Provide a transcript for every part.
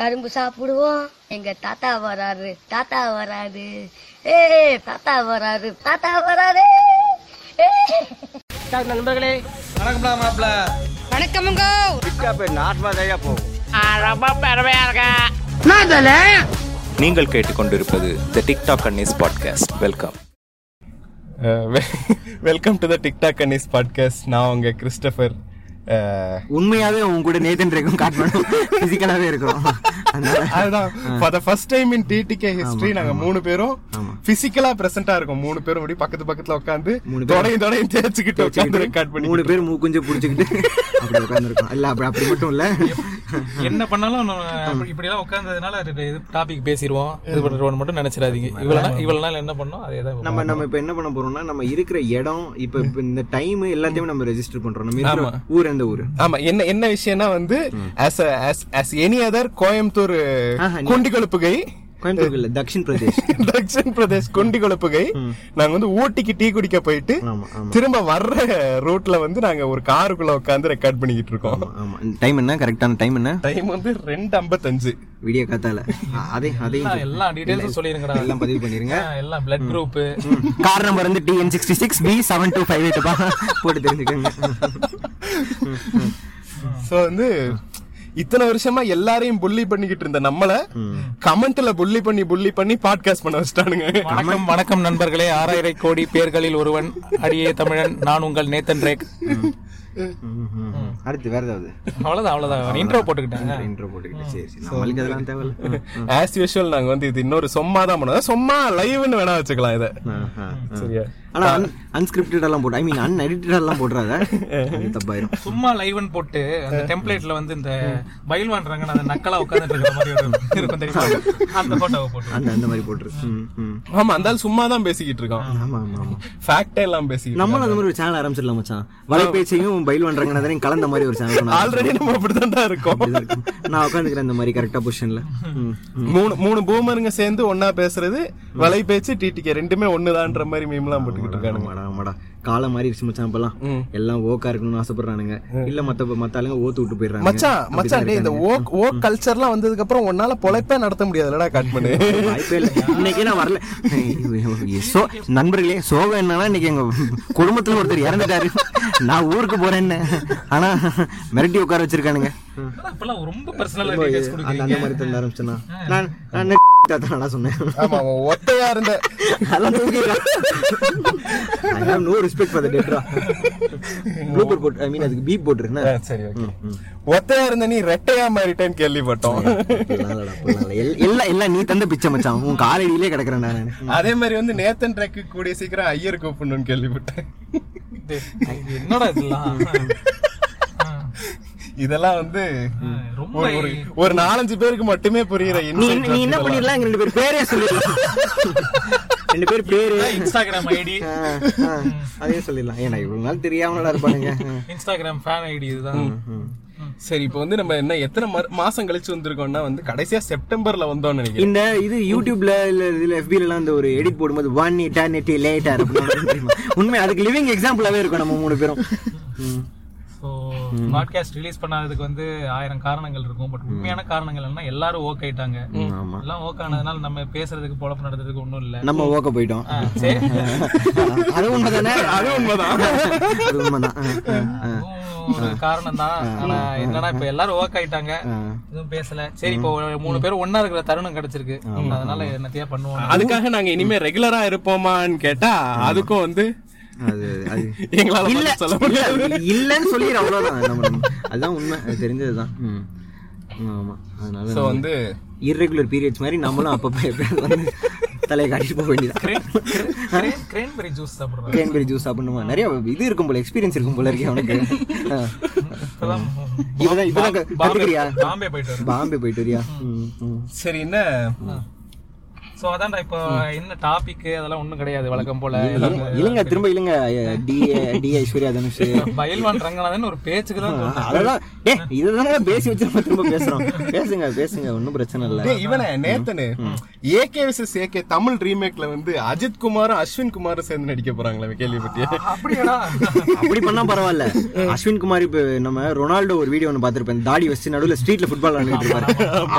கரும்பு சாப்பிடுவோம். எங்க தாத்தா வராரு. தாத்தா வராரு. ஏ தாத்தா வராரு. தாத்தா வராரு. நண்பர்களே. வணக்கம்டா மாப்ள வணக்கமுங்க நீங்கள் கேட்டுக்கொண்டிருப்பது the TikTok அன்னிஸ் podcast welcome welcome to the TikTok அன்னிஸ் podcast நான் உங்க கிறிஸ்டபர் உண்மையாவே உங்க கூட நேதன் ரேக்கும் காட்டணும் பிசிக்கலாவே இருக்கிறோம் அதுதான். For the first time in TTK history நாங்க மூணு பேரும் பிசிக்கலா பிரசன்டா இருக்கோம். மூணு பேரும் அப்படி பக்கத்து பக்கத்துல உட்காந்து தொடையும் தொடையும் தேய்ச்சிக்கிட்டு உட்காந்து ரெக்கார்ட் பண்ணி மூணு பேர் மூக்குஞ்சு புடிச்சுக்கிட்டு அப்படி உட்காந்துருக்கோம் இல்ல அப்படி அப்படி மட்டும் இல்ல. என்ன பண்ணாலும் இப்படி எல்லாம் உட்கார்ந்ததுனால இது டாபிக் பேசிடுவோம் இது பண்ணுறோம் மட்டும் நினைச்சிடாதீங்க. இவ்வளவு இவ்வளவு நாள் என்ன பண்ணோம் அதே தான். நம்ம நம்ம இப்ப என்ன பண்ண போறோம்னா நம்ம இருக்கிற இடம் இப்ப இப்ப இந்த டைம் எல்லாத்தையுமே நம்ம ரெஜிஸ்டர் பண்றோம். நம்ம ஊர் எந்த ஊரு. ஆமா என்ன என்ன விஷயம்னா வந்து ஆஸ் எனி அதர் கோயம்புத்தூர் ஆஹா, நீ- குண்டி கொழுப்புகை கோயம்புத்தூர் இல்ல தக்ஷின் பிரதேஷ். தக்ஷின் பிரதேஷ் குண்டி கொழுப்புகை. நாங்க வந்து ஊட்டிக்கு டீ குடிக்க போயிட்டு திரும்ப வர்ற ரூட்ல வந்து நாங்க ஒரு காருக்குள்ள உட்காந்து ரெக்கார்ட் பண்ணிக்கிட்டு இருக்கோம். ஆமா டைம் என்ன? கரெக்டான டைம் என்ன? டைம் வந்து ரெண்டு ஐம்பத்தஞ்சு. விடிய காத்தால. அதே எல்லாம் எல்லா டீடைல்ஸும் சொல்லிருங்கடா. எல்லாம் பதிவு பண்ணிருங்க. எல்லாம் பிளட் குரூப் கார் நம்பர் வந்து TN sixty six B seven two five eight போட்டு தெரிஞ்சுக்கோங்க. சோ வந்து இத்தனை வருஷமா எல்லாரையும் புள்ளி பண்ணிக்கிட்டு இருந்த நம்மள கமெண்ட்ல புள்ளி பண்ணி புள்ளி பண்ணி பாட்காஸ்ட் பண்ண வச்சிட்டானுங்க. வணக்கம் வணக்கம் நண்பர்களே. ஆறாயிரை கோடி பேர்களில் ஒருவன் அடியே தமிழன் நான் உங்கள் நேத்தன் ரேக். அடுத்து வேற ஏதாவது? அவ்வளவுதான் அவ்வளவுதான். இன்ட்ரோ போட்டுக்கிட்டாங்க. இன்ட்ரோ போட்டுக்கிட்டு. சரி சரி. நம்மளுக்கு அதெல்லாம் தேவையில்ல. ஆஸ் யூஷுவல் நாங்க வந்து இது இன்னொரு சும்மா தான் பண்ணுவோம் சும்மா லைவ்னு வேணா வச்சுக்கலாம் இத. சரியா? ஆனா அன்ஸ்கிரிப்டட் எல்லாம் போட்டு ஐ மீன் அன்எடிட்டட் எல்லாம் போடுறாத. அது தப்பாயிரும். சும்மா லைவ்னு போட்டு அந்த டெம்ப்ளேட்ல வந்து இந்த பயில்வான் ரங்கன் அந்த நக்கலா உட்கார்ந்துட்டு இருக்கிற மாதிரி ஒரு இருக்கும் தெரியுமா? அந்த போட்டோவை போட்டு அந்த அந்த மாதிரி போட்டுரு. ம், ம். ஆமா அந்த சும்மா தான் பேசிக்கிட்டு இருக்கோம் ஆமா ஆமா ஆமா. ஃபேக்டே எல்லாம் பேசிக்கிட்டு நம்மளும் அந்த மாதிரி ஒரு சேனல் ஆரம்பிச்சிடலாம் மச்சான். வலைபேச்சையும் பயில் பண்றாங்க கலந்த மாதிரி ஒரு சேனல் ஆல்ரெடி நம்ம அப்படிதான் இருக்கோம். நான் உட்காந்துக்கிறேன் இந்த மாதிரி கரெக்டா பொசிஷன்ல மூணு மூணு பூமருங்க சேர்ந்து ஒன்னா பேசுறது வலை பேச்சு டிடிகே ரெண்டுமே ஒண்ணுதான்ற மாதிரி மீம்லாம் போட்டுக்கிட்டு இருக்கானுங்க. காலம் மாறி மச்சான் இப்பெல்லாம். எல்லாம் ஓக்கா இருக்கணும்னு ஆசைப்படுறானுங்க. இல்ல மத்த மத்த ஆளுங்க ஓத்து விட்டு போயிடுறாங்க மச்சான் மச்சான் டேய் இந்த ஓக் ஓக் கல்ச்சர்லாம் வந்ததுக்கு அப்புறம் உன்னால பொழைப்பே நடத்த முடியாதுலடா கட் பண்ணு. இன்னைக்கே நான் வரல. சோ நண்பர்களே சோகம் என்னன்னா இன்னைக்கு எங்க குடும்பத்துல ஒருத்தர் இறந்துட்டாரு. நான் ஊருக்கு போறேன்னு. ஆனா மிரட்டி உட்கார வச்சிருக்கானுங்க. ரொம்ப பர்சனல் அந்த மாதிரி தந்து ஆரம்பிச்சேனா? நான் தாத்தா சொன்னேன். ஆமா அவன் ஒத்தையா இருந்த. அதெல்லாம் தூக்கிடுறான் I have no respect for the tetra blooper boat I mean அதுக்கு பீப் போட்டுருக்கேன் சரி ஓகே ஒத்தையா இருந்த நீ ரெட்டையா மாறிட்டேன்னு கேள்விப்பட்டோம். எல்லாம் எல்லாம் நீ தந்த பிச்சை மச்சான். உன் காலடியிலே கிடக்குறேன் நான். அதே மாதிரி வந்து நேத்தன் ட்ரெக்கு கூடிய சீக்கிரம் ஐயர் கூப்பிடணும்னு கேள்விப்பட்டேன். என்னடா இதெல்லாம்? இதெல்லாம் வந்து ஒரு- ஒரு நாலஞ்சு பேருக்கு மட்டுமே புரியுற நீ என்ன. பண்ணிடலாம்? ரெண்டு பேர் பேரே சொல்லிடலாம். ரெண்டு பேர் பேரு. இன்ஸ்டாகிராம் ஐடி அதையும் சொல்லிடலாம். ஏன்னா இவ்வளவு நாள் தெரியாமலா இருப்பானுங்க. இன்ஸ்டாகிராம் ஃபேன் ஐடி இதுதான். சரி இப்போ வந்து நம்ம என்ன எத்தனை மாசம் கழிச்சு வந்திருக்கோம்னா வந்து கடைசியா செப்டம்பர்ல வந்தோம்னு நினைக்கிறேன். இந்த இது யூடியூப்ல இல்ல இதுல FB ல எல்லாம் இந்த ஒரு எடிட் போடும்போது ஒன் இட்டர்னிட்டி லேட்டர் உண்மை அதுக்கு லிவிங் எக்ஸாம்பிளாவே இருக்கும் நம்ம மூணு பேரும். பாட்காஸ்ட் ரிலீஸ் பண்ணாததுக்கு வந்து ஆயிரம் காரணங்கள் இருக்கும். பட் உண்மையான காரணங்கள் என்ன எல்லாரும் ஓக் ஆயிட்டாங்க. எல்லாம் ஓக் ஆனதுனால நம்ம பேசுறதுக்கு பொழப்பு நடத்துறதுக்கு ஒண்ணும் இல்ல. நம்ம ஓக்க போயிட்டோம். அது உண்மைதானே? அது உண்மைதான். அது காரணம் தான் ஆனா என்னன்னா இப்ப எல்லாரும் ஓக் ஆயிட்டாங்க. எதுவும் பேசல. சரி இப்போ மூணு பேரும் ஒண்ணா இருக்கிற தருணம் கிடைச்சிருக்கு. அதனால என்னத்தையா பண்ணுவோம். அதுக்காக நாங்க இனிமே ரெகுலரா இருப்போமான்னு கேட்டா அதுக்கும் வந்து இல்லன்னு சொல்லிடு அவ்வளவுதான். அதுதான் உண்மை. அது தெரிஞ்சதுதான். ஆமா. அதனால சோ வந்து இர்ரெகுலர் பீரியட்ஸ் மாதிரி நம்மளும் அப்பப்போ தலையை காட்டிட்டு போக வேண்டியதான் கிரேன்பெரி ஜூஸ் சாப்பிடுறேன் கிரேன்பெரி ஜூஸ் சாப்பிடணுமா? நிறைய இது இருக்கும் போல எக்ஸ்பீரியன்ஸ் இருக்கும் போல இருக்கே அவனுக்கு. இப்பதான் பாம்பே போயிட்டு பாம்பே போயிட்டு வரியா. சரி என்ன? சோ அதான்டா இப்போ என்ன டாபிக் அதெல்லாம் ஒண்ணும் கிடையாது வழக்கம் போல. இல்ல- இல்லங்க திரும்ப இல்லங்க. D D Aishwarya Dhanush. பயில்வான் ரங்கநாதன் ஒரு பேச்சுக்கு தான். அதெல்லாம் ஏ இதுதாங்க பேசி வச்சு நம்ம திரும்ப பேசுறோம். பேசுங்க பேசுங்க ஒன்னும் பிரச்சனை இல்ல. டேய், இவனே நேத்தனு ஏகே விசஸ் ஏகே தமிழ் ரீமேக்ல வந்து அஜித் குமாரும் அஸ்வின் குமாரும் சேர்ந்து நடிக்க போறாங்களே கேள்விப்பட்டியா அப்படியாடா. அப்படி பண்ணா பரவாயில்ல. அஸ்வின் குமார் இப்ப நம்ம ரொனால்டோ ஒரு வீடியோ ஒன்று பார்த்திருப்பேன். தாடி வச்சு நடுவுல ஸ்ட்ரீட்ல ஃபுட்பால் விளையாடிட்டு இருப்பாரு.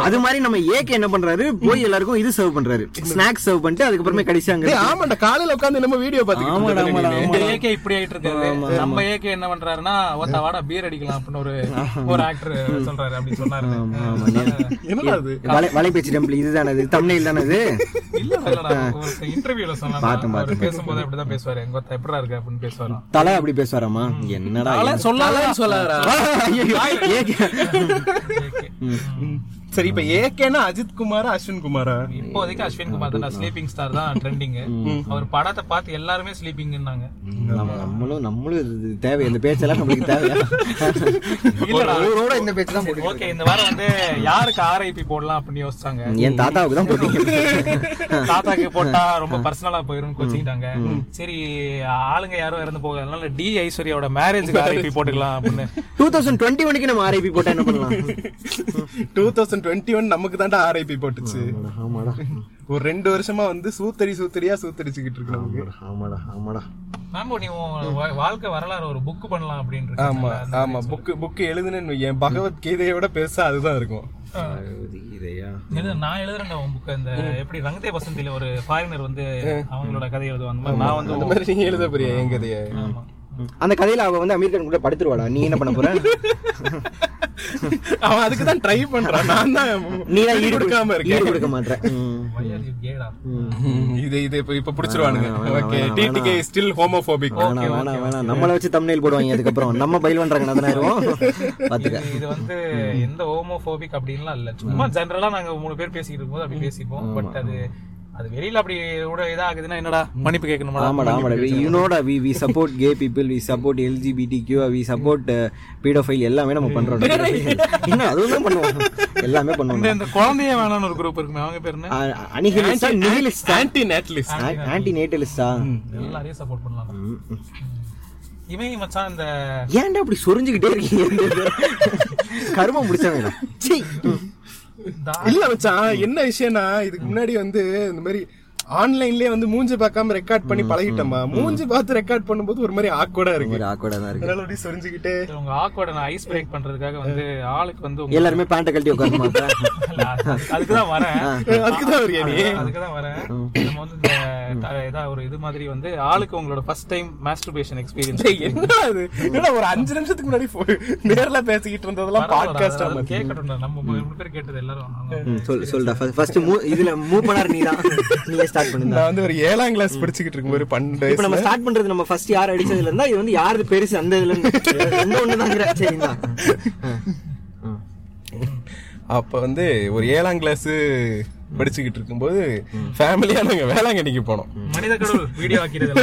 அது மாதிரி நம்ம ஏகே என்ன பண்றாரு? போய் எல்லாருக்கும் இது சர்வ் பண்றாரு. ஸ்நாக்ஸ் சர்வ் பண்ணிட்டு அதுக்கப்புறமே கடைசி அங்க டேய், ஆமாண்டா காலையில உட்கார்ந்து நம்ம வீடியோ பாத்துக்கிட்டு ஏகே இப்படி ஆயிட்டு இருக்காரு நம்ம ஏகே என்ன பண்றாருன்னா ஒத்த வாடா பீர் அடிக்கலாம் அப்படின்னு ஒரு ஒரு ஆக்டர் சொல்றாரு அப்படி சொன்னாரு. என்னடா அது? வலை- வலைபேச்சு டெம்பிள் இதுதானே இது தமிழில் தானே இது இல்ல இல்லடா. இன்டர்வியூல சொன்னாரு அவர் பார்த்தேன். பேசும்போது அப்படிதான் பேசுவாரு. எங்க ஒத்த எப்படா இருக்கு அப்படின்னு பேசுவாரு தலை அப்படி பேசுவாராமா? என்னடா? சொல்லாத சொல்லாரா ஐயையோ, ஏகே. சரி இப்ப ஏகேனா அஜித் குமாரா அஸ்வின் குமாரா இப்போதைக்கு அஸ்வின் குமார் தான் ஸ்லீப்பிங் ஸ்டார் தான் ட்ரெண்டிங் அவர் படத்தை பார்த்து எல்லாருமே ஸ்லீப்பிங்னாங்க நம்ம- நம்மளும் நம்மளும் இது தேவை இந்த பேச்செல்லாம் நம்மளுக்கு ஊரோட இந்த பேச்சு தான் போட்டு ஓகே இந்த வாரம் வந்து யாருக்கு ஆர்ஐபி போடலாம் அப்படின்னு யோசிச்சாங்க? என் தாத்தாவுக்கு தான் போட்டீங்க. தாத்தாக்கு போட்டா ரொம்ப பர்சனலா போயிரும் கோச்சிக்கிட்டாங்க. சரி ஆளுங்க யாரும் இறந்து போக அதனால டி ஐஸ்வர்யாவோட மேரேஜுக்கு ஆர்ஐபி போட்டுக்கலாம் அப்படின்னு. டூ தௌசண்ட் டுவெண்ட்டி ஒனுக்கு நம்ம ஆர்ஐபி போட்டா என்ன பண்ணலாம்? டூ தௌசண்ட் டுவெண்ட்டி ஒன் நமக்கு தான்டா ஆர்ஐபி போட்டுச்சு. ஆமாடா ஒரு ரெண்டு வருஷமா வந்து சூத்தடி சூத்தடியா சூத்தடிச்சுக்கிட்டு இருக்கு நமக்கு. ஆமாடா ஆமாடா மேம்போ நீ வாழ்க்கை வரலாறு ஒரு புக் பண்ணலாம் அப்படின்னு ஆமா? ஆமா. புக்கு புக்கு எழுதுனேன்னு என் பகவத்கீதையோட பெருசா அதுதான் இருக்கும். இதையா எழுது நான் எழுதுறேன் உன் புக் இந்த எப்படி ரங்கதே வசந்தில ஒரு ஃபாரினர் வந்து அவங்களோட கதை எழுதுவாங்க. நான் வந்து எழுத போறியா என் கதைய? ஆமா. அந்த கதையில அவ வந்து அமீர் கான் கூட படுத்துருவாடா. நீ என்ன பண்ண போற? அவன் அதுக்கு தான் ட்ரை பண்றான். நான் தான் நீ தான் ஈடு கொடுக்காம ஈடு இருக்கேன் கொடுக்க மாட்டேற Why are you gay டா? இது இது இப்ப இப்ப புடிச்சிருவானுங்க. ஓகே டிடிகே ஸ்டில் ஹோமோபோபிக் வேணாம் வேணாம் வேணாம். நம்மள வச்சு தம்ப்நெயில் போடுவாங்க அதுக்கப்புறம் நம்ம பயில் பண்றாங்க அதனாயிரம் பாத்துக்க. இது வந்து எந்த ஹோமோபோபிக் அப்படின்லாம் இல்ல. சும்மா ஜெனரலா நாங்க மூணு பேர் பேசிக்கிட்டு இருக்கும்போது அப்படி பேசிப்போம். பட் அது அது வெளியில அப்படி கூட இதாகுதுன்னா என்னடா? மன்னிப்பு கேட்கணுமா ஆமாடா ஆமாடா. You நோடா we we support gay people we support LGBT Q we support pedophile எல்லாமே நம்ம பண்றோம் என்ன அதுவும் பண்ணுவோம். எல்லாமே பண்ணுவோம் இந்த குழந்தைய வேணாம்னு ஒரு குரூப் இருக்குமே அவங்க பேர் என்ன? அனிஹிலிஸ்டா நிஹிலிஸ்டா ஆன்டி நேட்டலிஸ்ட் ஆன்டி நேட்டலிஸ்டா எல்லாரையும் சப்போர்ட் பண்ணலாம். இவன் மச்சான் இந்த ஏன்டா அப்படி சொரிஞ்சுக்கிட்டே இருக்கீங்க? கருமம் தா- இல்ல மச்சான் என்ன விஷயம்னா இதுக்கு முன்னாடி வந்து இந்த மாதிரி ஆன்லைன்லயே வந்து மூஞ்சி பார்க்காம ரெக்கார்ட் பண்ணி பழகிட்டோமா? மூஞ்சி பார்த்து ரெக்கார்ட் பண்ணும்போது ஒரு மாதிரி ஆக்வர்டா இருக்கு. தான் இருக்கு. அதனால அப்படி சொரிஞ்சுக்கிட்டே. உங்க ஆக்வர்ட நான் ஐஸ் பிரேக் பண்றதுக்காக வந்து ஆளுக்கு வந்து உங்க- எல்லாருமே பேண்ட கழட்டி உட்கார மாட்டா இல்ல, அது- அதுக்குதான் வரேன். அதுக்குதான் வரியா நீ அதுக்குதான் வரேன். நம்ம வந்து இந்த த- இதா ஒரு இது மாதிரி வந்து ஆளுக்கு உங்களோட ஃபர்ஸ்ட் டைம் மாஸ்டர்பேஷன் எக்ஸ்பீரியன்ஸ் டேய், என்னடா இது? என்னடா ஒரு அஞ்சு நிமிஷத்துக்கு முன்னாடி நேர்ல பேசிக்கிட்டு இருந்ததெல்லாம் பாட்காஸ்ட் கேட்கட்டும்டா. நம்ம மூணு பேர் கேட்டது எல்லாரும். ம், சொல் சொல்டா. ஃபர்ஸ்ட் மூ இதுல மூவ் பண்ணார் நீ தான் நீயே ஸ்டார்ட் பண்ணுங்க. நான் வந்து ஒரு ஏழாம் கிளாஸ் படிச்சுக்கிட்டு இருக்கும்போது பன்னெண்டு இப்ப நம்ம ஸ்டார்ட் பண்றது நம்ம ஃபர்ஸ்ட் யார் அடிச்சதுல இருந்தா இது வந்து யாரு பெருசு அந்த இதுல இருந்து. எந்த ஒண்ணுதாங்கிற சரிங்களா அப்ப வந்து ஒரு ஏழாம் கிளாஸ் படிச்சுக்கிட்டு இருக்கும்போது ஃபேமிலியா நாங்க வேளாங்கண்ணிக்கு போனோம். மனித கடவுள் வீடியோ ஆக்கிறது.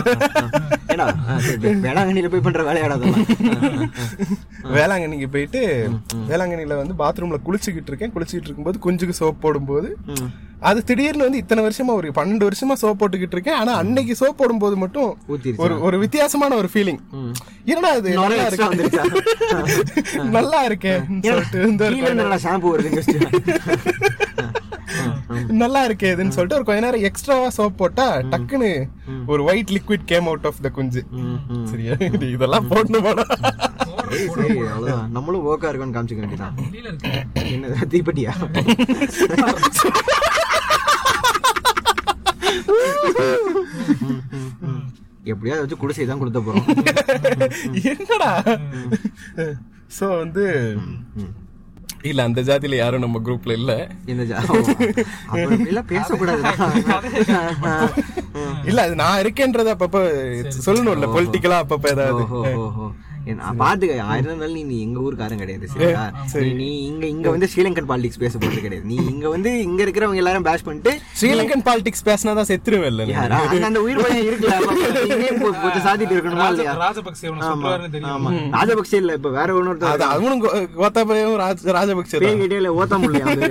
வேளாங்கண்ணில போய் பண்ற வேலையாடா அதெல்லாம். வேளாங்கண்ணிக்கு போயிட்டு வேளாங்கண்ணில வந்து பாத்ரூம்ல குளிச்சுக்கிட்டு இருக்கேன். குளிச்சுக்கிட்டு இருக்கும்போது குஞ்சுக்கு சோப் போடும்போது அது திடீர்னு வந்து இத்தனை வருஷமா ஒரு பன்னெண்டு வருஷமா சோப் போட்டுக்கிட்டு இருக்கேன். ஆனா அன்னைக்கு சோப் போடும்போது மட்டும்? ஒரு ஒரு வித்தியாசமான ஒரு ஃபீலிங் என்னடா இது நுரை நல்லா? இருக்கு? நல்லா இருக்கே சொல்லிட்டு இந்த ஒரு கீழ இருந்து நல்லா ஷாம்பு வருது நல்லா இருக்கே இதுன்னு சொல்லிட்டு ஒரு கொஞ்ச நேரம் எக்ஸ்ட்ராவா சோப் போட்டா டக்குன்னு ஒரு white liquid came out of the குஞ்சு. சரியா? இது இதெல்லாம் போடணும் போனா நம்மளும் ஓக்கா இருக்கோம்னு காமிச்சுக்க வேண்டியதான் என்ன தீப்பெட்டியா? எப்படியாவது வச்சு குடிசை தான் கொடுத்த போறோம். என்னடா? சோ வந்து இல்ல அந்த ஜாதியில யாரும் நம்ம குரூப்ல இல்ல. இந்த பேசக்கூடாது. இல்ல அது நான் இருக்கேன்றத அப்பப்ப சொல்லணும்ல பொலிட்டிக்கலா அப்பப்ப ஏதாவது. பாத்துக்க ஆயிரம் இருந்தாலும் நீ- நீ எங்க ஊருக்காரன் கிடையாது சரியா நீ- இங்க இங்க வந்து ஸ்ரீலங்கன் பாலிடிக்ஸ் பேச போறது கிடையாது. நீ இங்க வந்து இங்க இருக்கிறவங்க எல்லாரும் பேஷ் பண்ணிட்டு ஸ்ரீலங்கன் பாலிடிக்ஸ் பேசினாதான் செத்துருவேன் இல்ல அந்த உயிர் பயம் இருக்குல்ல சாதிட்டு இருக்கணுமா இல்லையா? ராஜபக்சே ஆமா ராஜபக்சே இல்ல இப்ப வேற அது ஒன்னொருத்தர் அவனும் கோத்தாபயம் ராஜ- ராஜபக்சே இல்ல ஓத்த முடியல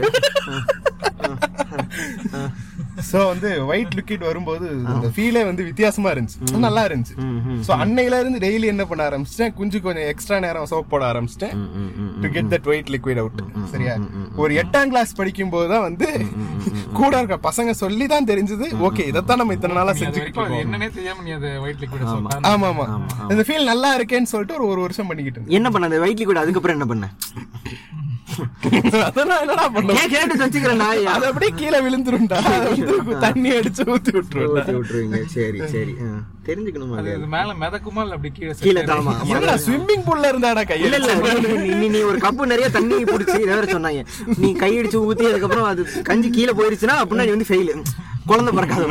சோ வந்து ஒயிட் லிக்விட் வரும்போது அந்த ஃபீலே வந்து வித்தியாசமா இருந்துச்சு நல்லா இருந்துச்சு சோ அன்னையில இருந்து டெய்லி என்ன பண்ண ஆரம்பிச்சிட்டேன் கொஞ்சம் கொஞ்சம் எக்ஸ்ட்ரா நேரம் சோப் போட ஆரம்பிச்சிட்டேன் to get that white liquid out சரியா ஒரு எட்டாம் கிளாஸ் படிக்கும் போது தான் வந்து கூட இருக்க பசங்க சொல்லி தான் தெரிஞ்சது ஓகே இதைத்தான் நம்ம இத்தனை நாளா செஞ்சுக்கிட்டு இருக்கோம் என்னன்னே தெரியாம நீ அது ஒயிட் லிக்விட் சொல்ற ஆமா ஆமா இந்த ஃபீல் நல்லா இருக்கேன்னு சொல்லிட்டு ஒரு ஒரு வருஷம் பண்ணிக்கிட்டு என்ன பண்ண அந்த வெயிட் லிக்விட் அதுக்கப்புறம் என்ன பண்ண அதெல்லாம் என்னடா பண்ண ஏன் கேட்டு வச்சுக்கிறேன் நான் அது அப்படியே கீழே விழுந்துரும்டா. தண்ணி அடிச்சு ஊத்தி விட்டுருவேன் ஊத்தி விட்டுருவீங்க. சரி சரி. தெரிஞ்சுக்கணுமா அது மேல மிதக்குமா இல்ல அப்படி கீழே கீழே தாமா ஸ்விம்மிங் பூல்ல இருந்தாடா இல்ல கையில இல்ல நீ- ஒரு கப்பு நிறைய தண்ணி புடிச்சு வேற சொன்னாங்க. நீ கை அடிச்சு ஊத்தி அதுக்கப்புறம் அது கஞ்சி கீழே போயிருச்சுன்னா அப்படின்னா நீ வந்து ஃபெயில் குழந்தை பிறக்காத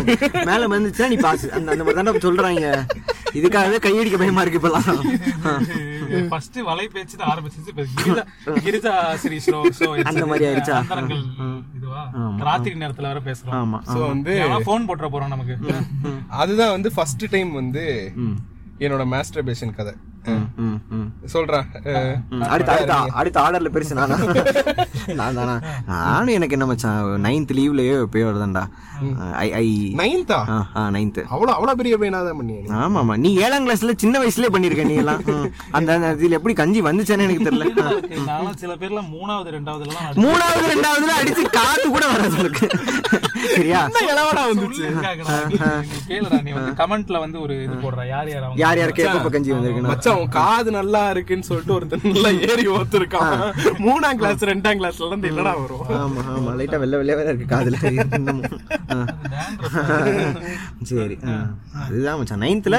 மேல வந்துச்சுன்னா நீ பாஸ். அந்த அந்த மாதிரி தானே சொல்றாங்க. இதுக்காகவே கையடிக்க பயமா இருக்கு இப்பெல்லாம். ஃபர்ஸ்ட் வலை பேச்சு தான் ஆரம்பிச்சிச்சு இப்ப கிரிஜா கிரிஜா ஸ்ரீ ஷோ ஷோ அந்த மாதிரி ஆயிடுச்சா? இதுவா? ராத்திரி நேரத்துல வேற பேசுறோம். ஆமா சோ வந்து போன் போட்டுற போறோம் நமக்கு. அதுதான் வந்து ஃபர்ஸ்ட் டைம் வந்து என்னோட மாஸ்டர்பேஷன் கதை. சொல்றேன் அஹ், ம், அடுத்த அடுத்த அடுத்த ஆர்டர்ல பெருசு நானா? நான் தானா நானும் எனக்கு என்ன மச்சான் நைன்த் லீவ்லயே போய் வருதான்டா. ஐ ஐ. நைன்த்தா ஆ அவ்வளவு அவ்வளவு பெரிய பையனா தான் நீ? ஆமா ஆமா. நீ ஏழாம் கிளாஸ்ல சின்ன வயசுலயே பண்ணிருக்க நீ எல்லாம். அந்த இதுல எப்படி கஞ்சி வந்துச்சானே எனக்கு தெரியல. ஆ. நானும் சில பேர்ல மூணாவது ரெண்டாவதுல மூணாவது ரெண்டாவதுல அடிச்சு காத்து கூட வராது உனக்கு சரியா? என்ன இளவடா வந்துச்சு? கேளுடா நீ வந்து கமெண்ட்ல வந்து ஒரு இது போடுறா. யார் யார் அவங்க யார் யாருக்கு எப்ப கஞ்சி வந்திருக்குன்னு? மச்சான் உன் காது நல்லா இருக்குன்னு சொல்லிட்டு ஒருத்தன் நல்லா ஏறி ஓத்துருக்கான் மூணாம் கிளாஸ் ரெண்டாம் கிளாஸ்ல இருந்து என்னடா வரும்? ஆமா ஆமா. லைட்டா வெள்ளை வெள்ளையா வேற இருக்கு காதுல. சரி. அதுதான் மச்சான். நைன்த்ல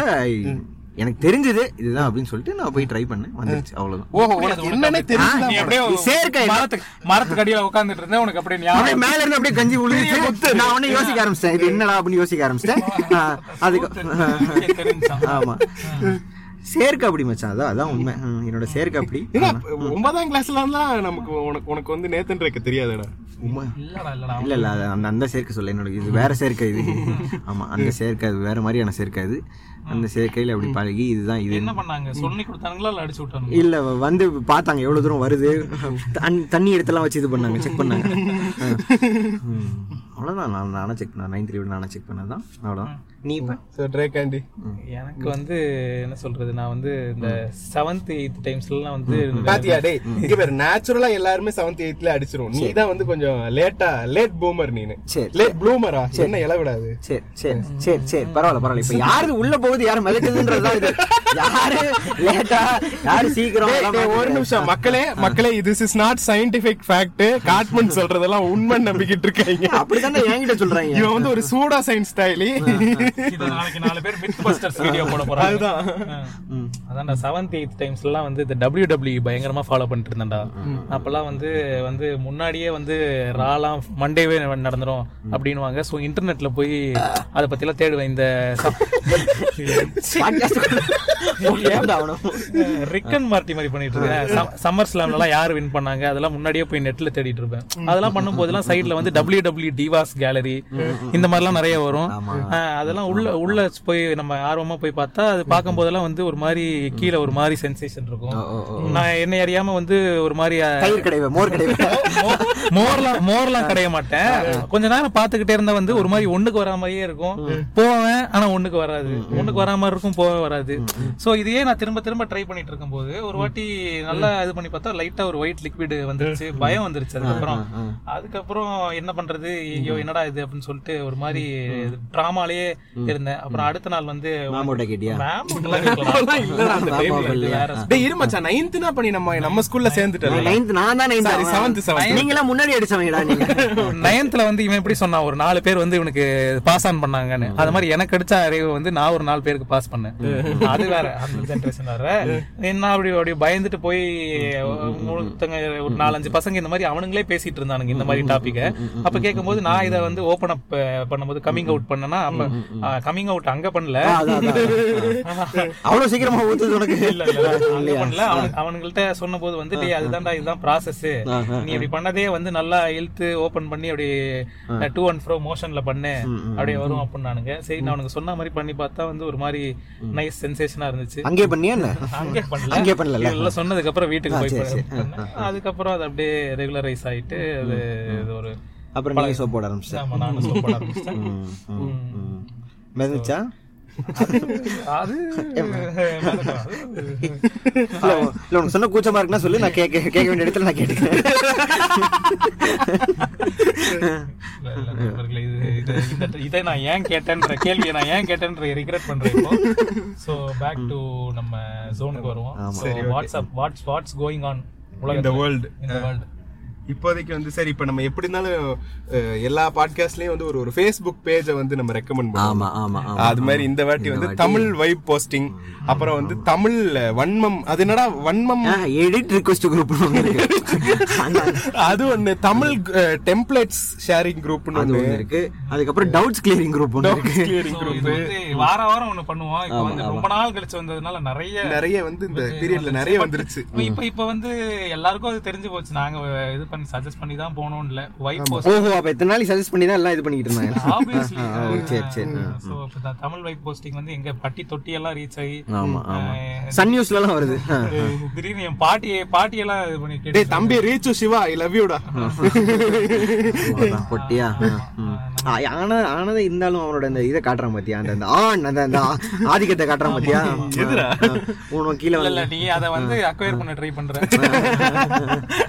எனக்கு தெரிஞ்சது இதுதான் அப்படின்னு சொல்லிட்டு நான் போய் ட்ரை பண்ணேன். வந்துருச்சு. அவ்வளவுதான். ஓஹோ உனக்கு என்னன்னே தெரியுது நீ அப்படியே நீ சேர்க்கை. மரத்துக்கு மரத்துக்கு அடியில உட்கார்ந்துட்டு இருந்தேன். உனக்கு அப்படியே ஞாபகம் அப்படியே மேல இருந்து அப்படியே கஞ்சி விழுந்துச்சு. நான் உடனே யோசிக்க ஆரம்பிச்சிட்டேன். இது என்னடா அப்படின்னு யோசிக்க ஆரம்பிச்சிட்டேன். ஆ, அதுக்கு. ஆமா. சேர்க்கை அப்படி மச்சான். அதான் அதான் உண்மை. என்னோட சேர்க்கை அப்படி. ஒன்பதாம் கிளாஸ்ல இருந்தா நமக்கு உனக்கு உனக்கு வந்து நேத்தன் தெரியாதுடா. உண்மை. இல்லடா இல்லடா. இல்ல இல்ல அந்த அந்த சேர்க்கை சொல்ல என்னோட இது வேற சேர்க்கை இது. ஆமா அந்த சேர்க்கை அது வேற மாதிரியான சேர்க்கை அது. அந்த சேர்க்கையில அப்படி பழகி இதுதான் இது. என்ன பண்ணாங்க? சொல்லி கொடுத்தானுங்களா இல்ல அடிச்சு விட்டானுங்க இல்ல வந்து பார்த்தாங்க எவ்வளவு தூரம் வருது. தண்ணி- எடுத்தெல்லாம் வச்சு இது பண்ணாங்க செக் பண்ணாங்க. அவ்வளவுதான். நான் நானே செக் பண்ணேன் நைன்த் லீவ் நானே செக் பண்ணதான் அவ்வளவுதான். நீ இப்ப? சோ ட்ரே கேண்டி எனக்கு வந்து என்ன சொல்றது? நான் வந்து இந்த செவன்த் எயித் டைம்ஸ்லாம் வந்து பாத்தியா டேய் இங்க பேர் நேச்சுரலா எல்லாருமே செவன்த் எயித்ல அடிச்சிரும் நீ தான் வந்து கொஞ்சம் லேட்டா லேட் பூமர் நீனு. சரி. லேட் ப்ளூமரா என்ன இல விடாது சரி சரி சரி சரி. பரவாயில்ல பரவாயில்ல. இப்ப யாரு உள்ள போகுது? யாரு மிதக்குதுன்றதுதான் இது. யாரு? லேட்டா யாரு சீக்கிரம் ஒரு நிமிஷம். மக்களே மக்களே this is not scientific fact godman சொல்றதெல்லாம் உண்மை நம்பிக்கிட்டு இருக்காங்க. அப்படித்தானே என்கிட்ட சொல்றாங்க? இவன் வந்து ஒரு சூடா சயின்ஸ் ஸ்டைலி இது நாளைக்கு நாலு பேர் மித் பஸ்டர்ஸ் வீடியோ போட போறாங்க. அதுதான். அதான்டா செவன்த் எயித் டைம்ஸ் எல்லாம் வந்து இந்த டபிள்யூ டபிள்யூ பயங்கரமா ஃபாலோ பண்ணிட்டு இருந்தேன்டா. அப்பெல்லாம் வந்து வந்து முன்னாடியே வந்து ராலாம் மண்டேவே நடந்துரும் அப்படின்னுவாங்க. ஸோ இன்டர்நெட்ல போய் அதை பத்தி எல்லாம் தேடுவேன். இந்த ரிக்கன் மார்ட்டி மாதிரி பண்ணிட்டு இருக்கேன் சம்மர் ஸ்லாம்ல யார் வின் பண்ணாங்க? அதெல்லாம் முன்னாடியே போய் நெட்ல தேடிட்டு இருப்பேன். அதெல்லாம் பண்ணும் போதெல்லாம் சைட்ல வந்து டபிள்யூ டபிள்யூ டிவாஸ் கேலரி இந்த மாதிரிலாம் நிறைய வரும். அதெல்லாம் உள்ள உள்ள போய் நம்ம ஆர்வமா போய் பார்த்தா அது பார்க்கும் போதெல்லாம் வந்து ஒரு மாதிரி கீழே ஒரு மாதிரி சென்சேஷன் இருக்கும். நான் என்னை அறியாம வந்து ஒரு மாதிரி மோர் மோர்லாம் மோர்லாம் கடைய மாட்டேன். கொஞ்ச நேரம் பாத்துக்கிட்டே இருந்தா வந்து ஒரு மாதிரி ஒண்ணுக்கு வரா மாதிரியே இருக்கும். போவேன் ஆனா ஒண்ணுக்கு வராது. ஒண்ணுக்கு வரா மாதிரி இருக்கும் போக வராது. சோ இதையே நான் திரும்ப திரும்ப ட்ரை பண்ணிட்டு இருக்கும்போது ஒரு வாட்டி நல்லா இது பண்ணி பார்த்தா லைட்டா ஒரு ஒயிட் லிக்விட் வந்துருச்சு. பயம் வந்துருச்சு அதுக்கப்புறம். அதுக்கப்புறம் என்ன பண்றது? ஐயோ என்னடா இது அப்படின்னு சொல்லிட்டு ஒரு மாதிரி டிராமாலேயே இருந்தேன். அப்புறம் அடுத்த நாள் வந்து மாமோட்ட கேட்டியா? மேம் வேற டேய் இரு மச்சான் நைன்த்னா பண்ணி நம்ம நம்ம ஸ்கூல்ல சேர்ந்துட்டல நைன்த் நான் தான். நைன்த் நீங்க எல்லாம் முன்னாடி அடிச்சவங்கடா நீங்க. நைன்த்ல வந்து இவன் எப்படி சொன்னான் ஒரு நாலு பேர் வந்து இவனுக்கு பாஸ் ஆன் பண்ணாங்கன்னு. அது மாதிரி எனக்கு அடிச்ச அறிவு வந்து நான் ஒரு நாலு பேருக்கு பாஸ் பண்ணேன். அது வேற அந்த ஜென்ரேஷன் வேற. என்ன அப்படி அப்படி பயந்துட்டு போய் ஒருத்தங்க ஒரு நாலஞ்சு பசங்க இந்த மாதிரி அவனுங்களே பேசிட்டு இருந்தானுங்க இந்த மாதிரி டாபிக்க அப்ப கேட்கும்போது நான் இதை வந்து ஓபன் அப் பண்ணும்போது கமிங் அவுட் பண்ணனா அப்ப கமிங் அவுட் அங்க பண்ணல. அவ்வளவு சீக்கிரமா ஊத்துது உனக்கு. இல்ல இல்ல பண்ணல. அவனுங்கள்ட்ட சொன்ன போது வந்து டேய் அதுதான்டா இதுதான் ப்ராசஸ் நீ இப்படி பண்ணதே வந்து நல்லா இழுத்து ஓபன் பண்ணி அப்படி டூ அண்ட் ஃப்ரோ மோஷன்ல பண்ணு. அப்படியே வரும் அப்படின்னானுங்க. சரி நான் அவனுக்கு சொன்ன மாதிரி பண்ணி பார்த்தா வந்து ஒரு மாதிரி நைஸ் சென்சேஷனா இருந்துச்சு. அங்கே பண்ணியா அங்கே பண்ணல. அங்கே பண்ணல இதெல்லாம் சொன்னதுக்கு அப்புறம் வீட்டுக்கு போய். அதுக்கப்புறம் அது அப்படியே ரெகுலரைஸ் ஆயிட்டு அது இது ஒரு அப்புறம் நீங்க சோப் போட ஆரம்பிச்சிட்டேன். ஆமா நானும் soap போட ஆரம்பிச்சிட்டேன். மிதந்துச்சா இல்ல உனக்கு சொன்ன கூச்சமா இருக்குன்னா சொல்லு நான் கேட்க கேட்க வேண்டிய இடத்துல நான் கேட்டுக்கிறேன். இது- நான் ஏன் கேட்டேன்ற கேள்வியை நான் ஏன் கேட்டேன்ற ரிக்ரெட் பண்றேன் சோ பேக் டு நம்ம ஜோனுக்கு வருவோம். up what's what's going on இந்த வேர்ல்டு இந்த வேர்ல்ட் இப்போதைக்கு வந்து சரி இப்ப நம்ம எப்படி இருந்தாலும் எல்லா பாட்காஸ்ட்லயும் வந்து ஒரு ஒரு ஃபேஸ்புக் பேஜை வந்து நம்ம ரெக்கமெண்ட் பண்ணுவோம் ஆமா ஆமா ஆமா அது மாதிரி இந்த வாட்டி வந்து தமிழ் வைப் போஸ்டிங் அப்புறம் வந்து தமிழ் வன்மம். அது என்னடா வன்மம்? எடிட் ரிக்வெஸ்ட் குரூப் அது ஒண்ணு தமிழ் டெம்ப்ளேட்ஸ் ஷேரிங் குரூப்னு ஒண்ணு. இருக்கு. அதுக்கப்புறம் டவுட்ஸ் கிளியரிங் குரூப் ஒண்ணு இருக்கு. வார வாரம் ஒண்ணு பண்ணுவோம். இப்போ வந்து ரொம்ப நாள் கழிச்சு வந்ததுனால நிறைய நிறைய வந்து இந்த பீரியட்ல நிறைய வந்துருச்சு. இப்ப இப்ப இப்ப வந்து எல்லாருக்கும் அது தெரிஞ்சு போச்சு. நாங்க இது பண்ணி சஜஸ்ட் பண்ணி தான் போனோம் இல்ல ஒயிட் போஸ்ட் ஓஹோ அப்ப எத்தனை நாளைக்கு சஜஸ்ட் பண்ணி தான் எல்லாம் இது பண்ணிட்டு இருந்தாங்க? ஆப்வியஸ்லி சரி சரி. சோ தமிழ் வைப் போஸ்டிங் வந்து எங்க பட்டி தொட்டி எல்லாம் ரீச் ஆகி ஆமா ஆமா. சன் நியூஸ்ல எல்லாம் வருது. திடீர்னு என் பாட்டி பாட்டி எல்லாம் இது பண்ணி கேட்டு டேய் தம்பி ரீச்சு சிவா ஐ லவ் யூடா பொட்டியா? ஆனா ஆனது இருந்தாலும் அவனோட அந்த இதை காட்டுறான் பாத்தியா? அந்த அந்த ஆண் அந்த அந்த ஆதிக்கத்தை காட்டுறான் பாத்தியா? உனக்கு கீழே இல்ல நீ அத வந்து அக்வயர் பண்ண ட்ரை பண்ற.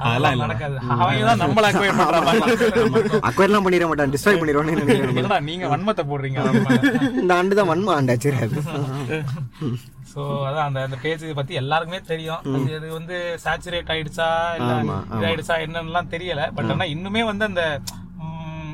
அதெல்லாம் நடக்காது. அவங்க தான் நம்மள அக்வயர் பண்றாங்க அக்வயர்லாம் பண்ணிட மாட்டான் டிஸ்ட்ராய் பண்ணிடுவான்னு நினைக்கிறேன். நீங்க வன்மத்தை போடுறீங்க. இந்த ஆண்டு தான் வன்மா ஆண்டாச்சு சோ அதான் அந்த அந்த பேஜ் பத்தி எல்லாருக்குமே தெரியும். இது வந்து சேச்சுரேட் ஆயிடுச்சா இல்ல இதாயிடுச்சா என்னன்னுலாம் தெரியல. பட் ஆனா இன்னுமே வந்து அந்த ம்,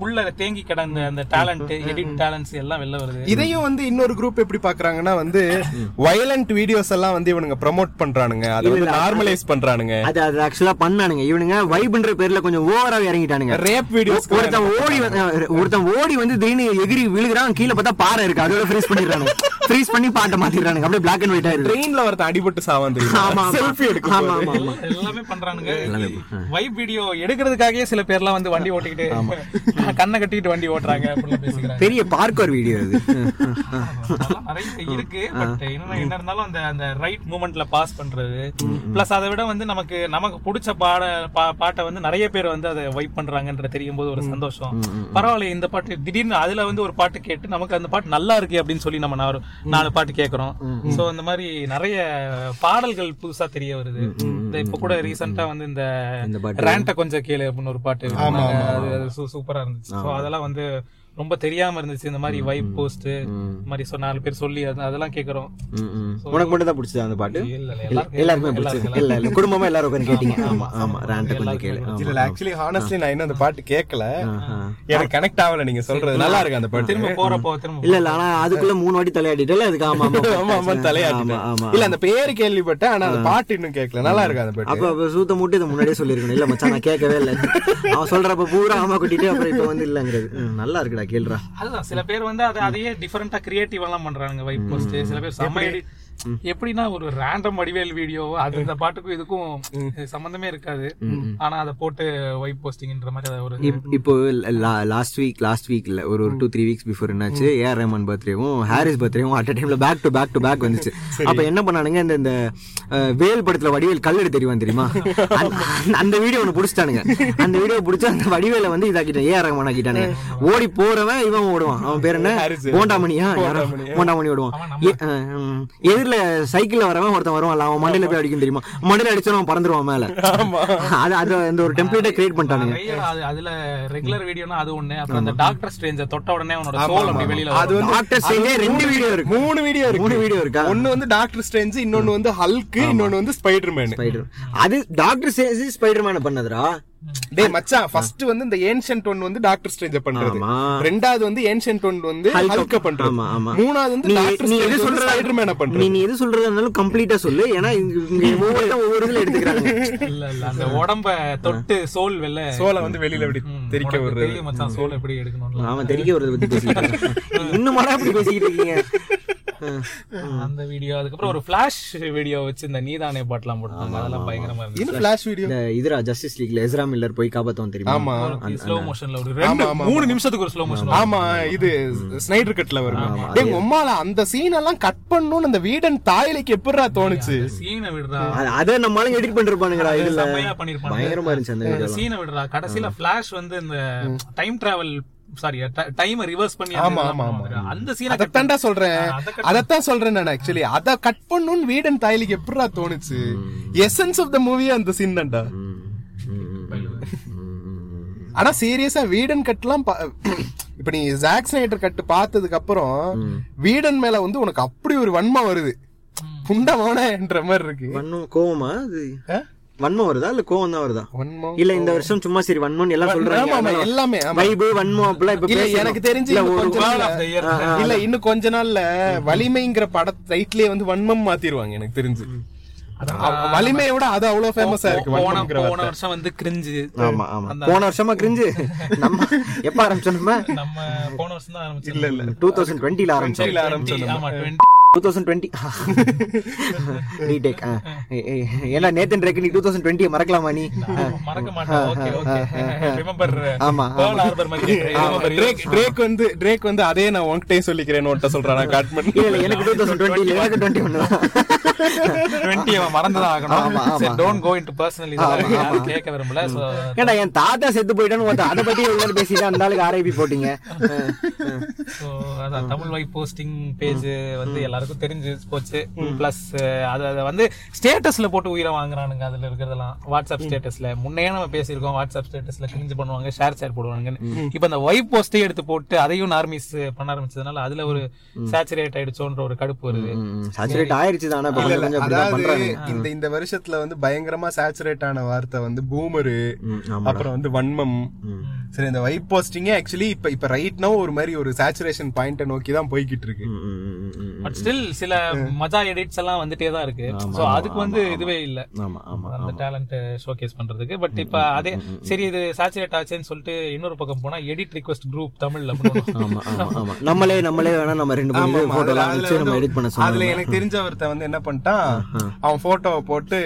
நமக்குள்ள தேங்கி கிடந்த அந்த டேலண்ட் எடிட் டேலண்ட்ஸ் எல்லாம் வெளில வருது. இதையும் வந்து இன்னொரு குரூப் எப்படி பாக்குறாங்கன்னா வந்து வயலண்ட் வீடியோஸ் எல்லாம் வந்து இவனுங்க ப்ரோமோட் பண்றானுங்க. அதை வந்து நார்மலைஸ் பண்றானுங்க. அது அது ஆக்சுவலா பண்ணானுங்க. இவனுங்க வைப்ன்ற பேர்ல கொஞ்சம் ஓவரா இறங்கிட்டானுங்க. ரேப் வீடியோஸ் ஒருத்தன் ஓடி வந்து- ஒருத்தன் ஓடி வந்து திடீர்னு எகிரி விழுகிறான் கீழே பார்த்தா பாறை இருக்கு. அதோட ஃப்ரீஸ் பண்ணிடுறானுங்க. ஃப்ரீஸ் பண்ணி பாட்டை மாத்திடுறானுங்க. அப்படியே பிளாக் அண்ட் ஒயிட் ஆயிருது ட்ரெயின்ல ஒருத்தன் அடிபட்டு சாவான் ஆமா. செல்ஃபி எடுக்கும். ஆமா, ஆமா. எல்லாமே பண்றானுங்க. வைப் வீடியோ எடுக்கிறதுக்காகவே சில பேர்லாம் வந்து வண்டி ஓட்டிக்கிட்டு கண்ணை கட்டிக்கிட்டு வண்டி ஓட்டுறாங்க பேசிக்கிறாங்க. பெரிய பார்க்கர் வீடியோ அது நிறைய இருக்கு பட் என்ன இருந்தாலும் அந்த அந்த ரைட் மூமெண்ட்ல பாஸ் பண்றது. பிளஸ் அதை விட வந்து நமக்கு நமக்கு பிடிச்ச பாட பாட்டை வந்து நிறைய பேர் வந்து அதை வைப் பண்றாங்கன்ற தெரியும் போது ஒரு சந்தோஷம். பரவாயில்ல இந்த பாட்டு திடீர்னு அதுல வந்து ஒரு பாட்டு கேட்டு நமக்கு அந்த பாட்டு நல்லா இருக்கு அப்படின்னு சொல்லி நம்ம நாலு பாட்டு கேக்குறோம். சோ இந்த மாதிரி நிறைய பாடல்கள் புதுசா தெரிய வருது. இந்த இப்ப கூட ரீசெண்டா வந்து இந்த. ரேண்ட கொஞ்சம் கேளு அப்படின்னு ஒரு பாட்டு சூப்பரா இருந்துச்சு சோ அதெல்லாம் வந்து ரொம்ப தெரியாம இருந்துச்சு. இந்த மாதிரி வைப் போஸ்ட் இந்த மாதிரி சொ- நாலு பேர் சொல்லி அது- அதெல்லாம் கேக்குறோம். உனக்கு மட்டும் தான் பிடிச்சதா அந்த பாட்டு? இல்ல, எல்லாருக்கும் பிடிச்சது. இல்ல இல்ல குடும்பமா எல்லாரும் உட்காந்து கேட்டீங்க. ஆமா ஆமா ரேண்ட கொஞ்சம் கேளு. இல்ல ஆக்சுவலி ஹானஸ்ட்லி நான் இன்னும் அந்த பாட்டு கேட்கல எனக்கு கனெக்ட் ஆகல நீங்க சொல்றது. நல்லா இருக்கு அந்த பாட்டு. திரும்ப போறப்போ திரும்ப இல்ல இல்ல ஆனா அதுக்குள்ள மூணு வாட்டி தலையாடிட்டல அதுக்கு ஆமா ஆமா ஆமா. ஆமா. இல்ல அந்த பேரு கேள்விப்பட்டேன் ஆனா அந்த பாட்டு இன்னும் கேட்கல நல்லா இருக்கு அந்த பாட்டு. அப்ப சூத்த மூட்டு இதை முன்னாடியே சொல்லிருக்கணும் இல்ல மச்சான் நான் கேட்கவே இல்ல. அவன் சொல்றப்ப பூரா ஆமா கொட்டிட்டு அப்புறம் இப்ப வந்து இல்லங்கிறது. நல்லா இருக்குடா கேளுடா அதுதான் சில பேர் வந்து அதை அதையே டிஃபரெண்டா கிரியேட்டிவ் எல்லாம் பண்றாங்க வைப் போஸ்ட் சில பேர் செம்ம. எப்படின்னா ஒரு ரேண்டம் வடிவேல் வீடியோ அது இந்த பாட்டுக்கும் இதுக்கும் சம்பந்தமே இருக்காது. ஆனா அதை போட்டு வைப் போஸ்டிங்ன்ற மாதிரி அதை ஒரு இப்- இப்போ லாஸ்ட் வீக் லாஸ்ட் வீக் இல்ல ஒரு ஒரு டூ த்ரீ வீக்ஸ் பிஃபோர் என்னாச்சு ஏஆர் ரஹ்மான் பர்த்டேவும் ஹாரிஸ் பர்த்டேவும் அட் டைம்ல back to back to back வந்துச்சு. அப்ப என்ன பண்ணானுங்க இந்த இந்த வேல் படத்துல வடிவேல் கல்லெடு தெரியும்? தெரியுமா அந்த- வீடியோ ஒன்னு புடிச்சிட்டானுங்க. அந்த வீடியோ புடிச்சு அந்த வடிவேல வந்து இதாக்கிட்டான் ஏஆர் ரஹ்மான் ஆக்கிட்டானுங்க. ஓடி போறவன் இவன் ஓடுவான். அவன் பேர் என்ன? ஹாரிஸ். போண்டாமணியா? யாரோ போண்டாமணி ஓடுவான். எ- எதிரில சைக்கிள்ல வரவன் ஒருத்தன் வருவான் அவன் மண்டையில போய் அடிக்கும் தெரியுமா? மண்டையில அடிச்சவன் அவன் பறந்துருவான் மேல. அது அது அந்த ஒரு டெம்ப்ளேட்டை கிரியேட் பண்ணிட்டானுங்க. அதுல ரெகுலர் வீடியோனா அது ஒண்ணு அப்புறம் அந்த டாக்டர் ஸ்ட்ரேஞ்ச தொட்ட உடனே அவனோட சோல் அப்படி வெளியில அது வரும். வந்து டாக்டர் ஸ்ட்ரேஞ்சே ரெண்டு வீடியோ இருக்கு. மூணு வீடியோ இருக்கு. மூணு வீடியோ இருக்கா? ஒன்னு வந்து டாக்டர் ஸ்ட்ரேஞ்ச் இன்னொன்னு வந்து ஹல்க் இன்னொன்னு வந்து ஸ்பைடர் மேன் ஸ்பைடர் அது டாக்டர் சேசி ஸ்பைடர் மேன பண்ணதுடா? டேய் மச்சான் ஃபர்ஸ்ட் வந்து இந்த ஏன்ஷியன்ட் ஒன் வந்து டாக்டர் ஸ்ட்ரேஞ்ச பண்றது. ஆமா. ரெண்டாவது வந்து ஏன்ஷியன்ட் ஒன் வந்து. ஹல்க பண்றது. ஆமா, ஆமா. மூணாவது வந்து நீ டாக்டர் நீ எது ஸ்ட்ரேஞ்ச் சொல்ற ஸ்பைடர் மேன நீ பண்றது நீ எது சொல்றதா இருந்தாலும் கம்ப்ளீட்டா சொல்லு. ஏன்னா ஒவ்வொருத்தன் ஒவ்வொரு இதுல எடுத்துக்கிறாங்க. இல்ல இல்ல. அந்த உடம்ப தொட்டு சோல் வெளில சோலை வந்து வெளியில அப்படி தெரிக்க விடுறது. தெரியும் மச்சான் சோல் எப்படி எடுக்கணும்னு. அவன் தெரிக்க வருது பத்தி பேசிக்கிட்டு இருக்கான். இன்னும் அப்படி பேசிக்கிட்டு இருக்கீங்க. அந்த வீடியோ அதுக்கப்புறம் ஒரு ஃபிளாஷ் வீடியோ வச்சு இந்த நீதானே பாட்டுலாம் போட்டாங்க அதெல்லாம் பயங்கரமா இருந்துச்சு. இதுரா ஜஸ்டிஸ் லீக்ல எஸ்ரா மில்லர் போய் காப்பாத்துவோம் தெரியுமா? ஆமா. ஸ்லோ மோஷன்ல ஒரு ரெண்டு மூணு நிமிஷத்துக்கு ஒரு ஸ்லோ மோஷன் ஆமா. இது ஸ்னைடர் கட்ல வரும். டேய் உம்மால அந்த சீன் எல்லாம் கட் பண்ணணும்னு அந்த வீடன் தாயிலைக்கு எப்படிடா தோணுச்சு? சீனை விடுறா. அது- நம்மளால எடிட் பண்ணிருப்பானுங்கடா இதுல. பயங்கரமா இருந்துச்சு அந்த வீடியோ சீனை விடுறா. கடைசியில ஃபிளாஷ் வந்து இந்த time travel sorry time reverse பண்ணி ஆமா, ஆமா, பண்ணுவாங்க. அந்த சீனை அதத்தான்டா சொல்றேன். அதத்தான் சொல்றேன் நான் ஆக்சுவலி அத கட் பண்ணணும்னு வீடன் தாயிலுக்கு எப்படிடா தோணுச்சு? எசன்ஸ் ஆஃப் த மூவி அந்த சீன் தான்டா. ஆனா சீரியஸா வீடன் கட்லாம் இப்ப நீ ஜாக் ஸ்னைடர் கட்டு பார்த்ததுக்கு அப்புறம் வீடன் மேல வந்து உனக்கு அப்படி ஒரு வன்மம் வருது. புண்டமானன்ற மாதிரி இருக்கு. வன்மம் கோவமா? அது? வன்மம் வருதா? இல்ல கோவம் தான் வருதா? வன்மம் இல்ல இந்த வருஷம் சும்மா சரி வன்மம் எல்லாம் சொல்றாங்க. எல்லாமே. வைபு வன்மம் அப்பெல்லாம் இப்ப. எனக்கு தெரிஞ்சு இல்ல, இன்னும் ஒரு கொஞ்ச நாள்ல- வலிமைங்கிற பட டைட்டிலே வந்து வன்மம் மாத்திருவாங்க எனக்கு தெரிஞ்சு. வலிமையை விட அது அவ்வளவு ஃபேமஸா இருக்கு போன. வருஷம் வந்து கிரிஞ்சு ஆமா ஆமா. போன வருஷமா கிரிஞ்சு நம்ம எப்ப ஆரம்பிச்சோம் நம்ம? நம்ம போன வருஷம் தான் ஆரம்பிச்சோம். இல்ல இல்ல. டூ தௌசண்ட் டுவெண்ட்டில ஆரம்பிச்சோம். இல்ல, ஆரம்பிச்சோம் ஆமா 20 டூ தௌசண்ட் டுவெண்ட்டி ரீடேக் ஏன்னா நேத்தன் ரேக்கு நீ டூ தௌசண்ட் டுவெண்ட்டி மறக்கலாமா நீ? மறக்க மாட்டேன். ஓகே ஓகே ரிமெம்பர் ஆமா, ட்ரேக் வந்து ட்ரேக் வந்து அதே நான் உன்கிட்டயே சொல்லிக்கிறேன்னு உன்கிட்ட சொல்றான். எனக்கு டூ தௌசண்ட் டுவெண்ட்டி எனக்கு டுவெண்ட்டி ஒன்னு மறந்துதான் ஆகணும். ஆமா. டோன்ட் கோ இன்டு பர்சனல் இதெல்லாம் கேட்க விரும்பல சோ ஏன்டா என் தாத்தா செத்து போயிட்டான்னு அதை பத்தி நேரம் பேசிட்டு அந்த ஆளுக்கு ஆர்ஐபி போட்டீங்க. அதான் தமிழ் வைப் போஸ்டிங் பேஜ் வந்து எல்லாருக்கும் தெரிஞ்சு போச்சு. பிளஸ் அது அதை வந்து ஸ்டேட்டஸ்ல போட்டு உயிரை வாங்குறானுங்க அதுல இருக்கிறதெல்லாம். வாட்ஸ்அப் ஸ்டேட்டஸ்ல முன்னையே நம்ம பேசியிருக்கோம் வாட்ஸ்அப் ஸ்டேட்டஸ்ல கிரிஞ்சு பண்ணுவாங்க ஷேர் ஷேர் போடுவாங்கன்னு. இப்ப அந்த வைப் போஸ்டே எடுத்து போட்டு அதையும் நார்மிஸ் பண்ண ஆரம்பிச்சதுனால அதுல ஒரு சேச்சுரேட் ஆயிடுச்சோன்ற ஒரு கடுப்பு வருது. சாச்சுரேட் ஆயிருச்சு தானே அதாவது இந்த இந்த வருஷத்துல வந்து பயங்கரமா சேச்சுரேட் ஆன வார்த்தை வந்து பூமரு. அப்புறம் வந்து வன்மம். சரி இந்த வைப் போஸ்டிங்கே ஆக்சுவலி இப்ப இப்ப ரைட் நோ ஒரு மாதிரி ஒரு சேச்சுரேஷன் பாயிண்ட நோக்கி தான் போய்கிட்டு இருக்கு. பட் ஸ்டில் சில மஜா எடிட்ஸ் எல்லாம் வந்துட்டே தான் இருக்கு. சோ அதுக்கு வந்து இதுவே இல்ல. ஆமா ஆமா அந்த டேலண்ட் ஷோகேஸ் பண்றதுக்கு. பட் இப்ப அதே சரி இது சாச்சுரேட் ஆச்சுன்னு சொல்லிட்டு இன்னொரு பக்கம் போனா எடிட் ரிக்வெஸ்ட் குரூப் தமிழ்ல பண்ணுவோம். ஆமா ஆமா ஆமா. நம்மளே நம்மளே வேணா நம்ம ரெண்டு மூணு ஆமா. போட்டோ அதுல- எல்லாம் அதுல வச்சு நம்ம எடிட் பண்ண அதுல எனக்கு தெரிஞ்ச ஒருத்தன் வந்து என்ன பண்ணிட்டான் அவன் போட்டோவை போட்டு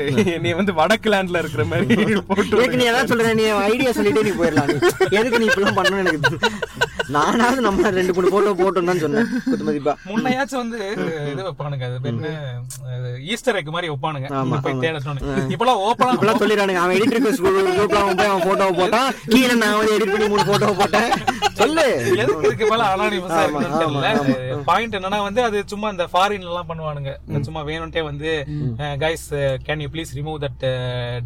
நீ வந்து வடக்கு லேண்ட்ல இருக்கிற மாதிரி போட்டு நீ ஏதாவது சொல்ற நீ ஐடியா சொல்லிட்டே நீ போயிடலாம். எதுக்கு நீ இப்படிலாம் பண்ணணும்னு எனக்கு. நானாவது நம்ம ரெண்டு மூணு போட்டோ போட்டோம் தான் சொன்னேன். குத்து மதிப்பா முன்னையாச்சும் வந்து இது வைப்பானுங்க. அது என்ன ஈஸ்டர் எக் மாதிரி வைப்பானுங்க. ஆமா, போய். தேடணும் இப்பெல்லாம் ஓப்பனா இப்பெல்லாம் சொல்லிடுறானுங்க. அவன் எடிட் ரிக்வெஸ்ட் குரூப்ல அவன் போய் அவன் போட்டோவை போட்டான். கீழே நான் வந்து எடிட் பண்ணி மூணு போட்டோவை போட்டேன்? சொல்லு. எதுக்கு இதுக்கு மேல அனானிமஸா தெரியல. பாயிண்ட் என்னன்னா வந்து அது சும்மா இந்த ஃபாரின்ல எல்லாம் பண்ணுவானுங்க. சும்மா வேணும்ட்டே வந்து guys can you please remove that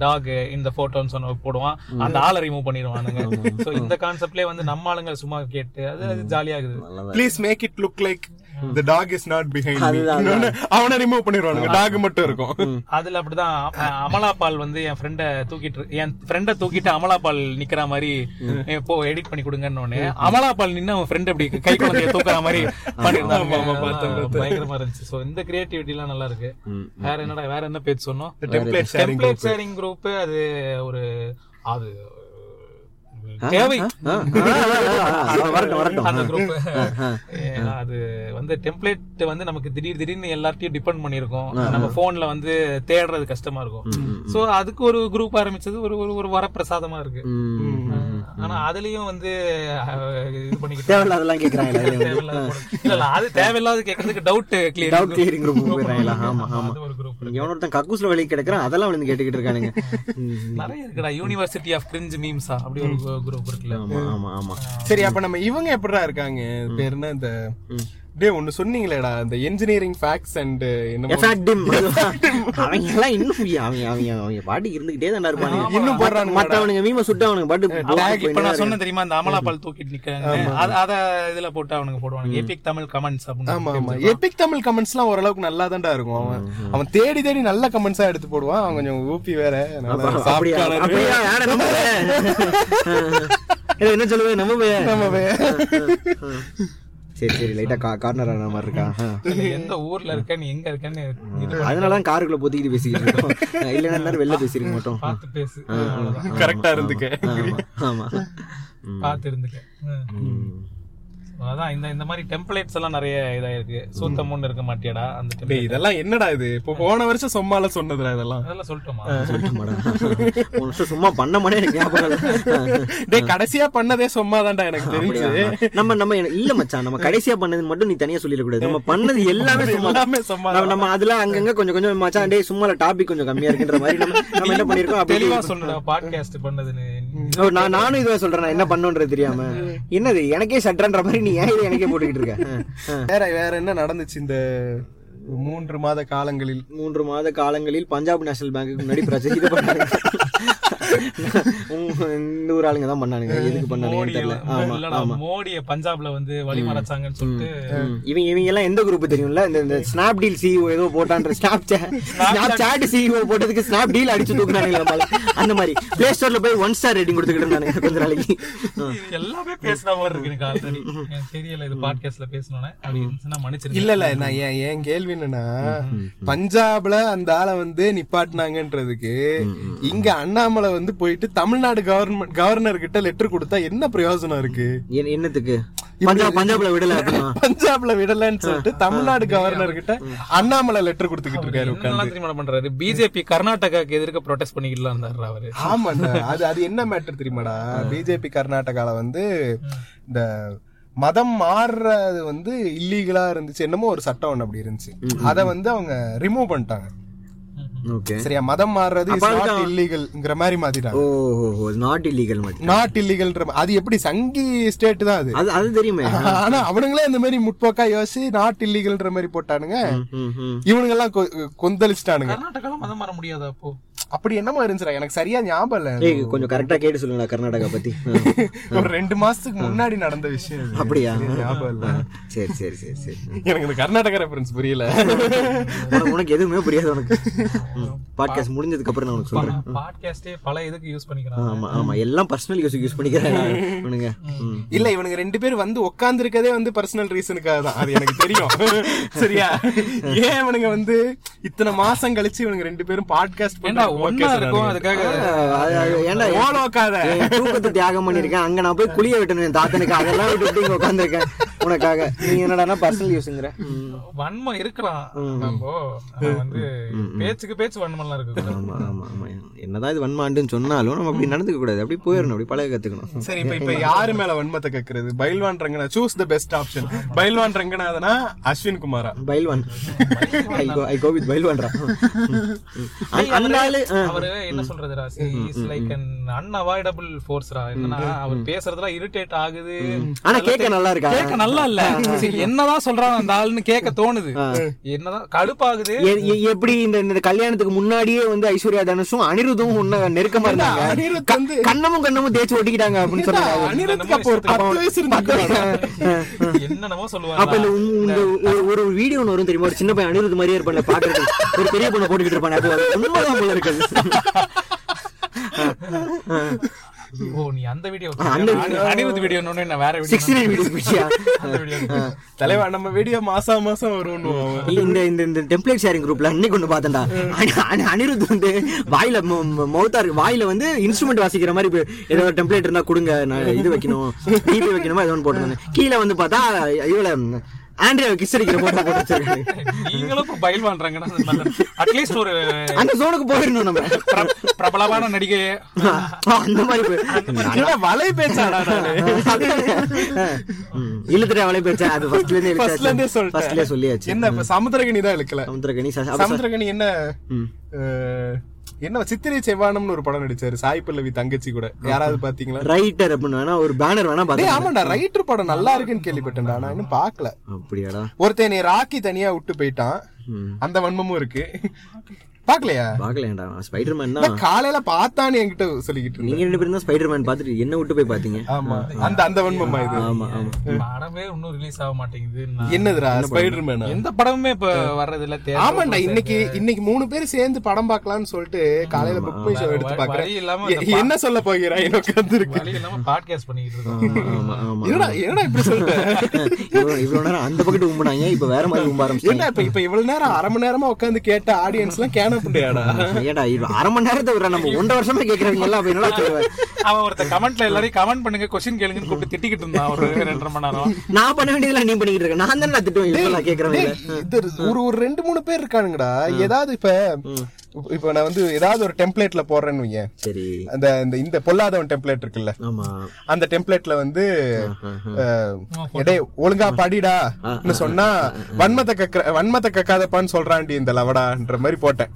dog இந்த போட்டோன்னு சொன்ன போடுவான். அந்த ஆளை ரிமூவ் பண்ணிடுவானுங்க. சோ இந்த கான்செப்ட்லயே வந்து நம்ம ஆளுங்க சும்மா கேட்டு அது அது ஜாலியாகுது. Please make it look like the dog is not behind அவனை ரிமூவ் பண்ணிடுவானுங்க. டாக் மட்டும் இருக்கும். அதுல அப்படிதான் அமலா பால் வந்து என் ஃப்ரெண்ட தூக்கிட்டு என் ஃப்ரெண்ட தூக்கிட்டு அமலா பால் நிக்கிற மாதிரி "ஏய், போ எடிட் பண்ணி கொடுங்கன்னு உடனே அமலா பால் நின்னு அவன் ஃப்ரெண்ட் அப்படி கை குழந்தைய தூக்குற மாதிரி பண்ணிருந்தாங்க. பயங்கரமா இருந்துச்சு. சோ இந்த கிரியேட்டிவிட்டி எல்லாம் நல்லா இருக்கு. வேற என்னடா வேற என்ன பேஜ் சொன்னோம்? Template sharing template sharing group அது ஒரு அது தேவை அது வந்து டெம்ப்ளேட் வந்து நமக்கு திடீர் திடீர்னு எல்லார்ட்டையும் டிபெண்ட் பண்ணிருக்கோம் நம்ம போன்ல வந்து தேடுறது கஷ்டமா இருக்கும். சோ அதுக்கு ஒரு குரூப் ஆரம்பிச்சது ஒரு ஒரு ஒரு வரப்பிரசாதமா இருக்கு. ஆனா அதுலயும் வந்து இது பண்ணிக்கிட்டு தேவையில்லாதெல்லாம் போட- இல்ல இல்ல அது தேவையில்லாத கேட்கறதுக்கு doubt clear doubt clearing group போயிடுறாங்களா ஆமா ஆமா அது ஒரு குரூப் எவன ஒருத்தன் கக்கூஸ்ல வழி கிடக்குறான் அதெல்லாம் வந்து கேட்டுக்கிட்டு இருக்கானுங்க. நிறைய இருக்குடா யூனிவர்சிட்டி ஆஃப் கிரிஞ்ச் மீம்ஸா அப்படி ஒரு குரூப் இருக்குல்ல. ஆமா ஆமா ஆமா. சரி அப்ப நம்ம இவங்க எப்படிடா இருக்காங்க? பேர் என்ன? இந்த டே ஒன்னு சொன்னீங்களேடா இந்த இன்ஜினியரிங் ஃபேக்ட்ஸ் அண்ட் என்னமோ எஃபெக்டிம் அவங்க எல்லாம் இன்னும் அவங்க அவங்க அவங்க பாட்டுக்கு இருந்துகிட்டே தான் இருப்பாங்க இன்னும் போடுறானுங்க மத்தவனுங்க மீம சுட்டு அவனுங்க பாட்டு இப்ப நான் சொன்னேன் தெரியுமா அந்த அமலா பால் தூக்கிட்டு நிக்கிறாங்க அத அத இதுல போட்டு அவனுங்க போடுவாங்க எபிக் தமிழ் கமெண்ட்ஸ் ஆமா ஆமா. எபிக் தமிழ் கமெண்ட்ஸ் எல்லாம் ஓரளவுக்கு நல்லா தான்டா இருக்கும். அவன் அவன் தேடி தேடி நல்ல கமெண்ட்ஸா எடுத்து போடுவான். அவன் கொஞ்சம் ஊப்பி வேற. அதனால அப்படியா? சாப்பிட்டானு. அப்படியா? யார நம்புவேன் சரி சரி லைட்டா கார்னர் ஆன மாதிரி இருக்கா? எந்த ஊர்ல இருக்க நீ எங்க இருக்கன்னு இது அதனாலதான் காருக்குள்ள பொத்திக்கிட்டு பேசிக்கிட்டு இருக்கோம். இல்லைன்னா நேரம் வெளில பேசிருக்க மாட்டோம். பார்த்து பேசு. கரெக்டா இருந்துக்க. ஆமா ஆமா. பார்த்து இருந்துக்க. அதான் இந்த இந்த மாதிரி டெம்ப்ளேட்ஸ் எல்லாம் நிறைய இதாயிருக்கு. சூத்தமுன்னு இருக்க மாட்டியாடா அந்த. இதெல்லாம் என்னடா இது? இப்போ போன வருஷம் சொம்மால சொன்னதுடா இதெல்லாம். அதெல்லாம் சொல்லட்டுமா? சும்மா பண்ண மாட்டே எனக்கு ஞாபகம். டேய் கடைசியா பண்ணதே சொம்மாதான்டா எனக்கு அப்படியா? தெரிஞ்சு நம்ம நம்ம இல்ல மச்சான் நம்ம கடைசியா பண்ணது மட்டும் நீ தனியா சொல்லிடக்கூடாது. நம்ம பண்ணது எல்லாமே சும்மா எல்லாமே சும்மா நம்ம- அதுல அங்கங்க கொஞ்சம் கொஞ்சம் மச்சான் டேய் சும்மா டாபிக் கொஞ்சம் கம்மியா இருக்குன்ற மாதிரி நம்ம என்ன பண்ணிருக்கோம் அப்படி தெளிவா சொல்லுடா பாட்காஸ்ட் பண்ணதுன்னு. நான் நானும் இதுவா சொல்றேன். என்ன பண்ணுன்றது தெரியாம. என்னது எனக்கே சட்டன்ற மாதிரி நீ ஏன் எனக்கே போட்டுக்கிட்டு இருக்க. வேற வேற என்ன நடந்துச்சு இந்த மூன்று மாத காலங்களில்? மூன்று மாத காலங்களில் பஞ்சாப் நேஷனல் பேங்க்கு முன்னாடி பிரச்சனை. இந்த ஊர் ஆளுங்க தான் பண்ணானுங்க. எதுக்கு பண்ணானுங்கன்னு மோடி தெரியல. எல்லாம் ஆமா ஆமா. மோடிய பஞ்சாப்ல வந்து வழிமறைச்சாங்கன்னு சொல்லிட்டு. இவங்க இவங்க எல்லாம் எந்த குரூப் தெரியும்ல? இந்த இந்த ஸ்னாப் டீல் சிஇஓ ஏதோ போட்டான்ற ஸ்னாப் ஸ்னாப் சாட் சிஇஓ போட்டதுக்கு ஸ்னாப் டீல் அடிச்சு தூக்குனானுங்க. அந்த மாதிரி. பிளே ஸ்டோர்ல போய் ஒன் ஸ்டார் ரேட்டிங் கொடுத்துக்கிட்டு இருந்தானுங்க கொஞ்ச நாளைக்கு. எல்லாமே பேசுற மாதிரி இருக்கு எனக்கு ஆல்ரெடி தெரியல இது பாட்காஸ்ட்ல பேசணும்னு அப்படி இருந்துச்சுன்னா மன்னிச்சிருக்கேன் இல்ல இல்ல நான் என் என் கேள்வி என்னன்னா பஞ்சாப்ல அந்த ஆளை வந்து நிப்பாட்டினாங்கன்றதுக்கு இங்க அண்ணாமலை வந்து போயிட்டு தமிழ்நாடு கவர்மெண்ட் கவர்னர் கிட்ட லெட்டர் கொடுத்தா என்ன பிரயோஜனம் இருக்கு? என்ன- என்னத்துக்கு? பஞ்சாப் பஞ்சாப்ல விடல பஞ்சாப்ல விடலன்னு சொல்லிட்டு தமிழ்நாடு கவர்னர் கிட்ட அண்ணாமலை லெட்டர் கொடுத்துக்கிட்டு இருக்காரு உட்கார்ந்து. பண்றாரு? பிஜேபி கர்நாடகாக்கு எதிர்க்க ப்ரொடெஸ்ட் பண்ணிக்கிட்டு இருந்தாரு அவரு. ஆமாண்டா அது அது என்ன மேட்டர் தெரியுமாடா? பிஜேபி கர்நாடகால வந்து இந்த மதம் மாறுறது வந்து இல்லீகலா இருந்துச்சு. என்னமோ ஒரு சட்டம் ஒண்ணு அப்படி இருந்துச்சு. அத வந்து அவங்க ரிமூவ் பண்ணிட்டாங்க. சரியா? மதம் மாறுறது நாட். இல்லீகல்ங்கிற மாதிரி மாத்திட்டாங்க. ஓ நாட் இல்லீகல் மட்டும் நாட் இல்லீகல்ன்ற அது எப்படி? சங்கி ஸ்டேட் தான் அது. அது அது தெரியுமே. ஆனா அவனுங்களே இந்த மாதிரி முற்போக்கா யோசிச்சு நாட் இல்லீகல்ன்ற மாதிரி போட்டானுங்க. இவனுங்க எல்லாம் கொ- கொந்தளிச்சிட்டானுங்க. கர்நாடகால மதம் மாற முடியாதா அப்போ? அப்படி என்னமோ இருந்துச்சுடா எனக்கு சரியா ஞாபகம் இல்ல. ஏய் கொஞ்சம் கரெக்டா கேட்டு சொல்லுங்க கர்நாடகா பத்தி. ஒரு ரெண்டு மாசத்துக்கு முன்னாடி நடந்த விஷயம். அப்படியா? ஞாபகம் இல்ல. சரி சரி சரி சரி. எனக்கு இந்த கர்நாடகா ரெஃபரன்ஸ் புரியல. உனக்கு எதுவுமே புரியாது உனக்கு. பாட்காஸ்ட் முடிஞ்சதுக்கு அப்புறம் நான் உனக்கு சொல்றேன். பாட்காஸ்டே பல இதுக்கு யூஸ் பண்ணிக்கிறாங்க. ஆமா ஆமா எல்லாம் பர்சனல் யூஸ் யூஸ் பண்ணிக்கிறேன் ம். இல்ல இவனுங்க ரெண்டு பேரும் வந்து உட்கார்ந்து இருக்கதே வந்து பர்சனல் ரீசனுக்காக தான். அது எனக்கு தெரியும். சரியா? ஏன் இவனுங்க வந்து இத்தனை மாசம் கழிச்சு இவனுங்க ரெண்டு பேரும் பாட்காஸ்ட் ஏண்டா ஒன்னா இருக்கும் அதுக்காக. ஓலோக்காத தூக்கத்தை தியாகம் பண்ணிருக்கேன் அங்க நான் போய் குளிய விட்டணும் என் தாத்தனுக்கு. அதெல்லாம் விட்டு இங்க உட்காந்துருக்கேன் உனக்காக. நீ என்னடா பர்சனல் யூஸ்ங்கிற வன்மம் இருக்கலாம். நம்ம ஆனா வந்து பேச்சுக்கு பேச்சு வன்மம்லாம் இருக்கு ஆமா ஆமா ஆமா. என்னதான் இது வன்மாண்டுன்னு சொன்னாலும் நம்ம அப்படி நடந்துக்க கூடாது. அப்படி போயிடணும் அப்படி பழக கத்துக்கணும். சரி இப்ப இப்ப யாரு மேல வன்மத்தை கேக்குறது? பைல்வான் ரங்கனா choose the best option Bayilvan ரங்கநாதனா Ashwin Kumara? Bayilvan. I go I go with பைல்வான்ரா. அந்த- ஆளு. அவரு என்ன சொல்றது ராசி இஸ் லைக் அன் அன்அவாய்டபிள் ஃபோர்ஸ்ரா என்னன்னா அவர் பேசுறதுலாம் இரிட்டேட் ஆகுது. ஆனா கேட்க நல்லா இருக்கா? கேட்க நல்லா இல்ல. என்னதான் சொல்றான் அந்த ஆளுன்னு கேட்க தோணுது. என்னதான் கடுப்பாகுது. எப்படி இந்த இந்த கல்யாணத்துக்கு முன்னாடியே வந்து ஐஸ்வர்யா தனுஷும் அனிருதும் உன்ன நெருக்கமா இருந்தாங்க? கண்ணமும் கண்ணமும் தேய்ச்சி ஒட்டிக்கிட்டாங்க அப்படின்னு சொன்னாங்க அப்போ என்னென்னமோ அப்ப சொல்லுவாங்க இந்த உங்க- உங்க ஒரு- வீடியோ ஒன்று வரும் தெரியுமா? ஒரு சின்ன பையன் அனிருத் மாதிரியே இருப்பாங்க பாக்குறது ஒரு பெரிய பொண்ணை போட்டுக்கிட்டு இருப்பாங்க அப்போ அது உண்மைதான் போல இருக்குது ஓ நீ அந்த வீடியோ அனிருத் வீடியோ நான் வேற வீடியோ தலைவா நம்ம வீடியோ மாசம் மாசம் இல்ல இந்த இந்த இந்த டெம்ப்ளேட் ஷேரிங் குரூப்ல அன்னைக்கு ஒண்ணு பார்த்தேன்டா. அனி- அனி- அனிருத் வந்து வாயில மௌத்தா இருக்கு வாயில வந்து இன்ஸ்ட்ருமெண்ட் வாசிக்கிற மாதிரி ஏதோ டெம்ப்ளேட் இருந்தா கொடுங்க நான் இது வைக்கணும் டிபி வைக்கணுமா ஏதோ ஒன்று போட்டுருந்தேன். கீழே வந்து பார்த்தா இவள ஆண்ட்ரியா கிஸ் அடிக்கிற போட்டோ போட்டு வச்சிருக்காங்க நீங்களும் இப்ப பயில் பண்றாங்கன்னா அட்லீஸ்ட் ஒரு அந்த ஜோனுக்கு போயிடணும் நம்ம. பிர- பிரபலமான நடிகை அந்த மாதிரி வலை பேச்சாடா. இழுத்துட்டு அவளே பேச்சா அது ஃபர்ஸ்ட்ல இருந்தே ஃபர்ஸ்ட்ல இருந்தே இழுத்தாச்சு ஃபர்ஸ்ட்ல சொல்லியாச்சு. என்ன சமுத்திரகனி தான் இழுக்கல? சமுத்திரகனி சமுத்திரகனி என்ன என்ன சித்திரை செவ்வானம்னு ஒரு படம் நடிச்சாரு சாய் பல்லவி தங்கச்சி கூட. யாராவது பாத்தீங்களா? ரைட்டர் அப்படின்னு வேணா ஒரு பேனர் வேணா டேய் பார்த்தேன் ஆமாண்டா ரைட்டர் படம் நல்லா இருக்குன்னு கேள்விப்பட்டேன்டா நான் இன்னும் பாக்கல அப்படியாடா. ஒருத்தன் ராக்கி தனியா விட்டு போயிட்டான். அந்த வன்மமும் இருக்கு. பாக்கலையா பாக்கலையாடா ஸ்பைடர்மேன் தான். காலையில பார்த்தான்னு என்கிட்ட சொல்லிக்கிட்டு நீங்க ரெண்டு பேரும் தான் ஸ்பைடர்மேன் பார்த்துட்டு என்ன விட்டு போய் பாத்தீங்க ஆமா. அந்த அந்த வன்மமா இது. ஆமா ஆமா. படமே இன்னும் ரிலீஸ் ஆக மாட்டேங்குது. என்னதுடா ஸ்பைடர் மேனா எந்த படமுமே இப்ப வர்றது இல்ல ஆமாண்டா இன்னைக்கு இன்னைக்கு மூணு பேர் சேர்ந்து படம் பார்க்கலாம்னு சொல்லிட்டு காலையில புக் மை ஷோ எடுத்து பாக்குறேன். என்ன சொல்ல போகிறா? எனக்கு வழி இல்லாம பாட்காஸ்ட் பண்ணிட்டு இருக்கோம். ஆமா ஆமா என்னடா என்னடா இப்படி சொல்லிட்ட இவ்வளவு நேரம் அந்த பக்கத்து உம்புனாங்க இப்ப வேற மாதிரி உம்ப ஆரம்பிச்சாங்க என்ன இப்ப இவ்வளவு நேரம் அரை மணி நேரமா உட்கார்ந்து கேட்ட ஆடியன்ஸ் எல்லாம் கேன புண்டையாடா ஏடா இது அரை மணி நேரத்தை விடுறா நம்ம ஒன்றரை வருஷமா கேக்குறவங்க எல்லாம் அப்ப என்னடா சொல்லுவேன் அவன் ஒருத்த கமெண்ட்ல எல்லாரையும் கமெண்ட் பண்ணுங்க கொஸ்டின் கேளுங்கன்னு கூப்பிட்டு திட்டிக்கிட்டு இருந்தான் ஒரு ரெண்டரை மணி நேரம். நான் பண்ண வேண்டியதெல்லாம் நீ பண்ணிக்கிட்டு இருக்க. நான் தானே திட்டுவேன் இது ஒரு ஒரு ரெண்டு மூணு பேர் இருக்கானுங்கடா. ஏதாவது இப்ப இப்ப நான் வந்து ஏதாவது ஒரு டெம்ப்ளேட்ல போடுறேன்னு சரி. அந்த இந்த இந்த பொல்லாதவன் டெம்ப்ளேட் இருக்குல்ல? ஆமா. அந்த டெம்ப்ளேட்ல வந்து டேய் ஒழுங்கா படிடா சொன்னா வன்மத்தை கக்க வன்மத்தை கக்காதப்பான்னு சொல்றான்டி இந்த லவடான்ற மாதிரி போட்டேன்.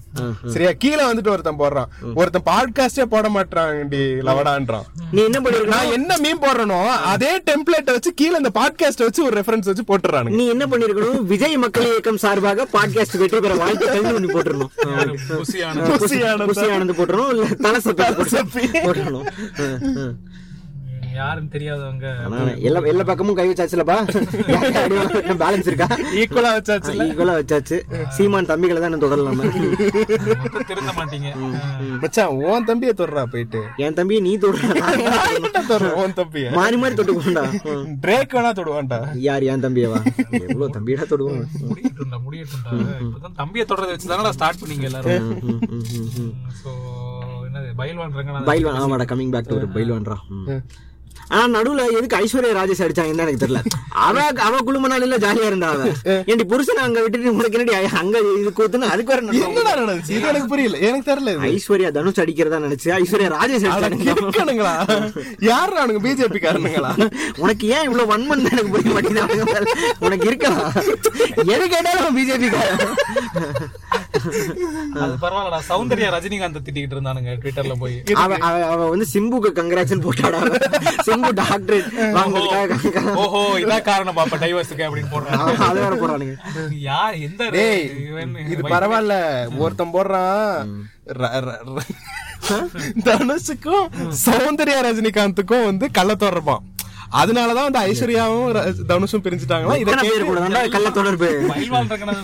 சரியா? கீழே வந்துட்டு ஒருத்தன் போடுறான். ஒருத்தன் பாட்காஸ்டே போட மாட்டான்டி லவடான்றான். நீ என்ன பண்ணிருக்க நான் என்ன மீன் போடுறனோ அதே டெம்ப்ளேட்டை வச்சு கீழே இந்த பாட்காஸ்ட் வச்சு ஒரு ரெஃபரன்ஸ் வச்சு போட்டுறானுங்க. நீ என்ன பண்ணிருக்கணும்? விஜய் மக்கள் இயக்கம் சார்பாக பாட்காஸ்ட் வெற்றி பெற போட்டுறணும் புசியான புசி ஆனந்தம். புசி ஆனந்த் போட்டுறணும் இல்ல தலை சப்பி. போட்டுறணும். யாருன்னு தெரியாதவங்க எல்லா எல்லா பக்கமும் கை வச்சாச்சுலப்பா. பேலன்ஸ் இருக்கா? ஈக்குவலா வச்சாச்சு. ஈக்குவலா வச்சாச்சு. சீமான் தம்பிகளை தான் தொடரலாம்? திருந்த மாட்டீங்க. மச்சான் உன் தம்பியை தொடுறா போயிட்டு. என் தம்பியை நீ தொடுறேன் உன் தம்பிய. மாறி மாறி தொட்டுக்கோண்டா பிரேக் வேணா தொடுவான்டா. யார் என் தம்பியவா? எவ்வளவு தம்பியடா தொடுவோம் முடியட்டும்டா முடியட்டும்டா. இப்பதான் தம்பியை தொடர்றதை வச்சு தானடா ஸ்டார்ட் பண்ணீங்க எல்லாரும். சோ என்னது பயில்வான் ரங்கநாதன் பைல்வான் ஆமாடா கமிங் பேக் டு ஒரு பைல்வான்ரா ஆனா நடுவுல எதுக்கு ஐஸ்வர்யா ராஜேஷ் அடிச்சாங்கன்னு எனக்கு தெரியல. அவ அவ குடும்ப நாளில ஜாலியா இருந்தா அவ. ஏன்டி புருஷனை அங்க விட்டுட்டு உனக்கு என்னடி அங்க இது கூத்துன்னு அதுக்கு வர நடந்துச்சு? இது எனக்கு புரியல. எனக்கு தெரியல. ஐஸ்வர்யா தனுஷ் அடிக்கிறதா நினைச்சு ஐஸ்வர்யா ராஜேஷ் அட, அடிச்சாங்க கிறுக்கனுங்களா யாரு நானுங்க பிஜேபி காரனுங்களா? உனக்கு ஏன் இவ்வளவு வன்மன் எனக்கு புரிய மாட்டேங்குது? உனக்கு இருக்கலாம். எது கேட்டாலும் பிஜேபி அது பரவாயில்லடா. சௌந்தர்யா ரஜினிகாந்த் திட்டிக்கிட்டு இருந்தானுங்க ட்விட்டர்ல போய். அவ அவ- அவ வந்து சிம்புக்கு கங்கராக்சன் போட்டாடா. சிம்பு டாக்டரேட் வாங்குறதுக்காக ஓஹோ இதான் காரணம். பாப்பா டைவர்ஸுக்கு அப்படின்னு போடுறாங்க. அவன் அதை வேற போறானுங்க யார் எந்த இது பரவாயில்ல. ஒருத்தன் போடுறான். தனுஷுக்கும் சௌந்தர்யா ரஜினிகாந்துக்கும் வந்து கள்ள தொடர்பான் அதனாலதான் வந்து ஐஸ்வர்யாவும் தனுஷும் பிரிஞ்சுட்டாங்களா? இதை எத்தனை பேர் கூட தான்டா கள்ள தொடர்பு?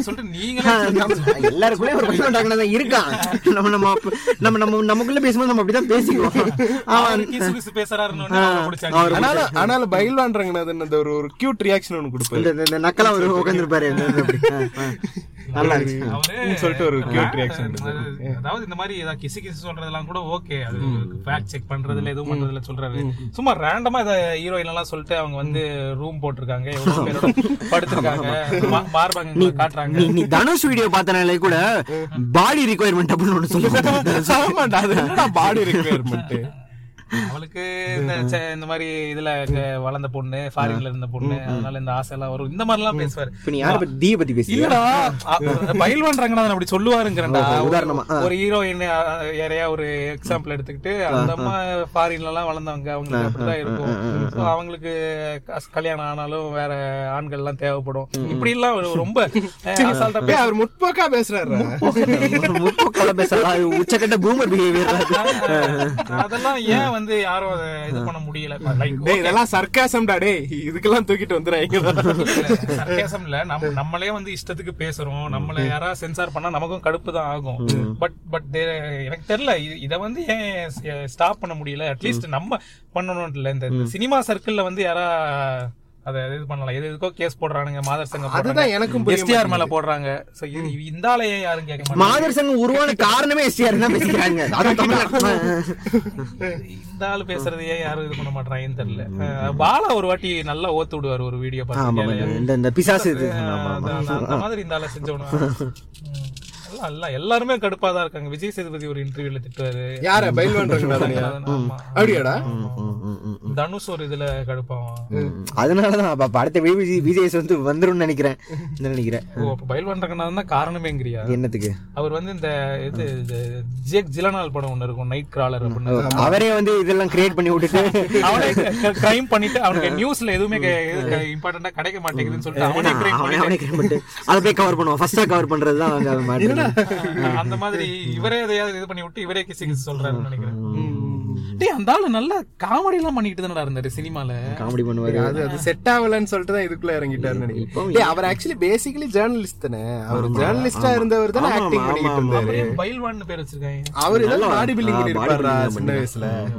சொல்லிட்டு நீங்களே எல்லாருக்குள்ளே ஒரு பையன் டாக்டர் இருக்கான் நம்ம நம்ம நம்ம நம்ம நமக்குள்ள பேசும்போது நம்ம அப்படிதான் பேசிக்குவோம். அவன் அவரு கிசு கிசு பேசுறாருன்னு. ஆனால பயில்வான்றங்கனது அந்த ஒரு ஒரு கியூட் ரியாக்ஷன் ஒன்னு கொடுப்பாரு. இந்த- நக்கலா ஒரு உட்காந்துருப்பாரு நல்லா இருக்கு அவரு சொல்லிட்டு ஒரு அதாவது இந்த மாதிரி ஏதாவது கிசு கிசு சொல்றதெல்லாம் கூட ஓகே. அது ஃபேக்ட் செக் பண்றதுல எதுவும் பண்றதுல சொல்றாரு. சும்மா ரேண்டமா இத ஹீரோயின் எல்லாம் சொல்லிட்டு அவங்க வந்து ரூம் போட்டிருக்காங்க. எவ்வளவு பேரோட படுத்திருக்காங்க. பார்பாங்க காட்டுறாங்க. நீ நீ தனுஷ் வீடியோ பார்த்தனாலே கூட பாடி ரிக்குவயர்மெண்ட் அப்படின்னு ஒண்ணு சொல்லுவாங்க. பாடி ரெக்குயர்மெண்ட் அவளுக்கு இந்த ச- இந்த மாதிரி இதுல வளர்ந்த பொண்ணு ஃபாரின்ல இருந்த பொண்ணு அதனால இந்த ஆசை எல்லாம் வரும். இந்த மாதிரி எல்லாம் பேசுவாரு. இப்ப நீ யார பத்தி பத்தி பேசுறியா? இல்லடா பயில்வான் ரங்கநாதன் அப்படி சொல்லுவாருங்கிறா உதாரணமா. ஒரு ஹீரோயின் யாரையா ஒரு எக்ஸாம்பிள் எடுத்துக்கிட்டு அந்த அம்மா ஃபாரின்ல எல்லாம் வளர்ந்தவங்க அவங்களுக்கு அப்படிதான் இருக்கும். அவங்களுக்கு கல்யாணம் ஆனாலும் வேற ஆண்கள் எல்லாம் தேவைப்படும் இப்படி எல்லாம் ரொம்ப அவர் முற்போக்கா பேசுறாரு. முற்போக்கால பேசுறா உச்சக்கட்ட பூமர் பிஹேவியர் அதெல்லாம் ஏன் வந்து யாரும் அதை இது பண்ண முடியல. டேய் இதெல்லாம் சர்க்காசம்டா டேய். இதுக்கெல்லாம் தூக்கிட்டு வந்துறாங்க சர்க்கேசம் இல்ல நம்ம நம்மளே வந்து இஷ்டத்துக்கு பேசுறோம். நம்மள யாராவது சென்சார் பண்ணா நமக்கும் கடுப்பு தான் ஆகும். பட் பட் எனக்கு தெரியல. இது- இத வந்து ஏன் ஸ்டாப் பண்ண முடியல? அட்லீஸ்ட் நம்ம பண்ணணும் இல்ல. இந்த சினிமா சர்க்கிள்ல வந்து யாரா அத இது பண்ணலாம். எது எதுக்கோ கேஸ் போடுறானுங்க மாதர் சங்கம் அதுதான் எனக்கும் எஸ்டிஆர் மேல போடுறாங்க. சோ இந்த ஆளை ஏன் யாரும் கேட்க மாட்டாங்க. மாதர் சங்கம் உருவான காரணமே எஸ்டிஆர் தான் பேசிக்கிறாங்க. இந்த ஆளு பேசுறது ஏன் யாரும் இது பண்ண மாட்டாங்கன்னு தெரியல. பாலா ஒரு வாட்டி நல்லா ஓத்து விடுவாரு ஒரு வீடியோ பார்த்து இந்த பிசாசு. அந்த- மாதிரி இந்த ஆளை செஞ்சவனா. எல்லாம் எல்லாம் எல்லாருமே கடுப்பா தான் இருக்காங்க. விஜய் சேதுபதி ஒரு இன்டர்வியூல திட்டுவாரு யார? ஆமா. அப்படியாடா. தனுஷ் ஒரு இதுல கடுப்பாவான். அதனாலதான் அப்ப அடுத்த விஜய் விஜய்ஸ் வந்து வந்துரும்னு நினைக்கிறேன். என்ன நினைக்கிறேன்? ஓ அப்ப பயில் பண்றதுனா காரணமேங்கிறியா? என்னத்துக்கு? அவர் வந்து இந்த இது ஜேக் ஜிலனால் படம் ஒண்ணு இருக்கும் நைட் கிராலர் அப்படின்னு. அவரே வந்து இதெல்லாம் கிரியேட் பண்ணி விட்டுட்டு. அவனே கிரைம் பண்ணிட்டு அவனுக்கு நியூஸ்ல எதுவுமே இம்பார்ட்டண்டா கிடைக்க மாட்டேங்குதுன்னு சொல்லிட்டு அவனே கிரைம் அவனே பண்ணிட்டு. அதை போய் கவர் பண்ணுவான். ஃபர்ஸ்டா கவர் பண்றதுதான் அவங்க மாட்டேன் அந்த மாதிரி இவரே எதையாவது இது பண்ணி விட்டு இவரே கிசி கிசி சொல்றாருன்னு நினைக்கிறேன். டேய் அந்த ஆளு நல்ல காமெடி எல்லாம் பண்ணிட்டு தானடா இருந்தாரு சினிமால. காமெடி பண்ணுவாரு. அது அது செட் ஆகலன்னு சொல்லிட்டு தான் இதுக்குள்ள இறங்கிட்டாருன்னு நினைக்கிறேன். டேய், அவர் ஆக்சுவலி பேசிக்கலி ஜேர்னலிஸ்ட் தானே. அவர் ஜேர்னலிஸ்டா இருந்தவர் தானே ஆக்டிங் பண்ணிட்டு. இருந்தாரு. பைல்வான்னு பேர் வச்சிருக்காங்க. அவர் நல்லா- பாடி பில்டிங் bodybuilding சின்ன வயசுல.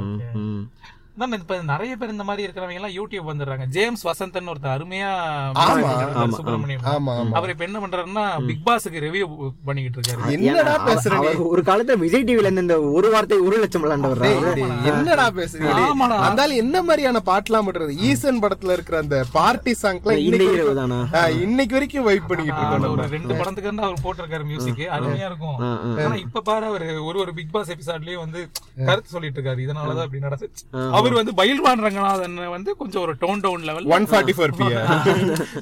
ம், ம். தான் இப்ப நிறைய பேர் இந்த மாதிரி இருக்கிறவங்க எல்லாம் யூடியூப் வந்துடுறாங்க. ஜேம்ஸ் வசந்தன் ஒருத்தர் அருமையா சுப்பிரமணியம். அவர் இப்ப என்ன பண்றாருன்னா பிக் பாஸுக்கு ரிவ்யூ பண்ணிக்கிட்டு இருக்காரு. என்னடா பேசுற நீ? அவர் ஒரு காலத்துல விஜய் டிவில இருந்து இந்த ஒரு வார்த்தை ஒரு லட்சம் விளாண்டவர். என்னடா பேசுறீங்க. அந்தால என்ன மாதிரியான பாட்டுலாம் பண்றது? ஈசன் படத்துல இருக்கிற அந்த பார்ட்டி சாங்க்லாம் இன்னைக்கு வரைக்கும் தானா? ஆ, இன்னைக்கு வரைக்கும் வைப் பண்ணிக்கிட்டு இருக்கோம் ஒரு. ரெண்டு படத்துக்கு வந்து அவர் போட்டிருக்காரு மியூசிக் அருமையா இருக்கும். ஆனா இப்ப பாரு அவர் ஒரு ஒரு பிக் பாஸ் எபிசோட்லயே வந்து கருத்து சொல்லிட்டு இருக்காரு. இதனாலதான் இப்படி நடந்துச்சு. அவர் வந்து பயில்வான் ரங்கநாதன் வந்து கொஞ்சம் ஒரு tone down level 144 p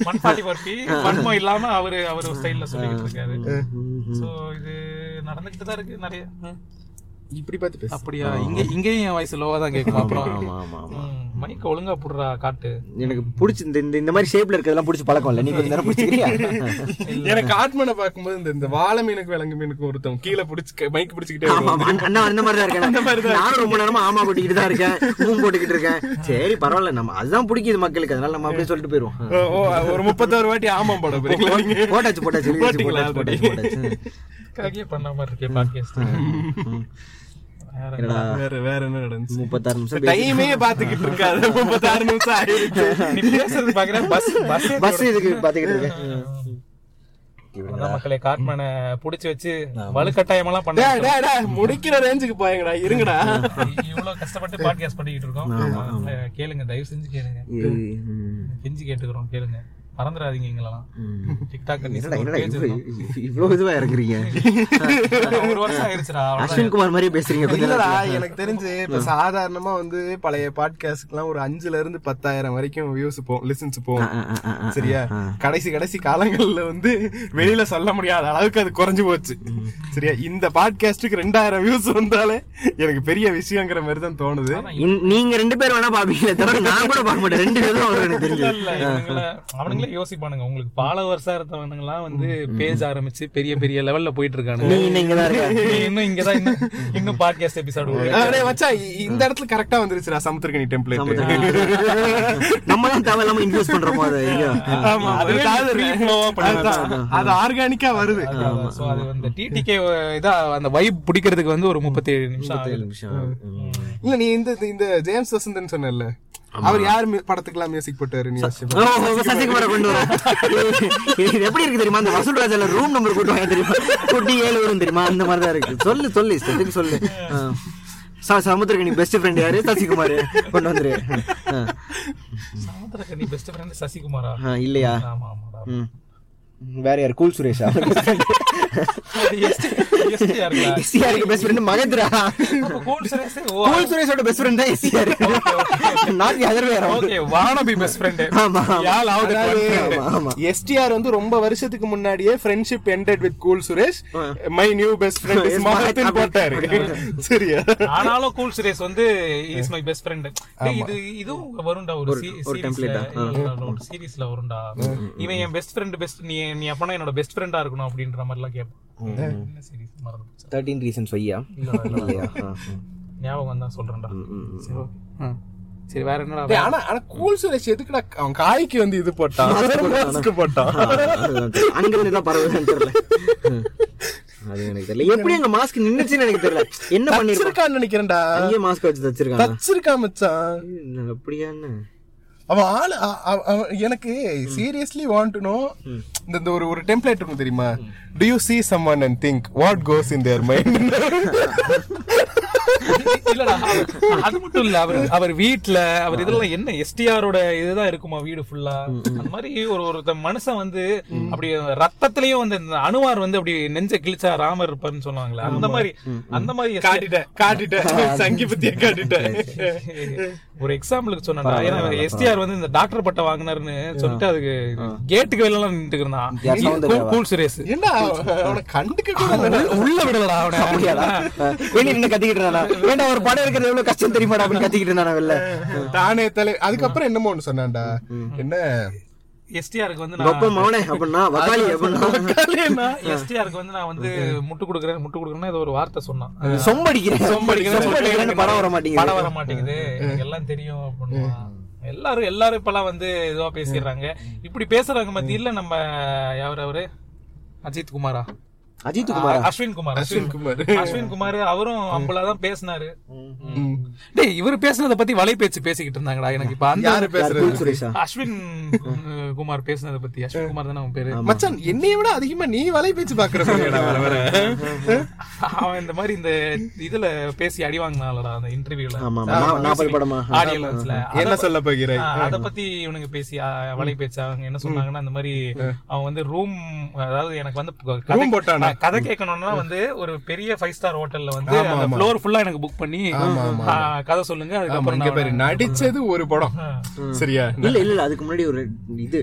one forty four வன்மம் இல்லாம அவரு அவர் ஸ்டைல்ல சொல்லிட்டு இருக்காரு. சோ இது நடந்துகிட்டு தான் இருக்கு நிறைய. இப்படி பார்த்து பேசு. அப்படியா? இங்க இங்கேயும் என் வயசு லோவா தான் கேட்கும். அப்புறம் ஆமா ஆமா ஆமா மைக்க ஒழுங்கா புடுறா காட்டு. எனக்கு பிடிச்சி இந்த இந்த- மாதிரி ஷேப்ல இருக்கிறதெல்லாம் பிடிச்சி பழக்கம் இல்ல. நீ கொஞ்ச நேரம் பிடிச்சிக்கிறியா? எனக்கு ஆத்மனை பார்க்கும்போது இந்த இந்த வாழை மீனுக்கு விலங்கு மீனுக்கு ஒருத்தன் கீழே பிடிச்சு மைக் பிடிச்சிக்கிட்டே ஆமா. ஆமா. அண்ணா அந்த மாதிரி தான் இருக்கேன். நானும் ரொம்ப நேரமா ஆமா போட்டுக்கிட்டு தான் இருக்கேன். மூம் போட்டுக்கிட்டு இருக்கேன். சரி பரவாயில்ல. நம்ம அதுதான் பிடிக்குது மக்களுக்கு. அதனால நம்ம அப்படியே சொல்லிட்டு போயிருவோம். ஒரு முப்பத்தாறு வாட்டி ஆமாம் போட போட்டாச்சு போட்டாச்சு போட்டாச்சு போட்டாச்சு போட்டாச்சு காகிய பண்ண மாதிரி இருக்கே பாட்காஸ்ட் வேற வேற வேற என்ன நடந்துச்சு? முப்பத்தாறு நிமிஷம் பேசி- டைமே பாத்துக்கிட்டு இருக்காது. முப்பத்தாறு நிமிஷம் ஆயிடுச்சு. நீ பேசுறது பாக்குறேன் பஸ் பஸ் பஸ் இதுக்கு பாத்துக்கிட்டு இருக்கேன். மக்களே காட்மேனை புடிச்சு வச்சு வலுக்கட்டாயம் எல்லாம் பண்ண முடிக்கிற ரேஞ்சுக்கு போயங்கடா இருங்கடா. இவ்வளவு கஷ்டப்பட்டு பாட்காஸ்ட் பண்ணிக்கிட்டு இருக்கோம். கேளுங்க தயவு செஞ்சு கேளுங்க. கெஞ்சி கேட்டுக்கிறோம் கேளுங்க. மறந்துடாதீங்க எங்களெல்லாம். டிக்டாக் இவ்வளவு இதுவா இறக்குறீங்க ஒரு வருஷம் ஆயிருச்சுடா. அஸ்வின் குமார் மாதிரியே பேசுறீங்க இல்லடா. எனக்கு தெரிஞ்சு இப்ப சாதாரணமா வந்து பழைய பாட்காஸ்ட்க்குலாம் ஒரு அஞ்சுல இருந்து பத்தாயிரம் வரைக்கும் வியூஸ் போகும் லிசன்ஸ் போகும். சரியா? கடைசி கடைசி காலங்கள்ல வந்து வெளியில சொல்ல முடியாத அளவுக்கு அது குறைஞ்சு போச்சு. சரியா? இந்த பாட்காஸ்டுக்கு ரெண்டாயிரம் வியூஸ் வந்தாலே எனக்கு பெரிய விஷயங்கிற மாதிரி தான் தோணுது. நீங்க ரெண்டு பேர் வேணா பாப்பீங்களே தவிர நான் கூட பார்க்க மாட்டேன். ரெண்டு பேரும் அவனுங்களே யோசிப்பானுங்க. உங்களுக்கு ஃபாலோவர்ஸா இருந்தவனுங்க எல்லாம் வந்து பேஜ் ஆரம்பிச்சு பெரிய பெரிய லெவல்ல போயிட்டு இருக்கானுங்க நீ இன்னும் இங்கதான் இன்னும் பாட்காஸ்ட் எபிசோடு இ- இந்த இடத்துல கரெக்டா வந்துருச்சுடா சமுத்திரகனி டெம்ப்ளேட் நம்ம தான் தேவையில்லாம இன்வெஸ்ட் பண்றோமோ அதை. ஆமா ஆர்கானிக்கா வருது. சோ அது அந்த டிடிகே இதா அந்த வைப் பிடிக்கிறதுக்கு வந்து ஒரு முப்பத்தி ஏழு நிமிஷம். இல்ல நீ இந்த இந்த ஜேம்ஸ் வசந்தன் சொன்னல அவர் யார் மி- படத்துக்கெல்லாம் மியூசிக் போட்டாரு நீ சசிகுமாரை கொண்டு வர இது எப்படி இருக்கு தெரியுமா? அந்த வசூல் ராஜால ரூம் நம்பர் கூட்டுவாங்க தெரியுமா? குட்டி ஏழு வரும் தெரியுமா? அந்த மாதிரி தான் இருக்கு. சொல்லு சொல்லு இஷ்டத்துக்கு சொல்லு. சமுத்திரகனி பெஸ்ட் ஃப்ரெண்ட் யாரு? சசிகுமார். கொண்டு வந்துரு. ஆ. சமுத்திரக்கனி பெஸ்ட் ஃப்ரெண்ட் சசிகுமாரா? இல்லையா? ஆமா ஆமாடா. ம். வேற யார்? கூல் சுரேஷா? பெஸ்ட் ஃப்ரெண்ட் மகத்ரா அப்ப கூல் சுரேஷ் ஓ. கூல் சுரேஷோட பெஸ்ட் ஃப்ரெண்ட் தான் எஸ்சிஆர் நாட் அதர் வேற ஓகே வானபி பெஸ்ட் ஃப்ரெண்ட் ஆமா, ஆமா. யால் ஆவுது ஆமா ஆமா. எஸ்டிஆர் வந்து ரொம்ப வருஷத்துக்கு முன்னாடியே friendship ended with cool Suresh. My new best friend is மகத்தின் போட்டாரு சரியா? ஆனாலும் கூல் சுரேஷ் வந்து இஸ் மை பெஸ்ட் ஃப்ரெண்ட் இது இதுவும் வரும்டா? ஒரு சீரிஸ்ல வரும்டா இவன் என் பெஸ்ட் ஃப்ரெண்ட் பெஸ்ட் நீ நீ அப்பனா என்னோட பெஸ்ட் ஃப்ரெண்டா இருக்கணும் அப்படின்ற மாதிரி எல்லாம் கேட்பான் என்ன சீரிஸ் மறந்து போச்சு. தேர்ட்டீன் ரீசன்ஸ் ஆ. ஞாபகம் தான் சொல்றேன்டா. சரி வேற என்னடா? ஆனா ஆனா கூல் சுரேஷ் எதுக்குடா அவன் காய்க்கு வந்து இது போட்டான்? மாஸ்க் போட்டான். அங்க இருந்து பரவுதுன்னு தெரியல. அது எனக்கு தெரியல. எப்படி அங்க மாஸ்க் நின்னுச்சுன்னு எனக்கு தெரியல. என்ன பண்ணிருக்கான் தச்சிருக்கான்னு நினைக்கிறேன்டா. அங்கேயே மாஸ்க் வச்சு தச்சிருக்காங்க தச்சிருக்கான் மச்சான். அப்படியான்னு அவன் ஆளு எனக்கு சீரியஸ்லி வாண்ட் டு நோ இந்த இந்த ஒரு ஒரு டெம்ப்ளேட் இருக்கும் தெரியுமா? Do you see someone and think what goes in their mind? இல்லடா அது மட்டும் இல்ல அவர் அவர் வீட்ல அவர் இதெல்லாம் என்ன? எஸ்டிஆரோட இதுதான் இருக்குமா வீடு ஃபுல்லா அந்த மாதிரி ஒரு ஒரு மனுஷன் வந்து அப்படி ரத்தத்திலயும் வந்து அணுவார் வந்து அப்படி நெஞ்ச கிழிச்சா ராமர் இருப்பாருன்னு சொல்லுவாங்களே அந்த மாதிரி அந்த மாதிரி காட்டிட்டேன் காட்டிட்டேன். சங்கி பத்திய காட்டிட்டேன். ஒரு எக்ஸாம்பிளுக்கு சொன்னா ஏன்னா எஸ்டிஆர் வந்து இந்த டாக்டர் பட்டம் வாங்கினாருன்னு சொல்லிட்டு அதுக்கு கேட்டுக்கு வெளில எல்லாம் நின்றுட்டு இருந்தான்? கூல் சுரேஷ் என்ன அவனை கண்டுக்க கூட இல்ல. உள்ள விடலடா அவன. வெளிய நின்னு கத்திக்கிட்டு இருந்தானா? ஒரு படம் இருக்கிறது எவ்வளவு கஷ்டம் தெரியுமாடா அப்படின்னு கத்திக்கிட்டு இருந்தானா வெளில? தானே தலை அதுக்கப்புறம் என்னமோ ஒண்ணு சொன்னான்டா. என்ன? எஸ்டிஆருக்கு வந்து நான் எஸ்டிஆருக்கு வந்து நான் வந்து முட்டு கொடுக்குறேன் முட்டு கொடுக்குறேன்னா ஏதோ ஒரு வார்த்தை சொன்னான். சொம்படிக்கிறேன். சொம்படிக்கிறேன் படம் வர மாட்டேங்குது. படம் வர மாட்டேங்குது. எல்லாம் தெரியும் அப்படின்னா எல்லாரும் எல்லாரும் இப்பெல்லாம் வந்து இதுவா பேசிடுறாங்க. இப்படி பேசுறவங்க மத்தியில நம்ம யார் அவரு? அஜித் குமாரா அஜித் குமார்? அஸ்வின் குமார் அஸ்வின் குமார். அஸ்வின் குமார் அவரும் அம்பலாதான் பேசினாரு. டேய் இவர் பேசுனத பத்தி வலை பேச்சு பேசிக்கிட்டு இருந்தாங்கடா எனக்கு இப்ப அந்த யாரு பேசுறது? அஸ்வின் குமார் பேசுனத பத்தி. அஸ்வின் குமார் தானே அவன் பேரு? மச்சான் என்னைய விட அதிகமா நீ வலை பேச்சு பாக்குற பையன்டா வர வர. அவன் இந்த மாதிரி இந்த இதுல பேசி அடி வாங்கினாலடா அந்த இன்டர்வியூல ஆமா ஆமா. நா- நாற்பது படமா? ஆடியோ லான்ச்ல என்ன சொல்ல போகிறாய் அத பத்தி இவனுங்க பேசி வலை பேச்சு அவங்க என்ன சொன்னாங்கன்னா இந்த மாதிரி அவன் வந்து ரூம் அதாவது எனக்கு வந்து Room போட்டானா? கதை கேட்கணும்னா வந்து ஒரு பெரிய ஃபைவ் ஸ்டார் ஹோட்டல்ல வந்து அந்த ஃப்ளோர் ஃபுல்லா எனக்கு புக் பண்ணி கதை சொல்லுங்க அதுக்கப்புறம் நடிச்சது ஒரு படம். சரியா? இல்ல இல்ல இல்ல அதுக்கு முன்னாடி ஒரு இது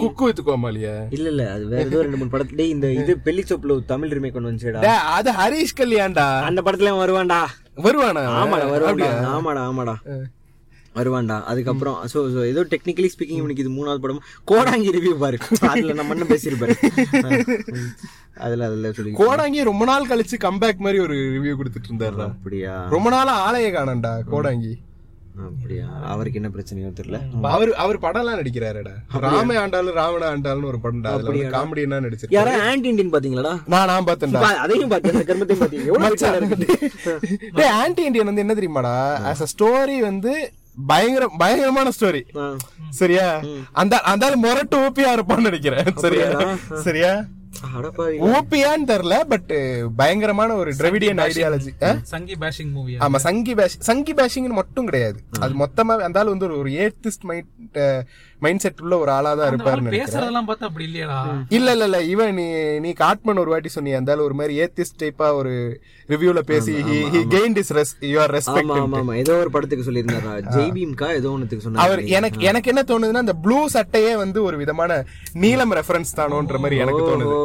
குக்கு வித்து கோமாளியா இல்ல இல்ல அது வேற ஏதோ ரெண்டு மூணு படத்துல இந்த இது பெல்லி சோப்புல ஒரு தமிழ் ரிமேக் ஒன்று வந்துச்சுடா. டேய், அது ஹரிஷ் கல்யாண்டா. அந்த படத்துல வருவான்டா. வருவானா? ஆமாடா அப்படியா? ஆமாடா ஆமாடா. வருவான்டா. அதுக்கப்புறம் சோ சோ ஏதோ டெக்னிக்கலி ஸ்பீக்கிங் இவனுக்கு இது மூணாவது படம் கோடாங்கி ரிவ்யூ பாரு. அதுல நம்ம என்ன பேசியிருப்பாரு? அதுல அதுல சொல்லி கோடாங்கி ரொம்ப நாள் கழிச்சு கம்பேக் மாதிரி ஒரு ரிவ்யூ கொடுத்துட்டு இருந்தாருடா அப்படியா? ரொம்ப நாளா ஆளைய காணண்டா கோடாங்கி. அப்படியா? அவருக்கு என்ன பிரச்சனையோ தெரியல. அவர் அவர் படம் எல்லாம் நடிக்கிறாருடா. ராம ஆண்டாலும் ராவண ஆண்டாலும் ஒரு படம்டா அதுல காமெடி என்ன நடிச்சிருக்காரு யாரா ஆன்டி இண்டியன் பாத்தீங்களாடா? நான் நான் பார்த்தேன்டா. பா- அதையும் அந்த கர்மத்தையும் பாத்தீங்க எவ்வளவு ஆன்டி இண்டியன் வந்து என்ன தெரியுமாடா ஆஸ் அ ஸ்டோரி வந்து பயங்கர பயங்கரமான ஸ்டோரி. சரியா? அந்த அந்த மொரட்டு ஓபியா இருப்பான்னு நினைக்கிறேன். சரியா? சரியா. ஓபியான்னு தெரியல பட் பயங்கரமான ஒரு Dravidian ideology Sanghi bashing movie ஆமா சங்கி பேஷ் சங்கி பேஷிங்னு மட்டும் கிடையாது. அது மொத்தமா அந்த வந்து ஒரு- ஒரு ஏத்திஸ்ட் மைண்ட் மைண்ட் செட் உள்ள ஒரு ஆளா தான் நினைக்கிறேன். பேசுறதெல்லாம் பார்த்தா அப்படி இல்லையடா. இல்ல இல்ல இல்ல. இவன் நீ நீ காட்மன் ஒரு வாட்டி சொன்னி அந்த ஒரு மாதிரி ஏத்திஸ்ட் டைப்பா ஒரு ரிவ்யூல பேசி he gain dis res your respect ஆமா ஆமா ஏதோ ஒரு படத்துக்கு சொல்லியிருந்தாரா? ஜெய்பீம்கா ஏதோ ஒண்ணுத்துக்கு சொன்னாரு. அவர் எனக்கு எனக்கு என்ன தோணுதுன்னா அந்த ப்ளூ சட்டையே வந்து ஒரு விதமான நீலம் ரெஃபரன்ஸ் தானோன்ற மாதிரி எனக்கு தோணுது.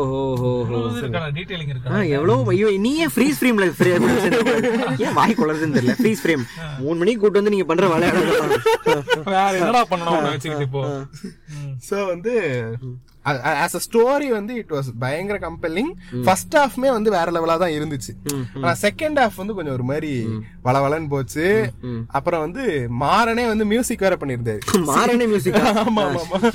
எவ்வளவு ஐயோ நீ ஏன் ஃப்ரீஸ் ஃப்ரேம்ல ஏன் வாய் குளருதுன்னு தெரியல? ஃப்ரீஸ் ஃப்ரேம் மூணு மணிக்கு கூட்டு வந்து நீங்க பண்ற விளையாடுறது வேற என்னடா பண்ணணும் வச்சுக்கிட்டு இப்போ? சோ வந்து ஆஸ் அ ஸ்டோரி வந்து இட் வாஸ் பயங்கர கம்பெல்லிங் ஃபர்ஸ்ட் ஹாஃப்மே வந்து வேற லெவலா தான் இருந்துச்சு. ஆனா செகண்ட் ஹாஃப் வந்து கொஞ்சம் ஒரு மாதிரி வளவளன்னு போச்சு. அப்புறம் வந்து மாறனே வந்து மியூசிக் வேற பண்ணியிருந்தாரு மாறனே மியூசிக்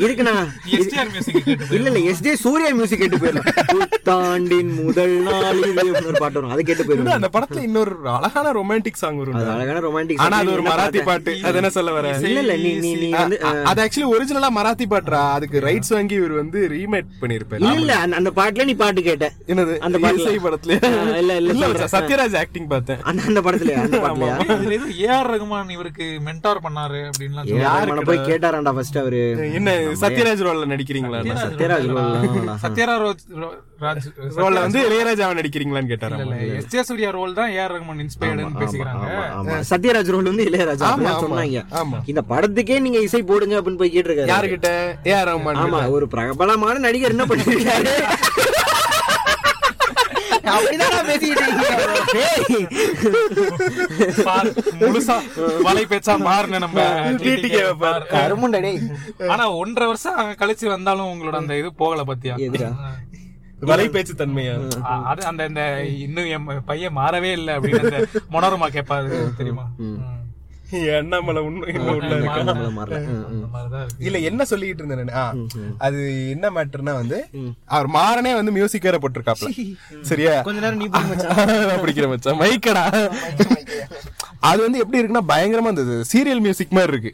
இதுக்கு நான் எஸ்டிஆர் மியூசிக் கேட்டு இல்ல இல்ல எஸ் ஜே சூர்யா மியூசிக் கேட்டு போயிடலாம் புத்தாண்டின் முதல் நாள் இது ஒரு பாட்டு வரும். அதை கேட்டு போயிடும் அந்த படத்துல இன்னொரு ரொமான்டிக் ரொமான்டிக் சாங் வரும் அது அழகான ரொமான்டிக் ஆனா அது ஒரு மராத்தி பாட்டு? அது என்ன சொல்ல வர? இல்ல இல்ல நீ நீ வந்து அது ஆக்சுவலி ஒரிஜினலா மராத்தி பாட்டுறா அதுக்கு ரைட்ஸ் வாங்கி இவர் வந்து ரீமேக் பண்ணிருப்பாரு இல்ல அந்த- பாட்டுல நீ பாட்டு கேட்ட. என்னது? அந்த பாட்டுல. இசை படத்துல இல்ல, இல்ல. சத்யராஜ் ஆக்டிங் பார்த்தேன். அந்த அந்த படத்துலயா? அந்த பாட்டுலயா? இதுல ஏதோ ஏஆர் ரகுமான் இவருக்கு மென்டார் பண்ணாரு அப்படின்லாம் ரகுமானை போய் கேட்டாராண்டா ஃபர்ஸ்ட் அவரு? என்ன சத்யராஜ் ரோல்ல நடிக்கிறீங்களா? சத்யராஜ் ரோல் சத்யரா ரோஜ் ரோ- ராஜ் ரோல்ல வந்து இளையராஜாவை நடிக்கிறீங்களான்னு கேட்டாரா எஸ் ஜே சூர்யா ரோல் தான் ஏஆர் ரகுமான் இன்ஸ்பயர்டுன்னு பேசிக்கிறாங்க. சத்யராஜ் ரோல் வந்து இளையராஜா. சொன்னாங்க. இந்த படத்துக்கே நீங்க இசை போடுங்க அப்படின்னு போய் கேட்டிருக்காரு யாருகிட்ட ஏ ஆர் ரஹ்மான் ஆமா ஒரு பிரபலமான நடிகர் என்ன பண்ணிருக்காரு. ஆனா ஒன்றரை வருஷம் கழிச்சு வந்தாலும் உங்களோட அந்த இது போகல பத்தியா? வலை பேச்சு தன்மையா? அது அந்த இந்த இன்னும் என் பையன் மாறவே இல்லை அப்படின்னு மனோரமா கேட்பாரு தெரியுமா. அண்ணாமலை இன்னும் உள்ள இருக்கா? இல்ல என்ன சொல்லிட்டு இருந்தேன் அது என்ன மேட்டர்னா வந்து அவர் மாறனே வந்து மியூசிக் வேற போட்டிருக்காப்ல. சரியா? கொஞ்ச நேரம் நீ போய் மச்சான். நான் பிடிக்கிற மச்சான். மைக்கடா. அது வந்து எப்படி இருக்குன்னா பயங்கரமா இருந்தது. சீரியல் மியூசிக் மாதிரி இருக்கு.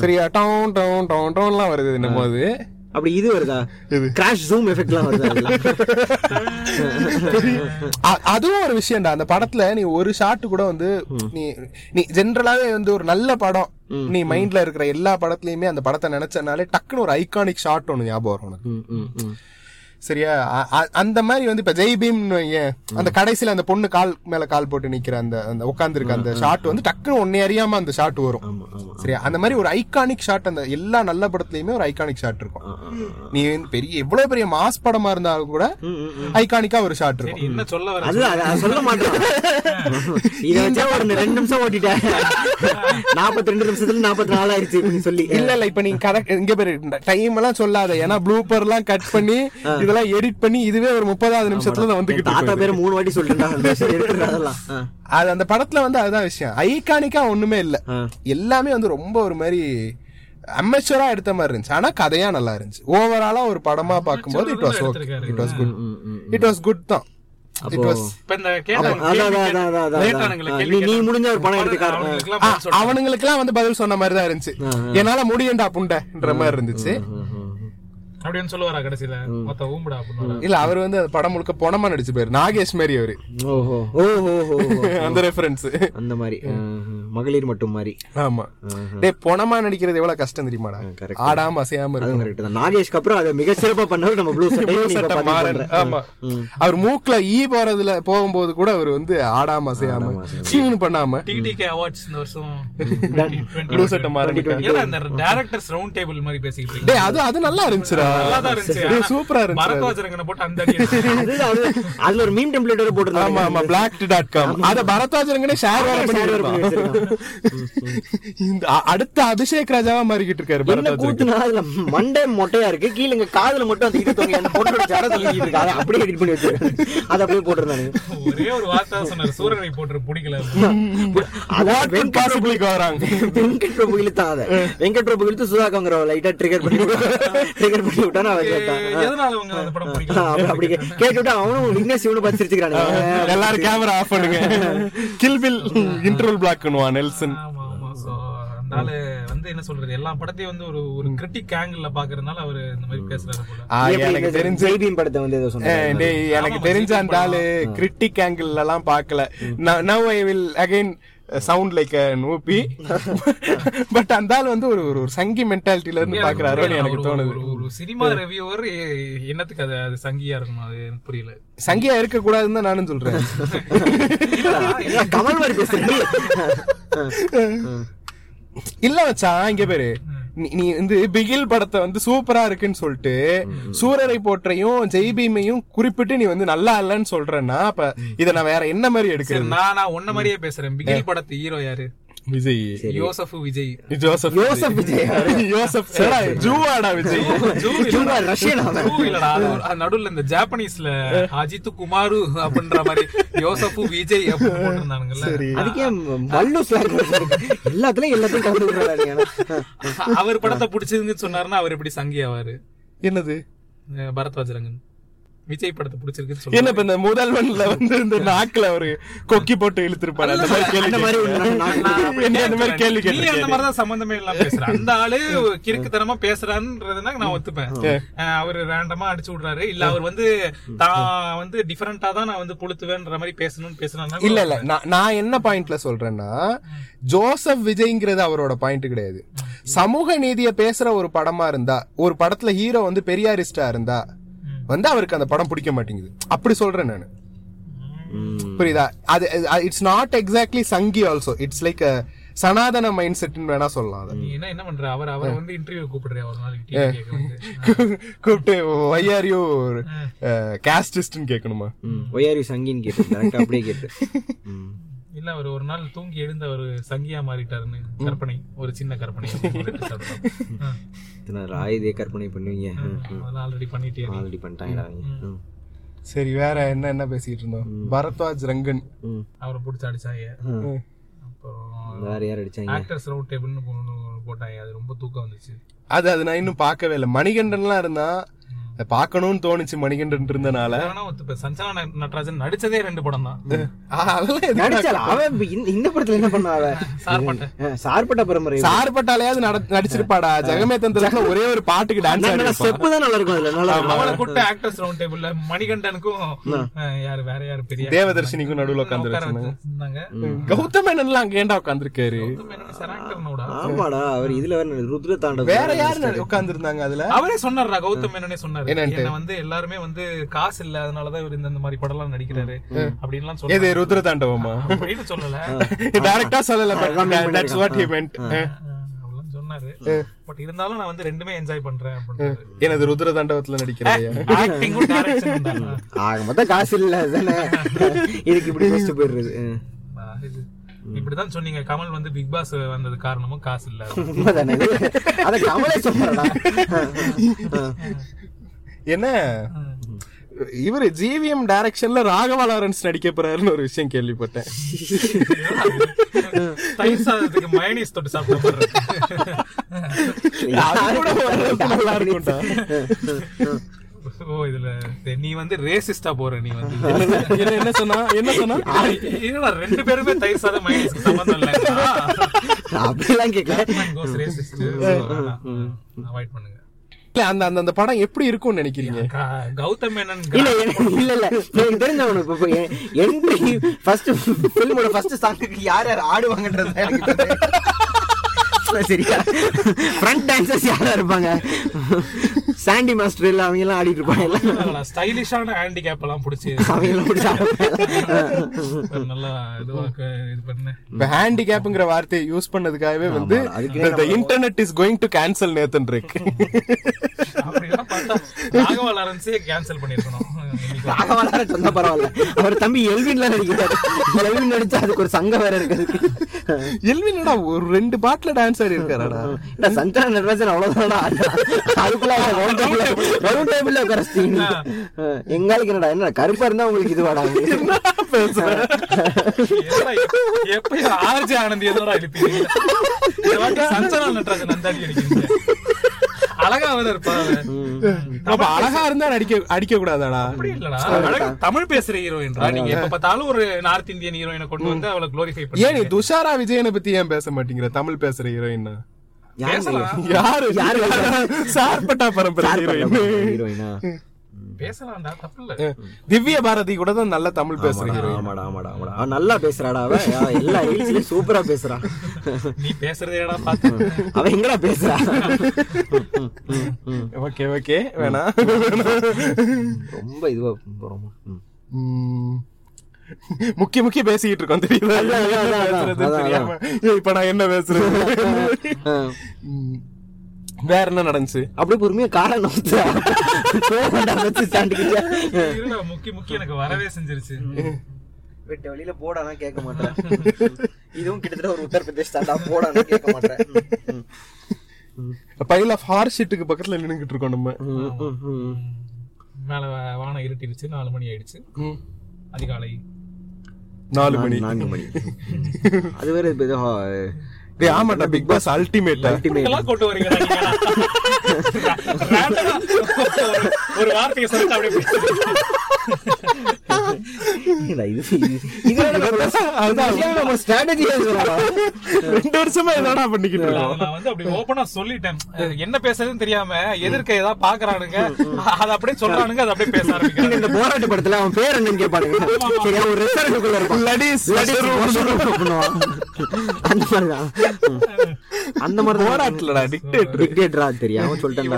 சரியா? டவுன் டவுன் டவுன் டவுன்லாம் வருது என்னமோ அது. அப்படி இது வருதா? கிராஷ் ஜூம் எஃபெக்ட்லாம் வருதா? அதுவும் ஒரு விஷயம்டா. அந்த படத்துல நீ ஒரு ஷாட் கூட வந்து நீ நீ ஜென்ரலாவே வந்து ஒரு நல்ல படம். நீ மைண்ட்ல இருக்கிற எல்லா படத்துலயுமே அந்த படத்தை நினைச்சனாலே டக்குன்னு ஒரு ஐகானிக் ஷாட் ஒண்ணு ஞாபகம் வரும். சரியா? அந்த மாதிரி வந்து இப்ப ஜெய் பீம் அந்த கடைசியில அந்த பொண்ணு கால் மேல கால் போட்டு நிக்கிற அந்த அந்த உட்கார்ந்து இருக்க அந்த ஷாட் வந்து டக்குன்னு ஒன்னே அறியாம அந்த ஷாட் வரும். சரியா? அந்த மாதிரி ஒரு ஐகானிக் ஷாட் அந்த எல்லா நல்ல படத்துலயுமே ஒரு ஐகானிக் ஷாட் இருக்கும். நீ பெரிய எவ்வளவு பெரிய மாஸ் படமா இருந்தாலும் கூட ஐகானிக்கா ஒரு ஷாட் இருக்கும். என்ன சொல்ல வர சொல்ல மாட்டோம் இத வச்சா ஒரு ரெண்டு நிமிஷம் ஓட்டிட்டேன். நாற்பத்தி ரெண்டு நிமிஷத்துல நாற்பத்தி நாலு இப்படின்னு சொல்லி. இல்ல இல்ல இப்ப நீங்க கரெக்ட் இங்க பேரு டைம் எல்லாம் சொல்லாத. ஏன்னா ப்ளூப்பர் எல்லாம் கட் பண்ணி இதெல்லாம் எடிட் பண்ணி இதுவே ஒரு முப்பதாவது நிமிஷத்துல தான் வந்துகிட்டு தாத்தா. பேரை மூணு வாட்டி அதெல்லாம் ஆ. அது அந்த படத்துல வந்து அதுதான் விஷயம். ஐகானிக்கா ஒண்ணுமே இல்ல. எல்லாமே வந்து ரொம்ப ஒரு மாதிரி அமெச்சரா எடுத்த மாதிரி இருந்துச்சு. ஆனா கதையா நல்லா இருந்துச்சு. ஓவராலா ஒரு படமா பார்க்கும்போது it was okay. It was good it was good தான். சொல்லிட்டாங்க. அவனுங்களுக்குலாம் வந்து பதில் சொன்ன மாதிரி தான் இருந்துச்சு. என்னால முடியும்டா புண்டன்ற மாதிரி இருந்துச்சு. அப்படின்னு சொல்லுவாரா கடைசியில? மொத்த ஊம்புடா அப்படின்னு இல்ல அவர் வந்து படம் முழுக்க பொணமா நடிச்சு போயிரு. நாகேஷ் மாதிரி அவரு. ஓஹோ ஓஹோ அந்த ரெஃபரன்ஸ் அந்த மாதிரி. மகளிர் மட்டும் மாதிரி. ஆமா. டேய் பொணமா நடிக்கிறது எவ்வளவு கஷ்டம் தெரியுமாடா? correct. ஆடாம அசையாம இருக்கும் கரெக்ட் தான். நாகேஷ்க்கு அப்புறம் அதை மிக சிறப்பா பண்ணவர் நம்ம ப்ளூ சட்டை மாறன். ஆமா. அவர் மூக்குல ஈ போறதுல போகும்போது கூட அவர் வந்து ஆடாம அசையாம சீனு பண்ணாம. டிடிகே அவார்ட்ஸ் இந்த வருஷம் ப்ளூ சட்டை மாறன் இந்த டைரக்டர்ஸ் ரவுண்ட் டேபிள் மாதிரி பேசிக்கிட்டு டேய் அது அது நல்லா இருந்துச்சுடா. நல்லாதான் இருந்துச்சு. டேய், ஆனா சூப்பரா இருந்துச்சு. பரத்வாஜரங்கனை போட்டு அந்த. அதுல ஒரு மீம் டெம்ப்ளேட் வேற ஆமா ஆமா பிளாக் டாட் காம் அத பரத்வாஜரங்கனே ஷேர் வேற பண்ணி அடுத்த அபிஷேக் ராஜாவா மாறிக்கிட்டு இருக்காரு என்ன கூத்துனா அதுல மண்டை மொட்டையா இருக்கு. கீழ இங்க காதுல மட்டும் அந்த இது தொங்கி அந்த பொண்ணோட ஜட தொங்கிட்டு இருக்கு. அதை அப்படியே எடிட் பண்ணி வச்சிருக்காங்க அதை அப்படியே போட்டிருந்தாங்க ஒரே ஒரு வார்த்தை சொன்னாரு. சூரரை போட்டு பிடிக்கல. அதான் வெங்கட் பாசிபிளிக்கு வராங்க. வெங்கட் பிரபு இழுத்தான் அதை. வெங்கட் பிரபு இழுத்து சுதாகங்கிற லைட்டா ட்ரிகர் பண்ணி ட்ரிகர் பண்ணி விட்டான் அவன் கேட்டான். அப்படி அப்படி கே- கேட்டு விட்டு அவனும் விக்னேஷ் இவனு பார்த்து சிரிச்சுக்கிறானுங்க. எல்லாரும் கேமரா ஆஃப் பண்ணுங்க. கில் பில் இன்டர்வல் பிளாக்னுவான் நெல்சன். ஆமா ஆமா. சோ அதனால வந்து என்ன சொல்றது எல்லா படத்தையும் வந்து ஒரு ஒரு கிரிட்டிக் ஆங்கிள் பாக்குறதுனால அவரு இந்த மாதிரி பேசுறாரு போல. ஆ, எனக்கு தெரிஞ்சு படத்தை வந்து ஏதோ எனக்கு தெரிஞ்ச அந்த ஆளு கிரிட்டிக் ஆங்கிள் எல்லாம் பாக்கல. Now I will again sound like noobie. But அந்த ஆள் வந்து ஒரு ஒரு சங்கி மென்டாலிட்டில இருந்து பாக்குறாருன்னு எனக்கு தோணுது. ஒரு- சினிமா ரிவ்யூவர் என்னத்துக்கு அது அது சங்கியா இருக்கணும்? அது எனக்கு புரியல. சங்கியா இருக்க கூடாதுன்னு தான் நானும் சொல்றேன். கமல் மாதிரி இல்ல வச்சான் இங்க பேரு. நீ வந்து பிகில் படத்தை வந்து சூப்பரா இருக்குன்னு சொல்லிட்டு சூரரை போற்றையும் ஜெய்பீமையும் குறிப்பிட்டு நீ வந்து நல்லா இல்லன்னு சொல்றேன்னா அப்ப இத நான் வேற என்ன மாதிரி சரி எடுக்கிறது? நான் நான் உன்ன மாதிரியே பேசுறேன். பிகில் படத்து ஹீரோ யாரு? விஜய் யோசப் விஜய் ஜோசப் யோசப் விஜய் யோசப் ஜூவாடா விஜய் ஜூ. ரஷ்யன் இல்லடா. நடுவுல இந்த ஜாப்பனீஸ்ல அஜித் குமாரு அப்படின்ற மாதிரி யோசப்பு விஜய் அப்படின்னு போட்டிருந்தானுங்கல்ல அதுக்கே மல்லு ஸ்லாங் எல்லாத்துலயும் எல்லாத்தையும் கலந்து அவர் படத்தை பிடிச்சிருக்குன்னு சொன்னாருன்னா அவர் எப்படி சங்கி ஆவாரு என்னது அஹ் பரத்வாஜரங்கன் விஜய் படத்தை பிடிச்சிருக்குன்னு என்ன இப்ப இந்த முதல்வன்ல வந்து இந்த நாக்குல ஒரு கொக்கி போட்டு இழுத்திருப்பாரு. அந்த மாதிரி கேள்வி அந்த மாதிரி அந்த மாதிரி கேள்வி. நீ அந்த மாதிரிதான் சம்பந்தமே இல்லாம பேசுற. அந்த ஆளு கிறுக்குத்தனமா பேசுறான்றதுனா நான் ஒத்துப்பேன். அவரு ரேண்டமா அடிச்சு விடுறாரு. இல்ல அவர் வந்து தான் வந்து டிஃபரெண்டா தான் நான் வந்து புளுத்துவேன்ற மாதிரி பேசணும்னு பேசுனா இல்ல இல்ல. நான் நான் என்ன பாயிண்ட்ல சொல்றேன்னா ஜோசப் விஜய்ங்கிறது அவரோட பாயிண்ட் கிடையாது. சமூக நீதிய பேசுற ஒரு படமா இருந்தா ஒரு படத்துல ஹீரோ வந்து பெரியாரிஸ்டா இருந்தா வந்து அவருக்கு அந்த படம் பிடிக்க மாட்டேங்குது. அப்படி சொல்றேன் நானு. புரியுதா? அது it's not exactly Sanghi also it's like Sanatana mind செட்னு வேணா சொல்லலாம் அதை. நீ என்ன என்ன பண்ற? அவர் அவர் வந்து இன்டர்வியூ கூப்பிடுறியா ஒரு நாளைக்கு TV கேட்க வந்து. கூப்பிட்டு ஒய்ஆர்யூ கேஸ்டிஸ்ட்னு கேட்கணுமா? ஒய்ஆர்யூ சங்கின்னு கேட்டு கரெக்டா அப்படியே கேட்டு ம். இல்ல அவர் ஒரு நாள் தூங்கி எழுந்து அவர் சங்கியா மாறிட்டாருன்னு கற்பனை ஒரு சின்ன கற்பனை. ஆயுதே கற்பனை பண்ணுவீங்க. அதெல்லாம் ஆல்ரெடி பண்ணிட்டே ஆல்ரெடி. ம். சரி வேற என்ன என்ன பேசிட்டு இருந்தோம்? பரத்வாஜ் ரங்கன். அவரை பிடிச்சி அடிச்சாங்க. வேற யார் அடிச்சாங்க? ஆக்டர்ஸ் ரவுண்ட் டேபிள்னு போட்டாங்க. அது ரொம்ப தூக்கம் வந்துச்சு. அது அது நான் இன்னும் பார்க்கவே இல்லை. மணிகண்டன்லாம் இருந்தா அதை பார்க்கணும்னு தோணுச்சு மணிகண்டன் இருந்தனால. சஞ்சனா நடராஜன் நடிச்சதே ரெண்டு படம் தான். அவன் இந்த- படத்துல என்ன பண்ணா அவ சார்பட்ட. பரம்பரை சார்பட்டாலையாவது நட- நடிச்சிருப்பாடா? ஜெகமே தந்திரத்துல ஒரே ஒரு பாட்டுக்கு டான்ஸ் ஆடி ஸ்டெப் தான் நல்லா இருக்கும். அதுல நல்லா கூட்ட ஆக்டர்ஸ் ரவுண்ட் டேபிள்ல மணிகண்டனுக்கும் யாரு வேற யாரு பெரிய தேவதர்ஷினிக்கும் நடுவுல உட்கார்ந்து கௌதம் மேனன்லாம் அங்க சார் ஆக்டர்னோட ஆமாடா அவர் இதுல வேற ருத்ர தாண்டவம் வேற யாரு உட்கார்ந்து இருந்தாங்க அதுல? அவரே சொன்னார்ரா கௌதம் மேனனே சொன்னாரு. என்னன்ட்டு? என்ன வந்து எல்லாருமே வந்து காசு இல்ல அதனாலதான் இவர் இந்த மாதிரி படம் எல்லாம் நடிக்கிறாரு அப்படின்லாம் எது சொன்னாரு ருத்ர தாண்டவமா அப்படின்னு சொல்லல. டைரக்டா சொல்லல that's what he meant uh, அவ்வளவு சொன்னாரு. பட் இருந்தாலும் நான் வந்து ரெண்டுமே என்ஜாய் பண்றேன் எனது ருத்ர தாண்டவத்துல ஆக மொத்தம் காசு இல்ல தானே இதுக்கு இப்படி ஃபர்ஸ்ட் போயிடுறது. அஹ். இப்படிதான் சொன்னீங்க. கமல் வந்து பிக் பாஸ் வந்தது காரணமும் காசு இல்ல. இது? அத கமலே சொல்றா என்ன? இவரு ஜிவிஎம் டைரக்ஷன்ல ராகவா லாரன்ஸ் நடிக்க போறாருன்னு ஒரு விஷயம் கேள்விப்பட்டேன். தயிர் சாதத்துக்கு மயனீஸ் தொட்டு சாப்பிட்ட. ஓ இதுல நீ வந்து ரேசிஸ்டா போற நீ வந்து. என்ன என்ன சொன்னா? என்ன சொன்னா? என்னடா ரெண்டு பேருமே தயிர் சாதம் மைனஸ்க்கு சம்பந்தம் இல்ல அப்படிலாம் கேட்கல. கோஸ் ரேசிஸ்ட் அவாய்ட் பண்ணுங்க. இல்ல அந்த அந்த அந்த படம் எப்படி இருக்கும்னு நினைக்கிறீங்க? கௌதம் மேனன் இல்ல இல்ல இல்ல எனக்கு தெரிஞ்சவனு இப்ப என்ட்ரி ஃபர்ஸ்ட் பிலிமோட ஃபர்ஸ்ட் சாங்குக்கு யார் யார் ஆடுவாங்கன்றது தெரியும். சரியா ஃப்ரண்ட் டான்சர்ஸ் யாரா இருப்பாங்க? சாண்டி மாஸ்டர் இல்ல அவங்க எல்லாம் ஆடிட்டு இருப்பாங்க எல்லாம். ஸ்டைலிஷான ஹேண்டிகேப் எல்லாம் புடிச்சு. அவங்க எல்லாம் பிடிச்சி ஒரு நல்லா இதுவா க- இது பண்ணு. இப்ப ஹேண்டிகேப்ங்கிற வார்த்தையை யூஸ் பண்ணதுக்காகவே வந்து internet is going to cancel Nathan இருக்கு ராகவா லாரன்ஸே கேன்சல் பண்ணிருக்கணும். பரவாயில்ல. அவர் தம்பி எல்வின்ல நடிக்கிறாரு. எல்வின் நடிச்சா அதுக்கு ஒரு சங்கம் வேற இருக்கு எல்வினடா ஒரு ரெண்டு பாட்டுல டான்ஸ் ஆடி இருக்காரடா சந்தான நடராஜன் அவ்வளவுதான்டா? ஆடுறான். அதுக்குள்ள ரவுண்ட் டேபிள் ரவுண்ட் டேபிள்ல உட்காரஸ்டீங்க எங்களுக்கு என்னடா? என்ன கருப்பா இருந்தா உங்களுக்கு இது வாடா என்னடா, எப்ப ஆர்ஜி ஆனந்த் எதோட வாட்டி சஞ்சனா நட்ராஜன் அந்த அடி அடிக்கிறீங்க. அழகா இருப்பாங்க அப்ப அழகா இருந்தா அடிக்க அடிக்க கூடாதாடா அப்படி இல்லடா. அழகா தமிழ் பேசுற ஹீரோயின்டா நீங்க எப்ப பார்த்தாலும் ஒரு நார்த் இந்தியன் ஹீரோயினை கொண்டு வந்து அவளை குளோரிஃபை ஏன் துஷாரா விஜயனை பத்தி ஏன் பேச மாட்டேங்கிற? தமிழ் பேசுற ஹீரோயின் யாரு? யாரு? சார்பட்டா பரம்பரை ஹீரோயினா பேசலாம்டா தப்பு இல்ல. திவ்ய பாரதி கூட தான் நல்ல தமிழ் பேசுற ஹீரோயின் ஆமாடா ஆமாடா ஆமாடா. அவன் நல்லா பேசுறாடா அவ. அவன் எல்லா ரீல்ஸ்லயும் சூப்பரா பேசுறான் நீ பேசுறதேடா பாத்து அவன் எங்கடா பேசுறா? ஓகே ஓகே வேணா. ரொம்ப இதுவா ரொம்ப. முக்கிய முக்கிய பேசிக்கிட்டு இருக்கோம் தெரியாம. இப்ப நான் என்ன. ம். வேற என்ன நடந்துச்சு? அப்படியே பொறுமையா காரை நோத்து போகண்டா வச்சு ஸ்டாண்டுக்கிட்ட இருடா, முக்கி முக்கி எனக்கு வரவே செஞ்சிருச்சு. விட்டு வெளியில போடானா கேட்க மாட்டேன். இதுவும் கிட்டத்தட்ட ஒரு உத்தரப்பிரதேஷ் தாண்டா போடானா கேட்க மாட்டேன். பைல ஃபார் ஷீட்டுக்கு பக்கத்துல நின்னுகிட்டு இருக்கோம் நம்ம. மேல வானம் இருட்டிருச்சு நாலு மணி ஆயிடுச்சு. அதிகாலை நாலு மணி. நான்கு மணி. அது வேற டேய் ஆமாடா பிக் பாஸ் அல்டிமேட்டா அல்டிமேட் இதெல்லாம் கொண்டு ஆ ஒரு- வார்த்தையை சொல்லிட்டு அப்படியே. ரெண்டு வருஷமா என்னடா பண்ணிக்கிட்டு இல்ல, இருக்கோம் அதை நான் வந்து அப்படி ஓப்பனா சொல்லிட்டேன் என்ன பேசுறதுன்னு தெரியாம எதிர்க்க ஏதாவது பாக்குறானுங்க அதை அப்படியே சொல்றானுங்க அதை அப்படியே பேச ஆரம்பிக்கிறாங்க இந்த போராட்ட படத்துல அவன் பேர் என்னன்னு கேட்பானுங்க ஒரு. பண்ணுவான். அந்த மாதிரி போராட்டலடா டிக்டேட்டர் டிக்டேட்டரா தெரியாம சொல்லிட்டேன்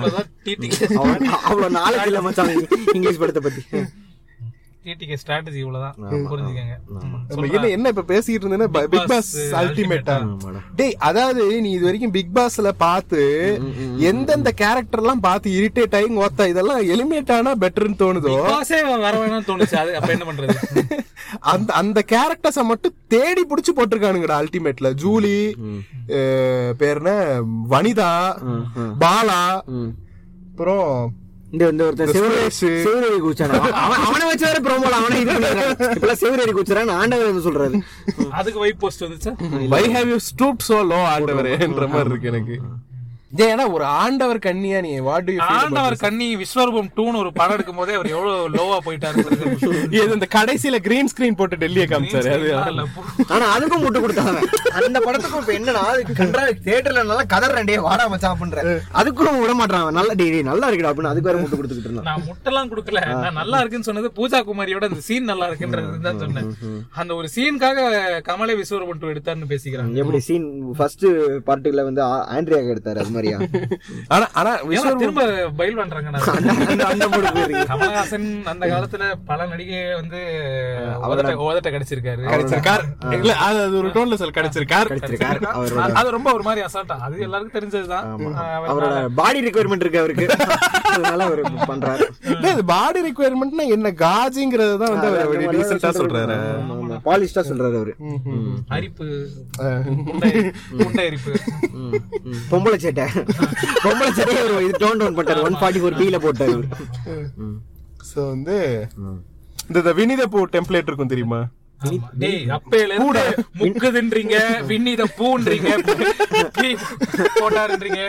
அவ்வளவு நாளைக்கு இல்ல மச்சான் இங்கிலீஷ் படத்தை பத்தி டிடிகே ஸ்ட்ராட்டஜி இவ்வளவுதான். புரிஞ்சுக்கங்க. நம்ம என்ன என்ன இப்ப பேசிட்டு இருந்தேன்னா Big பிக் பாஸ் அல்டிமேட்டா. டேய் அதாவது நீ இது வரைக்கும் பிக் பாஸ்ல பார்த்து எந்தெந்த கேரக்டர் எல்லாம் பார்த்து இரிட்டேட் ஆகி ஓத்தா இதெல்லாம் எலிமினேட் ஆனா பெட்டர்னு தோணுதோ? பாஸே வர வேணாம்னு தோணுச்சு. அது அப்ப என்ன பண்றது? அந்த அந்த கேரக்டர்ஸ மட்டும் தேடி புடிச்சு போட்டிருக்கானுங்கடா அல்டிமேட்ல ஜூலி பேர் என்ன? வனிதா பாலா அப்புறம் இந்த இந்த ஒருத்தன் சிவரேரி சுரேஷ். சிவரேரி குச்சான அவன் அவனை வச்சு வேற ப்ரோமோல அவனை இது சிவரேரி குச்சாரான் ஆண்டவர் வந்து சொல்றாரு. அதுக்கு வைப் போஸ்ட் வந்துச்சா? Why have you stooped so low ஆண்டவரேன்ற மாதிரி இருக்கு எனக்கு. ஏன்னா ஒரு ஆண்டவர் கண்ணியா நீ வாட் டு யூ ஆண்டவர் கண்ணி விஸ்வரூபம் டூன்னு ஒரு படம் எடுக்கும் போதே அவர் எவ்வளவு லோவா போயிட்டாரு இது இந்த கடைசியில கிரீன் ஸ்கிரீன் போட்டு டெல்லியை காமிச்சாரு அது ஆனா அதுக்கும் முட்டு கொடுத்தாங்க. அந்த படத்துக்கும் இப்ப என்னன்னா கன்றா தியேட்டர்ல நல்லா கதறேன் டே வாடா மச்சான் அப்படின்ற. அதுக்கும் விட மாட்டான். நல்லா டே டேய், நல்லா இருக்குடா அப்படின்னு அதுக்கு வேற முட்டு கொடுத்துக்கிட்டு இருந்தான் நான் முட்டெல்லாம் கொடுக்கல. நான் நல்லா இருக்குன்னு சொன்னது பூஜா குமாரியோட அந்த சீன் நல்லா இருக்குன்றது தான் சொன்னேன். அந்த ஒரு சீனுக்காக கமலே விஸ்வரூபம் டூ எடுத்தாருன்னு பேசிக்கிறாங்க. எப்படி சீன் ஃபர்ஸ்ட் பார்ட்டுல வந்து ஆண்ட்ரியாக எடுத்தாரு அது மாதிரியா? ஆனா ஆனா திரும்ப பயில் பண்றாங்க கமலஹாசன் அந்த காலத்துல பல நடிகை வந்து உதட்ட கிடைச்சிருக்காரு. கிடைச்சிருக்கார். இல்ல அது ஒரு டோன்ல சொல் கிடைச்சிருக்கார். அது- அது ரொம்ப ஒரு மாதிரி அசால்ட்டா அது எல்லாருக்கும் தெரிஞ்சதுதான் அவர் அவரோட பாடி ரிக்குவயர்மெண்ட் இருக்கு அவருக்கு. அதனால அவர் பண்றாரு. பாடி ரிக்குவயர்மெண்ட்னா என்ன காஜிங்கிறது தான் வந்து அவர் டீசெண்டா சொல்றாரு. பாலிஷ்டா சொல்றாரு அவரு. அரிப்பு. பொம்பளை சேட்டை. பொம்பளை சேட்டையை ஒரு இது டோன் டவுன் பண்ணிட்டாரு ஒன் ஃபார்ட்டி ஃபோர் பீல போட்டாரு. சோ வந்து இந்த வினித பூ டெம்ப்ளேட் இருக்கும் தெரியுமா? இருந்து முக்குதுன்றீங்க விண்ணித பூன்றீங்க போட்டாருன்றீங்க.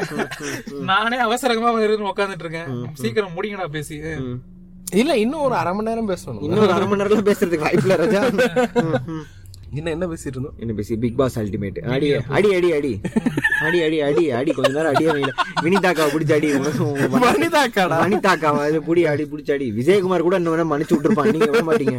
நானே அவசரமா இருந்து உட்கார்ந்துட்டு இருக்கேன் சீக்கிரம் முடிங்கடா பேசி. இல்ல இன்னும் ஒரு அரை மணி நேரம் பேசணும். இன்னும் அரை மணி நேரம் பேசுறதுக்கு வாய்ப்பு ராஜா. இன்னும் என்ன பேசிட்டு இருந்தோம் என்ன பேசி பிக் பாஸ் அல்டிமேட் அடி அடி அடி அடி. அடி அடி அடி அடி. கொஞ்ச நேரம் அடியே வைல வினிதாக்காவை பிடிச்ச அடி. வனிதாக்காடா? வனிதாக்காவை அது புடி அடி பிடிச்ச அடி. விஜயகுமார் கூட இன்னும் வேணா மன்னிச்சு விட்டுருப்பான். நீங்க விட மாட்டீங்க.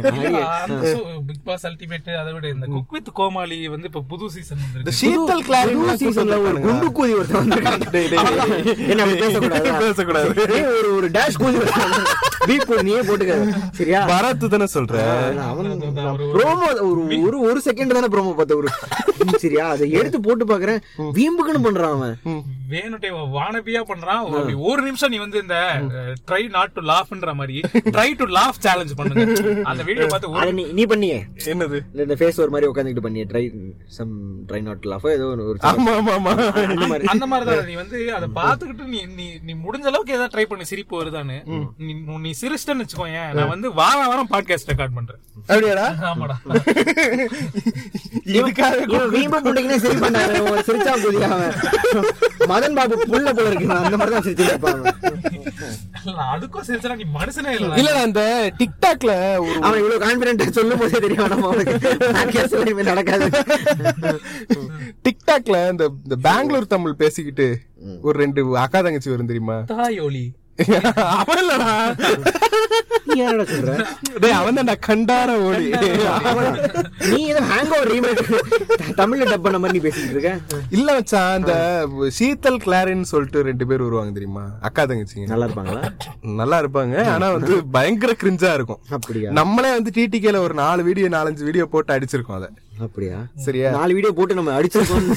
பிக் பாஸ் அல்டிமேட் அதை விட இந்த குக் வித் கோமாளி வந்து இப்ப புது சீசன் வந்து சீத்தல் கிளாரின் புது சீசன்ல ஒரு குண்டு கூதி ஒருத்தன். என்ன பேசக்கூடாதா? பேசக்கூடாது. ஒரு ஒரு டேஷ் கூதி பீப் நீயே போட்டுக்க. சரியா? பரத் தானே சொல்ற? அவன் ப்ரோமோ ஒரு ஒரு ஒரு செகண்ட் தானே ப்ரோமோ பார்த்த ஒரு சரியா அதை எடுத்து போட்டு பாக்குறேன். வீம்புக்குன்னு பண்றான் அவன். வேணுட்டே வானபியா பண்றான். அப்படி ஒரு நிமிஷம் நீ வந்து இந்த ட்ரை நாட் டு லாஃப்ன்ற மாதிரி ட்ரை டு லாஃப் சேலஞ்ச் பண்ணுங்க. அந்த வீடியோ பார்த்து நீ நீ பண்ணியே. என்னது? இல்ல, இந்த ஃபேஸ் ஒரு மாதிரி உட்காந்துக்கிட்டு பண்ணியே. Try some try not laugh ஏதோ ஒரு ஆமா ஆமா ஆமா. அந்த மாதிரி. அந்த மாதிரிதான் நீ வந்து அதை பாத்துக்கிட்டு நீ நீ நீ முடிஞ்ச அளவுக்கு ஏதாவது ட்ரை பண்ணி சிரிப்பு வருதான்னு. நீ நீ சிரிச்சிட்டேன்னு வச்சுக்கோயேன். நான் வந்து வாரம் வாரம் பாட்காஸ்ட் ரெக்கார்ட் பண்றேன். அப்படியாடா? ஆமாடா. இதுக்காக வீம்பு புண்டைக்குனே சரி பண்ணாரு. ஒரு சிரிச்சா புதிய மதன் பாபு புள்ள போல இருக்கு. அந்த மாதிரி தான் சிரிச்சு இருப்பான் இல்ல, அதுக்கும் சிரிச்சா நீ மனுஷனே இல்ல. இல்ல அந்த டிக்டாக்ல அவன் இவ்வளவு கான்பிடென்டா சொல்லும் போதே தெரியும் நம்ம அவனுக்கு. நடக்காது. டிக்டாக்ல இந்த இந்த பெங்களூர் தமிழ் பேசிக்கிட்டு ஒரு ரெண்டு அக்கா தங்கச்சி வரும் தெரியுமா? தாயோலி. அவன் இல்லடா நீ யாரடா சொல்ற? டேய் அவன் தான் கண்டார ஓடி? நீ ஏதோ ஹேங் ஓவர் ரீமேக் தமிழ்ல டப் பண்ண மாதிரி பேசிட்டு இருக்க? இல்ல மச்சான் அந்த சீத்தல் கிளாரின்னு சொல்லிட்டு ரெண்டு பேர் வருவாங்க தெரியுமா? அக்கா தங்கச்சிங்க. நல்லா இருப்பாங்களா? நல்லா இருப்பாங்க. ஆனா வந்து பயங்கர கிரிஞ்சா இருக்கும். அப்படியா? நம்மளே வந்து டிடிகேல ஒரு நாலு வீடியோ நாலஞ்சு வீடியோ போட்டு அடிச்சிருக்கோம் அத. அப்படியா? சரியா? நாலு வீடியோ போட்டு நம்ம அடிச்சிருக்கோம்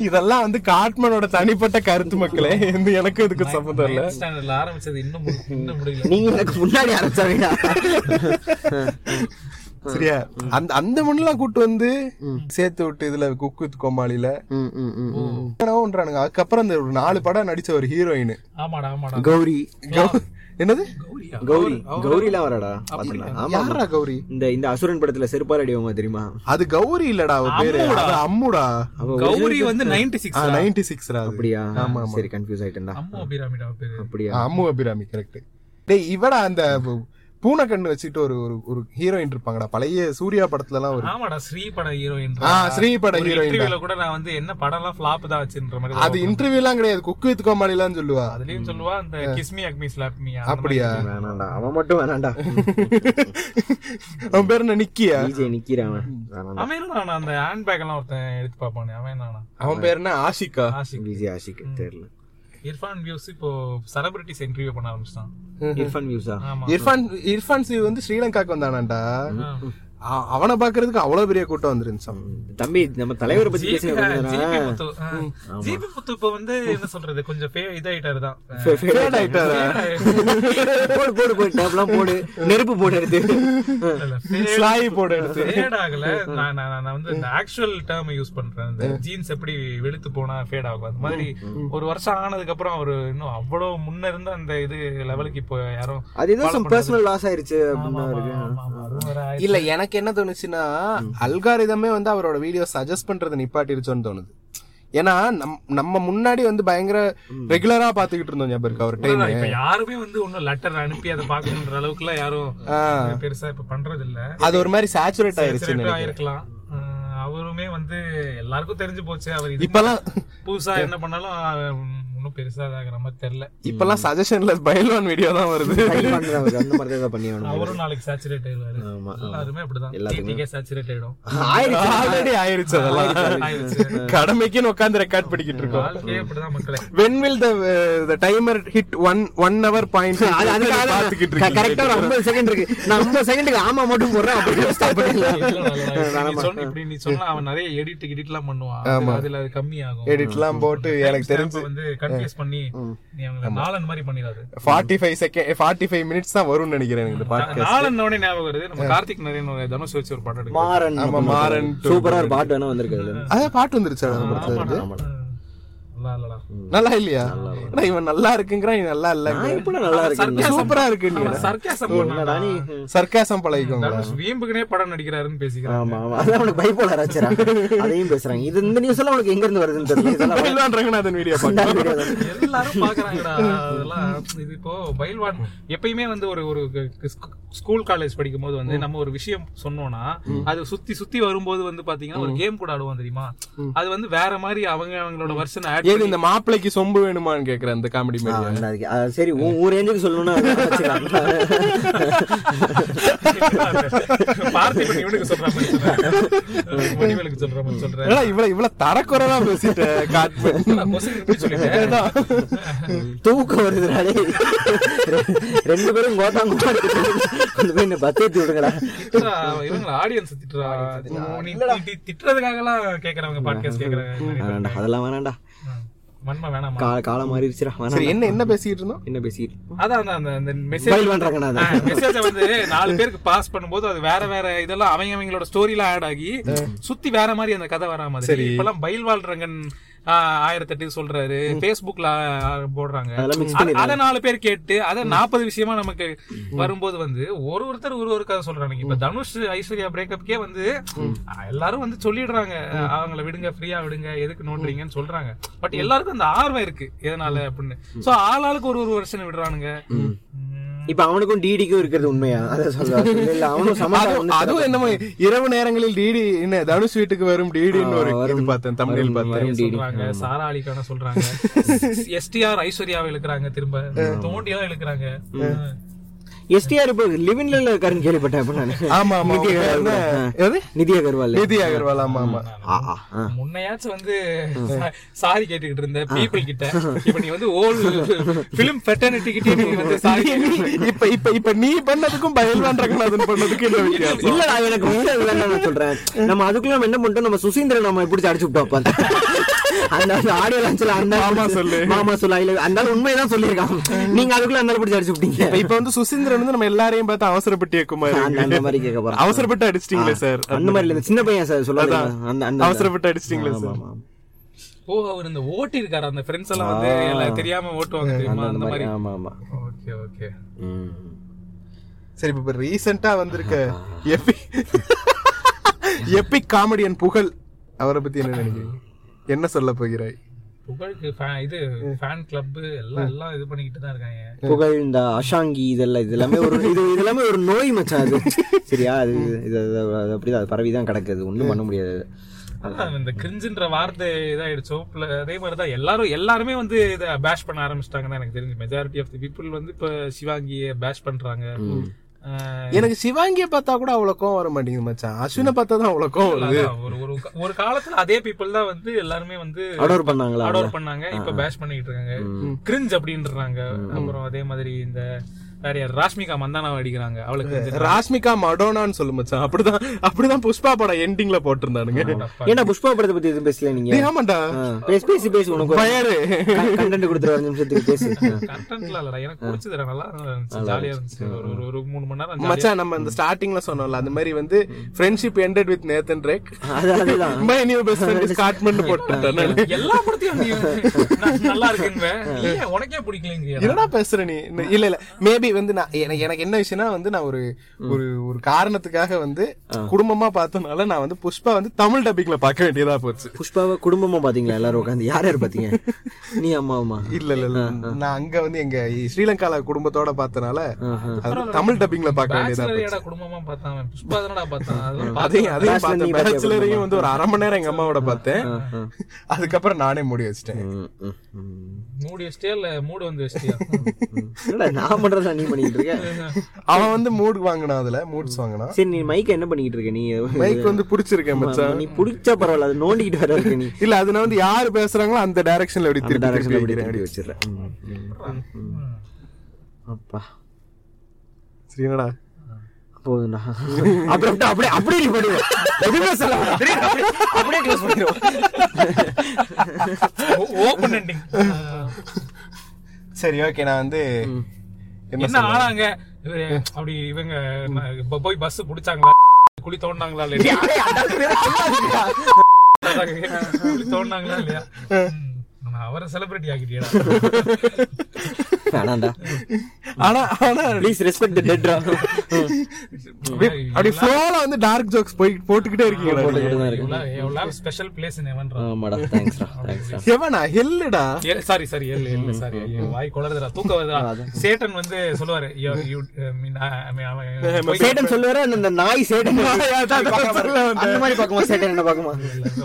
இதெல்லாம் வந்து காட்மனோட தனிப்பட்ட கருத்து மக்களே எந்த எனக்கு இதுக்கு சம்மந்தம் இல்ல. ஸ்டாண்டர்ட்ல ஆரம்பிச்சது இன்னும் மு- இன்னும் முடியல. நீங்க எனக்கு முன்னாடி ஆரம்பிச்சாங்கடா சரியா? அந்த அந்த மண்ணெல்லாம் கூட்டு வந்து சேர்த்து விட்டு இதுல குக்கு வித் கோமாளில ம், ம், ம், ம். என்னவோன்றானுங்க அதுக்கப்புறம் அந்த ஒரு நாலு படம் நடிச்ச ஒரு ஹீரோயின் ஆமாடா ஆமாடா. கௌரி. என்னது? கௌரியா? கௌரி கௌரிலாம் வரடா? ஆமா. யாரா கௌரி? இந்த இந்த அசுரன் படத்துல செருப்பால் அடிவங்க தெரியுமா? அது கௌரி இல்லடா அவ பேரு. அது அம்முடா. கௌரி வந்து நைன்டி சிக்ஸ் நைன்டி சிக்ஸ்ரா அப்படியா? சரி கன்ஃபியூஸ் ஆயிட்டேன்டா. அம்மு அபிராமிடா பேரு. அப்படியா? அம்மு அபிராமி கரெக்ட் டேய் இவடா அந்த பூனை கண்ணு வச்சுட்டு ஒரு ஒரு ஒரு ஹீரோயின் இருப்பாங்கடா. பழைய சூர்யா படத்துல எல்லாம் ஒரு ஆமாடா ஸ்ரீ பட ஹீரோயின் ஆ, ஸ்ரீ பட இன்டர்வியூல கூட நான் வந்து என்ன படம் எல்லாம் ஃபிளாப் தான் வச்சுன்ற மாதிரி அது இன்டர்வியூ எல்லாம் கிடையாது. குக்கு வித் கோமாளிலாம் சொல்லுவா. அதுலயும் சொல்லுவா அந்த கிஸ்மி அக்மி ஸ்லாப் மீ அப்படியா? வேணாண்டா அவன் மட்டும் வேணாண்டா அவன் பேர் என்ன? நிக்கியா? டிஜே நிக்கிறான் அவன். அவன் அந்த ஹேண்ட் பேக் எல்லாம் ஒருத்தன் எடுத்து பாப்பானே அவன் அவன் பேர் என்ன? ஆஷிகா. ஆஷிக். பிஜி ஆஷிக் தெரியல. இர்ஃபான் வியூஸ் இப்போ செலிபிரிட்டிஸ் இன்டர்வியூ பண்ண ஆரம்பிச்சிட்டான். இர்ஃபான் வியூஸா? ஆமா. இர்ஃபான் இர்ஃபான் சிவ் வந்து ஸ்ரீலங்காக்கு வந்தானாண்டா. அ- அவனை பாக்குறதுக்கு அவ்வளவு பெரிய கூட்டம் வந்துருந்துச்சான் தம்பி நம்ம தலைவரை பத்தி ஜிபி முத்து இப்போ வந்து என்ன சொல்றது? கொஞ்சம் இதாயிட்டாரு தான்? போடு போடு போடு டேப்லாம் போடு. நெருப்பு போடு எடுத்து. ஸ்லாய் போட எடுத்து. ஃபேட் ஆகல. நான் நான் வந்து இந்த ஆக்சுவல் டேர்ம் யூஸ் பண்றேன். இந்த ஜீன்ஸ் எப்படி வெளுத்து போனா ஃபேட் ஆகும். அந்த மாதிரி ஒரு வருஷம் ஆனதுக்கு அப்புறம் அவரு இன்னும் அவ்வளவு முன்ன இருந்த அந்த இது லெவலுக்கு இப்போ யாரும் அது ஏதோ பர்சனல் லாஸ் ஆயிருச்சு அப்படின்னா. இல்ல எனக்கு என்ன தோணுச்சுன்னா அல்காரிதமே வந்து அவரோட வீடியோ சஜஸ்ட் பண்றதை நிப்பாட்டிருச்சோன்னு தோணுது. ஏன்னா நம் நம்ம முன்னாடி வந்து பயங்கர ரெகுலரா பாத்துக்கிட்டு இருந்தோம் ஞாபகம் இருக்கு அவர் டைம் இப்ப யாருமே வந்து ஒன்னும் லெட்டர் அனுப்பி அதை பாக்கணுன்ற அளவுக்கு எல்லாம் யாரும் பெருசா இப்ப பண்றது இல்ல அது ஒரு மாதிரி சேச்சுரேட் ஆயிருச்சு ஆயிருக்கலாம். அவருமே வந்து எல்லாருக்கும் தெரிஞ்சு போச்சு. அவர் இது இப்பெல்லாம் புதுசா என்ன பண்ணாலும் ஒன்றும் பெருசாக ஆகிற மாதிரி தெரில இப்பெல்லாம் சஜஷன்ல பைலோன் வீடியோ தான் வருது. அந்த மாதிரி தான் பண்ணி அவரும் நாளைக்கு சேச்சுரேட் ஆயிடுவாரு. எல்லாருமே அப்படிதான். எல்லாத்துக்குமே சேச்சுரேட் ஆயிடும். ஆல்ரெடி ஆயிருச்சு அதெல்லாம். கடமைக்குன்னு உட்காந்து ரெக்கார்ட் படிக்கிட்டு இருக்கோம். அப்படிதான் மக்களே. When will the timer hit one one hour point அதுக்காக பார்த்துக்கிட்டு இருக்கேன். கரெக்டாக ஒரு ஐம்பது செகண்ட் இருக்கு. நான் ஐம்பது செகண்டுக்கு ஆமா மட்டும் போடுறேன் அப்படி ஸ்டாப் பண்ணிடலாம் இப்படி நீ சொன்னா அவன் நிறைய எடிட் எடிட்லாம் பண்ணுவான். அதுல அது கம்மியாகும். எடிட்லாம் போட்டு எனக்கு தெரிஞ்சு வந்து கன்ஃபியூஸ் பண்ணி நீ அவங்க நாலன் மாதிரி பண்ணிடாது. Forty five second forty five minutes தான் வரும்னு நினைக்கிறேன் இந்த பாட்காஸ்ட் நாலன் உடனே ஞாபகம் வருது. நம்ம கார்த்திக் நரேன் ஒரு தனுஷ் வச்சு ஒரு எடுக்கும் மாறன் ஆமா, மாறன் சூப்பரா பாட்டு வேணா வந்திருக்கு அதான் பாட்டு வந்துருச்சு அந்த படத்துல. நல்லா இல்லையா? ஆனா இவன் நல்லா இருக்குங்கிறான் நீ நல்லா இல்ல. நல்லா இருக்கேன் சூப்பரா இருக்கு நீ. சர்க்காசம் என்னடா நீ? சர்க்காசம் பழகிக்கோங்க. வீம்புக்குனே படம் நடிக்கிறாருன்னு பேசிக்கிறாங்க. ஆமா ஆமா. அதான் அவனுக்கு பைப்போலர் ஆச்சுரா அதையும் பேசுறாங்க. இது இந்த நியூஸ் எல்லாம் உனக்கு எங்க இருந்து வருதுன்னு தெரியல. இதெல்லாம் பயில்வான் ரங்கநாதன் வீடியோ தான். எல்லாரும் பாக்குறாங்கடா அதெல்லாம் இது இப்போ பயில்வான். எப்பயுமே வந்து ஒரு ஒரு ஸ்கூல் காலேஜ் படிக்கும் போது வந்து நம்ம ஒரு விஷயம் சொன்னோம்னா அது சுத்தி சுத்தி வரும்போது வந்து பாத்தீங்கன்னா ஒரு கேம் கூட ஆடுவோம் தெரியுமா? அது வந்து வேற மாதிரி அவங்க அவங்களோட வருஷன் ஆட் ஏது இந்த மாப்பிளைக்கு சொம்பு வேணுமான்னு கேக்குறேன் இந்த காமெடி மாதிரி அந்த சரி உன் ரேஞ்சுக்கு சொல்லணும்னா இவ்வளவு இவ்வளவு தரக்குறைவா பேசிட்ட தூக்கம் வருதுடா டேய். ரெண்டு பேரும் கோத்தாங்க கொண்டு போய் என்ன பத்து விடுங்கடா. ஆடியன்ஸ் திட்டுறா. திட்டுறதுக்காக எல்லாம் கேக்குறவங்க பாட்காஸ்ட் கேக்குறாங்க அதெல்லாம் வேணாண்டா மண்மா வேணாமா? கா- காலம் மாறிடுச்சுடா சரி வேணாம் என்ன என்ன பேசிட்டு இருந்தோம் என்ன பேசிட்டு அதான் அதான் அந்த அந்த மெசேஜ் பண்றாங்க மெசேஜ வந்து நாலு பேருக்கு பாஸ் பண்ணும்போது அது வேற வேற இதெல்லாம் அவங்க அவங்களோட ஸ்டோரியில ஆட் ஆகி சுத்தி வேற மாதிரி அந்த கதை வரா மாதிரி. இப்பெல்லாம் பயில்வாள் ரங்கன் ஆயிரத்தி எட்டு சொல்றாரு. பேஸ்புக்ல போடுறாங்க. அத- நாலு பேர் கேட்டு அத நாற்பது விஷயமா நமக்கு வரும்போது வந்து ஒரு ஒருத்தர் ஒரு ஒரு கதை சொல்றாங்க. இப்ப தனுஷ் ஐஸ்வர்யா பிரேக்கப்கே வந்து எல்லாரும் வந்து சொல்லிடுறாங்க. அவங்கள விடுங்க ஃப்ரீயா விடுங்க எதுக்கு நோண்டுறீங்கன்னு சொல்றாங்க. பட் எல்லாருக்கும் அந்த ஆர்வம் இருக்கு. எதனால அப்படின்னு. சோ ஆளாளுக்கு ஒரு ஒரு வருஷம் விடுறானுங்க. இப்ப அவனுக்கும் டிடிக்கும் இருக்கிறது உண்மையா? அத சொல்ல. இல்ல அவனும் சமாளம் அதுவும் என்னமோ இரவு நேரங்களில் டிடி என்ன தனுஷ் வீட்டுக்கு வரும் டிடின்னு ஒரு இது பார்த்தேன் தமிழில் பார்த்தேன். சொல்றாங்க சாரா அலிகான சொல்றாங்க. எஸ்டிஆர் ஐஸ்வர்யாவை இழுக்கிறாங்க திரும்ப. தோண்டி எல்லாம் இழுக்கிறாங்க. எஸ்டிஆர் இப்போ லிவின்ல இருக்காருன்னு கேள்விப்பட்டேன் அப்ப நானு. ஆமா ஆமா நிதி? அகர்வால். நிதி அகர்வால் நிதி அகர்வால் ஆமா ஆமா. முன்னையாச்சும் வந்து சாரி கேட்டுக்கிட்டு இருந்த பீப்புள் கிட்ட. இப்ப நீ வந்து ஓல் பிலிம் ஃபெட்டர்னிட்டி கிட்டே நீ வந்து சாரி இப்ப இப்ப இப்ப நீ பண்ணதுக்கும் பயில்வான் ரங்கநாதன் பண்ணதுக்கும் என்ன வித்தியாசம்? இல்லடா எனக்கு வந்து நான் சொல்றேன். நம்ம அதுக்குள்ள நம்ம என்ன பண்ணிட்டோம்? நம்ம சுசீந்திரன் நம்ம எப்படி அடிச்சு விட்டோம் அப்ப. அந்த அந்த ஆடியோ லான்ச்ல அந்த மாமா சொல்லு. மாமா சொல்லு. இல்ல அந்த ஆள் உண்மையதான் சொல்லியிருக்கான் நீங்க அதுக்குள்ள அந்த பிடிச்சி அடிச்சு விட்டீங்க. இப்ப இப்ப வந்து சுசீந்திரன் வந்து நம்ம எல்லாரையும் பார்த்து அவசரப்பட்டு குமார் அந்த அந்த மாதிரி கேட்க போறேன். அவசரப்பட்டு அடிச்சிட்டீங்களே சார். அந்த மாதிரி இல்ல. இந்த சின்ன பையன் சார் சொல்லாத. அந்த அந்த அவசரப்பட்டு அடிச்சிட்டீங்களே சார். ஓ அவர் இந்த ஓட்டி இருக்காரு. அந்த ஃப்ரெண்ட்ஸ் எல்லாம் வந்து எல்லாம் தெரியாம ஓட்டுவாங்க தெரியுமா? அந்த மாதிரி. ஆமா ஆமா. Okay okay. சரி இப்ப ரீசெண்டா வந்திருக்க எபி எபிக் காமெடியன் புகழ் அவரை பத்தி என்ன நினைக்கிறீங்க? என்ன சொல்ல போகிறாய்? புகழுக்கு fan- இது ஃபேன் கிளப் எல்லாம் எல்லாம் இது பண்ணிக்கிட்டு தான் இருக்காங்க. புகழ் இந்த அஷாங்கி இதெல்லாம் இது எல்லாமே ஒரு இது இது எல்லாமே ஒரு நோய் மச்சான் அது. சரியா? அது இது அது அப்படிதான் அது பரவிதான் கிடக்குது ஒண்ணும் பண்ண முடியாது. அதான் இந்த கிரிஞ்சுன்ற வார்த்தை இதாயிடுச்சோ. அதே மாதிரிதான் எல்லாரும் எல்லாருமே வந்து இதை பேஷ் பண்ண ஆரம்பிச்சிட்டாங்கன்னு எனக்கு தெரிஞ்சு. மெஜாரிட்டி ஆஃப் தி பீப்புள் வந்து இப்ப சிவாங்கிய பேஷ் பண்றாங்க. எனக்கு சிவாங்கிய பார்த்தா கூட அவ்வளவு கோவம் வர மாட்டேங்குது மச்சான். அஸ்வினை பார்த்தா தான் அவ்வளவு கோவம் வருது. ஒரு ஒரு காலத்துல அதே பீப்புள் தான் வந்து எல்லாருமே வந்து அடோர் பண்ணாங்களா? அடோர் பண்ணாங்க. இப்ப பேஷ் பண்ணிட்டு இருக்காங்க. கிரிஞ்ச் அப்படின்றாங்க. அப்புறம் அதே மாதிரி இந்த வேற யார் ராஷ்மிகா மந்தானாவை அடிக்கிறாங்க. அவளுக்கு. ராஷ்மிகா மடோனான்னு சொல்லு மச்சான். அப்படிதான் அப்படிதான் புஷ்பா படம் எண்டிங்ல போட்டிருந்தானுங்க. ஏன்னா புஷ்பா படத்தை பத்தி எதுவும் பேசல நீங்க? ஆமாண்டா. பேசி பேசி பேசி உனக்கு பயரு. கண்டென்ட் கொடுத்துரு ஒரு நிமிஷத்துக்கு பேசு. கண்டென்ட்ல இல்லடா எனக்கு பிடிச்சதுடா நல்லா இருந்துச்சு ஜாலியா இருந்துச்சு. ஒரு ஒரு- ஒரு மூணு மணி நேரம் மச்சான் நம்ம இந்த ஸ்டார்டிங்ல சொன்னோம்ல அந்த மாதிரி வந்து friendship ended with Nathan Rake அது அதுதான் my new best friend is godman போட்டுட்டேன் எல்லா படத்தையும் நல்லா இருக்குங்க உனக்கே பிடிக்கலங்க என்னடா பேசுற நீ? இல்ல இல்ல. மேபி வந்து நான் எனக்கு எனக்கு என்ன விஷயம்னா வந்து நான் ஒரு ஒரு ஒரு காரணத்துக்காக வந்து குடும்பமா பார்த்தனால நான் வந்து புஷ்பா வந்து தமிழ் டப்பிங்ல பார்க்க வேண்டியதா போச்சு. புஷ்பாவை குடும்பமா பாத்தீங்களா எல்லாரும் உட்காந்து யார் யார் பாத்தீங்க நீ அம்மா அம்மா இல்ல இல்ல. நான் அங்க வந்து எங்க ஸ்ரீலங்கால குடும்பத்தோட பார்த்தனால தமிழ் டப்பிங்ல பார்க்க வேண்டியதா போச்சு. குடும்பமா பார்த்தான் புஷ்பா தானடா பார்த்தான் அதெல்லாம் அதையும் பார்த்தேன். பேச்சுலரையும் வந்து ஒரு அரை மணி நேரம் எங்க அம்மாவோட பார்த்தேன். அதுக்கப்புறம் நானே மூடி வச்சிட்டேன். மூடி வச்சிட்டியா? இல்ல மூடு வந்து வச்சிட்டியா? நான் பண்றதா நீ பண்ணிட்டு இருக்க? அவன் வந்து மூட் வாங்கினான் அதுல மூட்ஸ் வாங்கினான் சரி நீ மைக்க என்ன பண்ணிட்டு இருக்க? நீ மைக் வந்து புடிச்சிருக்கேன் மச்சான். நீ புடிச்சா பரவாயில்ல அது நோண்டிக்கிட்டு வர நீ. இல்ல அது நான் வந்து யாரு பேசுறாங்களோ அந்த டைரக்ஷன்ல அந்த திருப்பி திருப்பி அப்படி திருப்பி வச்சிடுறேன். ம், ம், ம். அப்பா. சரி என்னடா? போதும்டா. அப்புறம் அப்படியே அப்படியே நீ பண்ணுவேன் எதுவுமே சொல்ல. அப்படியே அப்படியே க்ளோஸ் பண்ணிடுவோம். ஓபன் எண்டிங் சரி ஓகே நான் வந்து என்ன ஆனாங்க? அப்படி இவங்க போய் பஸ் புடிச்சாங்களா குழி தோண்டாங்களா இல்லையா? குழி தோண்டாங்களா இல்லையா? அவரை செலிபிரிட்டி ஆக்கிட்டியா வேணாண்டா. ஆனா ஆனா ப்ளீஸ் ரெஸ்பெக்ட் தி டெட்ரா அப்படி ஃப்ளோல வந்து டார்க் ஜோக்ஸ் போய் போட்டுக்கிட்டே இருக்கீங்களா போட்டுக்கிட்டு தான் இருக்கு எவ்வளவு ஸ்பெஷல் பிளேஸ் இன் எவன்ரா ஆமாடா தேங்க்ஸ்டா தேங்க்ஸ்டா எவனா? ஹெல்லுடா. Sorry sorry L L sorry வாய் குளறுதுடா தூக்க வருதுடா. சேட்டன் வந்து சொல்லுவாரு அவன் போய் சேட்டன் சொல்லுவாரு அந்த நாய் சேட்டன். அந்த மாதிரி பாக்குமா சேட்டன் என்ன பாக்குமா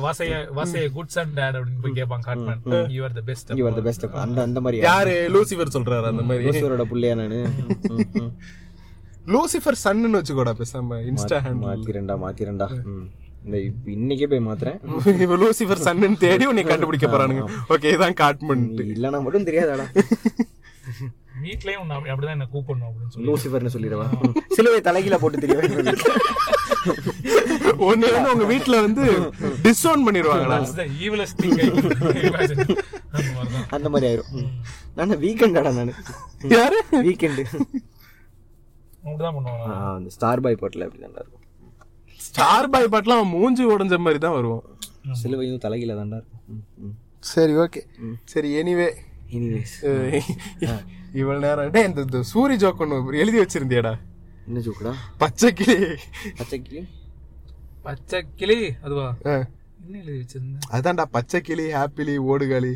வாசைய வாசைய குட் சன் டேட் அப்படின்னு போய் கேட்பான் godman. You are the best you are the best அந்த அந்த மாதிரி யாரு? லூசிஃபர் சொல்றாரு அந்த மாதிரி. யோசுவரோட புள்ளையா நானு. லூசிஃபர் சன்னு வச்சுக்கோடா பேசாம இன்ஸ்டா ஹேண்டில் மாத்திரண்டா மாத்திரண்டா. இந்த இப்ப இன்னைக்கே போய் மாத்துறேன். இப்ப லூசிஃபர் சன்னு தேடி உன்னை கண்டுபிடிக்க போறானுங்க. ஓகே இதான் காட்மண்ட் இல்லனா மட்டும் தெரியாதாடா. வீட்லயும் உன்னை அப்படி- அப்படிதான் என்ன கூப்பிடணும் அப்படின்னு சொல்லி. லூசிஃபர்னு சொல்லிடவா? சிலுவை தலைகீழ போட்டு தெரியும் ஒண்ணு வந்து உங்க வீட்ல வந்து டிஸ்ஓன் பண்ணிடுவாங்கடா That's the evilest thing I could imagine. அந்த மாதிரி ஆயிரும். நான் வீக்கெண்டாடா நானு. யாரு? வீக்கெண்டு அந்த ஸ்டார் பாய் பாட்டில் அப்படி தான்டா இருக்கும். ஸ்டார் பாய் பாட்டுலாம் அவன் மூஞ்சி உடைஞ்ச மாதிரி தான் வருவான். சிலுவையும் தலைகீழ தான்டா இருக்கும். சரி ஓகே சரி எனிவே எனிவேஸ் இவ்வளவு நேரம். டேய் இந்த சூரி ஜோக் ஒண்ணு எழுதி வச்சிருந்தியாடா. என்ன ஜோக்குடா பச்சை கிளி பச்சைக்கு பச்சை கிளி அதுவா? ஆ, என்ன எழுதி வச்சிருந்தேன் அதான்டா பச்சை கிளி ஹாப்பிலி ஓடுகாலி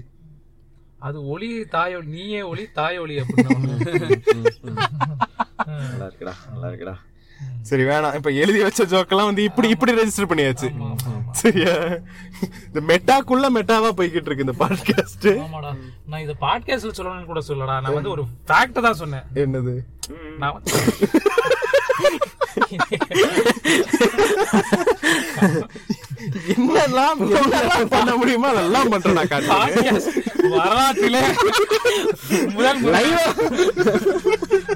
அது ஒளி தாய் நீயே ஒளி தாய் ஒளி அப்படின்னு நல்லா இருக்குடா நல்லா இருக்குடா. சரி வேணாம். இப்ப எழுதி வச்ச ஜோக்கெல்லாம் வந்து இப்படி இப்படி ரெஜிஸ்டர் பண்ணியாச்சு. சரியா? இந்த மெட்டாக்குள்ள மெட்டாவா போய்கிட்டு இருக்கு இந்த பாட்காஸ்ட் ஆமாடா. நான் இத பாட்காஸ்ட்ல சொல்லணும்னு கூட சொல்லடா நான் வந்து ஒரு ஃபேக்ட் தான் சொன்னேன். என்னது? நான் வந்து- என்னெல்லாம் என்னெல்லாம் பண்ண முடியுமோ அதெல்லாம் பண்றேன் நான் காட்டு podcast வரலாற்றிலே முதல் லைவ்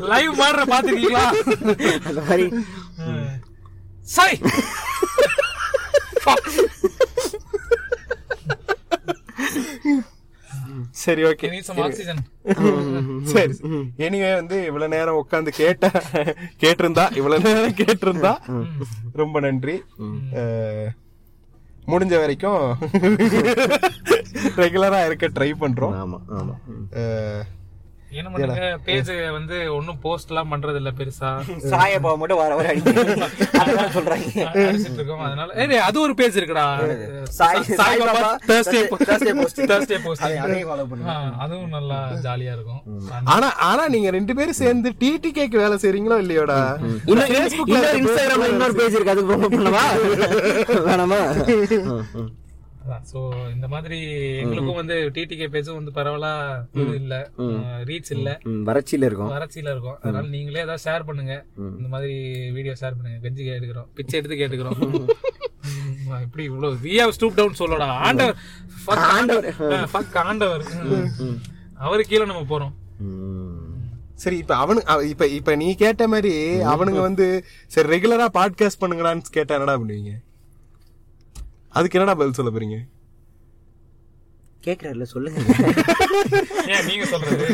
லைவ் மாடுற பாத்துருக்கீங்களா? அந்த மாதிரி. சை. சரி ஓகே need some oxygen. சரி எனிவே வந்து இவ்வளவு நேரம் உட்கார்ந்து கேட்ட கேட்டிருந்தா இவ்வளவு நேரம் கேட்டிருந்தா ரொம்ப நன்றி. முடிஞ்ச வரைக்கும் ரெகுலரா இருக்க ட்ரை பண்றோம். ஆமா ஆமா. என்ன பண்ணுங்க? பேஜ் வந்து ஒன்னும் போஸ்ட் எல்லாம் பண்றது இல்ல பெருசா சாயப்பா மட்டும் வர வர அடிக்கிறாங்க அதான் சொல்றாங்க. அடிச்சிட்டு இருக்கோம். அதனால ஏய் அது ஒரு பேஜ் இருக்குடா. சாய் அதையும் பண்ணுங்க. ஆ, அதுவும் நல்லா ஜாலியா இருக்கும். ஆனா ஆனா நீங்க ரெண்டு பேரும் சேர்ந்து டிடி கேக்கு வேலை செய்றீங்களோ இல்லையோடா? இன்னும் இருக்க. இன்ஸ்டாகிராம்ல இன்னொரு பேஜ் இருக்கு. அதுக்கு promote பண்ணவா வேணாமா? சோ இந்த மாதிரி எங்களுக்கும் வந்து டிடிகே பேஜும் வந்து பரவலா இது இல்ல. ரீச் இல்ல. வறட்சியில இருக்கும். வறட்சியில இருக்கும். அதனால நீங்களே ஏதாவது ஷேர் பண்ணுங்க. இந்த மாதிரி வீடியோ ஷேர் பண்ணுங்க. கெஞ்சி கேட்டுக்கிறோம். பிச்சை எடுத்து கேட்டுக்கிறோம். இப்படி இவ்வளவு வி ஹவ் ஸ்டூப் டவுன் சொல்லடா. ஆண்டவர். Fuck ஆண்டவர். fuck ஆண்டவர். அவரு கீழே நம்ம போறோம். சரி இப்ப அவனு அவ- இப்ப இப்ப நீ கேட்ட மாதிரி அவனுங்க வந்து சரி ரெகுலரா பாட்காஸ்ட் பண்ணுங்கடான்னு கேட்டா என்னடா பண்ணுவீங்க? அதுக்கு என்னடா பதில் சொல்ல போறீங்க? கேக்குறாருல சொல்லுங்க. ஏன் நீங்க சொல்றது?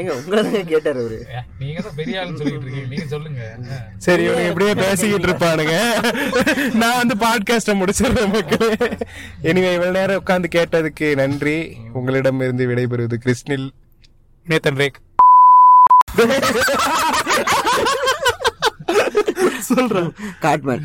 எங்க உங்களை தான் கேட்டாரு அவரு. நீங்க தான் பெரிய ஆளுன்னு சொல்லிட்டு இருக்கீங்க. நீங்க சொல்லுங்க. சரி இவனுங்க இப்படியே பேசிக்கிட்டு இருப்பானுங்க. நான் வந்து பாட்காஸ்ட முடிச்சிடுறேன் மக்களே எனிவே இவ்வளவு நேரம் உட்கார்ந்து கேட்டதுக்கு நன்றி. உங்களிடம் இருந்து விடைபெறுவது கிருஷ்ணில் நேத்தன் ரேக். சொல்றேன் காட்மேன்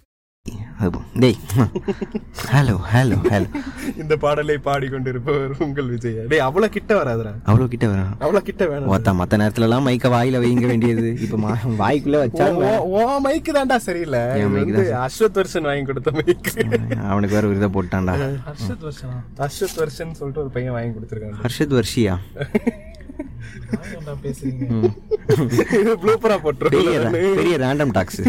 டேய் ஹலோ ஹலோ ஹலோ இந்த பாடலை பாடிக்கொண்டிருப்பவர் உங்கள் விஜய். டேய் அவ்வளவு கிட்ட வராதுடா. அவ்வளோ கிட்ட வேணும் அவ்வளவு கிட்ட வேணாம். மொத்த மத்த நேரத்துல எல்லாம் மைக்க வாயில வைங்க வேண்டியது. இப்ப மா- வாய்க்குள்ள வேற. ஓ மைக்கு தான்டா சரியில்லை. வந்து அஸ்வத் வருஷன் வாங்கி கொடுத்த மைக்கு அவனுக்கு வேற ஒரு இதை போட்டான்டா. ஹர்ஷத் வருஷனா அஸ்வத் வருஷன் சொல்லிட்டு ஒரு பையன் வாங்கி கொடுத்துருக்காங்க ஹர்ஷத் வர்ஷியா? பெரிய ரேண்டம் டாக்ஸ்?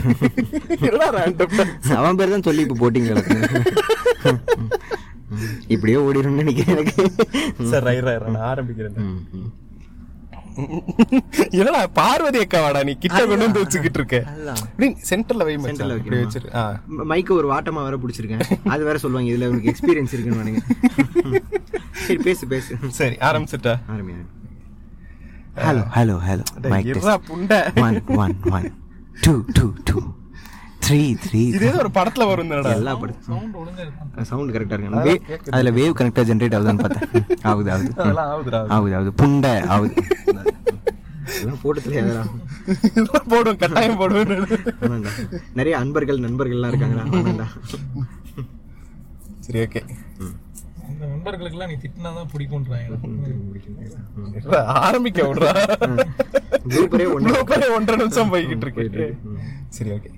அவன் பேர் தான் சொல்லி இப்ப போட்டிங்க இப்படியே ஓடிடும்னு நினைக்கிறேன் எனக்கு. சரி நான் ஆரம்பிக்கிறேன். என்னடா பார்வதி அக்காவாடா நீ? கிட்ட கொண்டு வந்து வச்சுக்கிட்டு இருக்க. சென்டர்ல வை வைக்கணுமா? வச்சிரு மைக்க ஒரு வாட்டமா வேற பிடிச்சிருக்கேன். அது வேற சொல்லுவாங்க இதுல உனக்கு எக்ஸ்பீரியன்ஸ் இருக்குன்னு சரி பேசு பேசு. சரி ஆரம்பிச்சிட்டா? ஆரம்பியா ஹலோ ஹலோ ஹலோ மைக் இருடா புண்டை one one two two two three three இது ஒரு படத்துல வரும் எல்லா படம் சவுண்ட் கரெக்டா இருக்கு அதுல வேவ் கனெக்டா ஜென்ரேட் ஆகுதான்னு பார்த்தேன் ஆகுது ஆகுது ஆகுது ஆகுது புண்டை ஆகுது போட்டு தெரியாதடா இதெல்லாம் போடுவேன் கட்டாயம் போடுவேன் ஆமாண்டா. நிறைய அன்பர்கள் நண்பர்கள்லாம் இருக்காங்கடா சரி ஓகே அந்த நண்பர்களுக்கெல்லாம் நீ திட்டினாதான் பிடிக்கும்ன்றாங்க. ஆரம்பிக்க விடுறா. ஒன்றரை நிமிஷம் போய்கிட்டு இருக்கு. சரி ஓகே.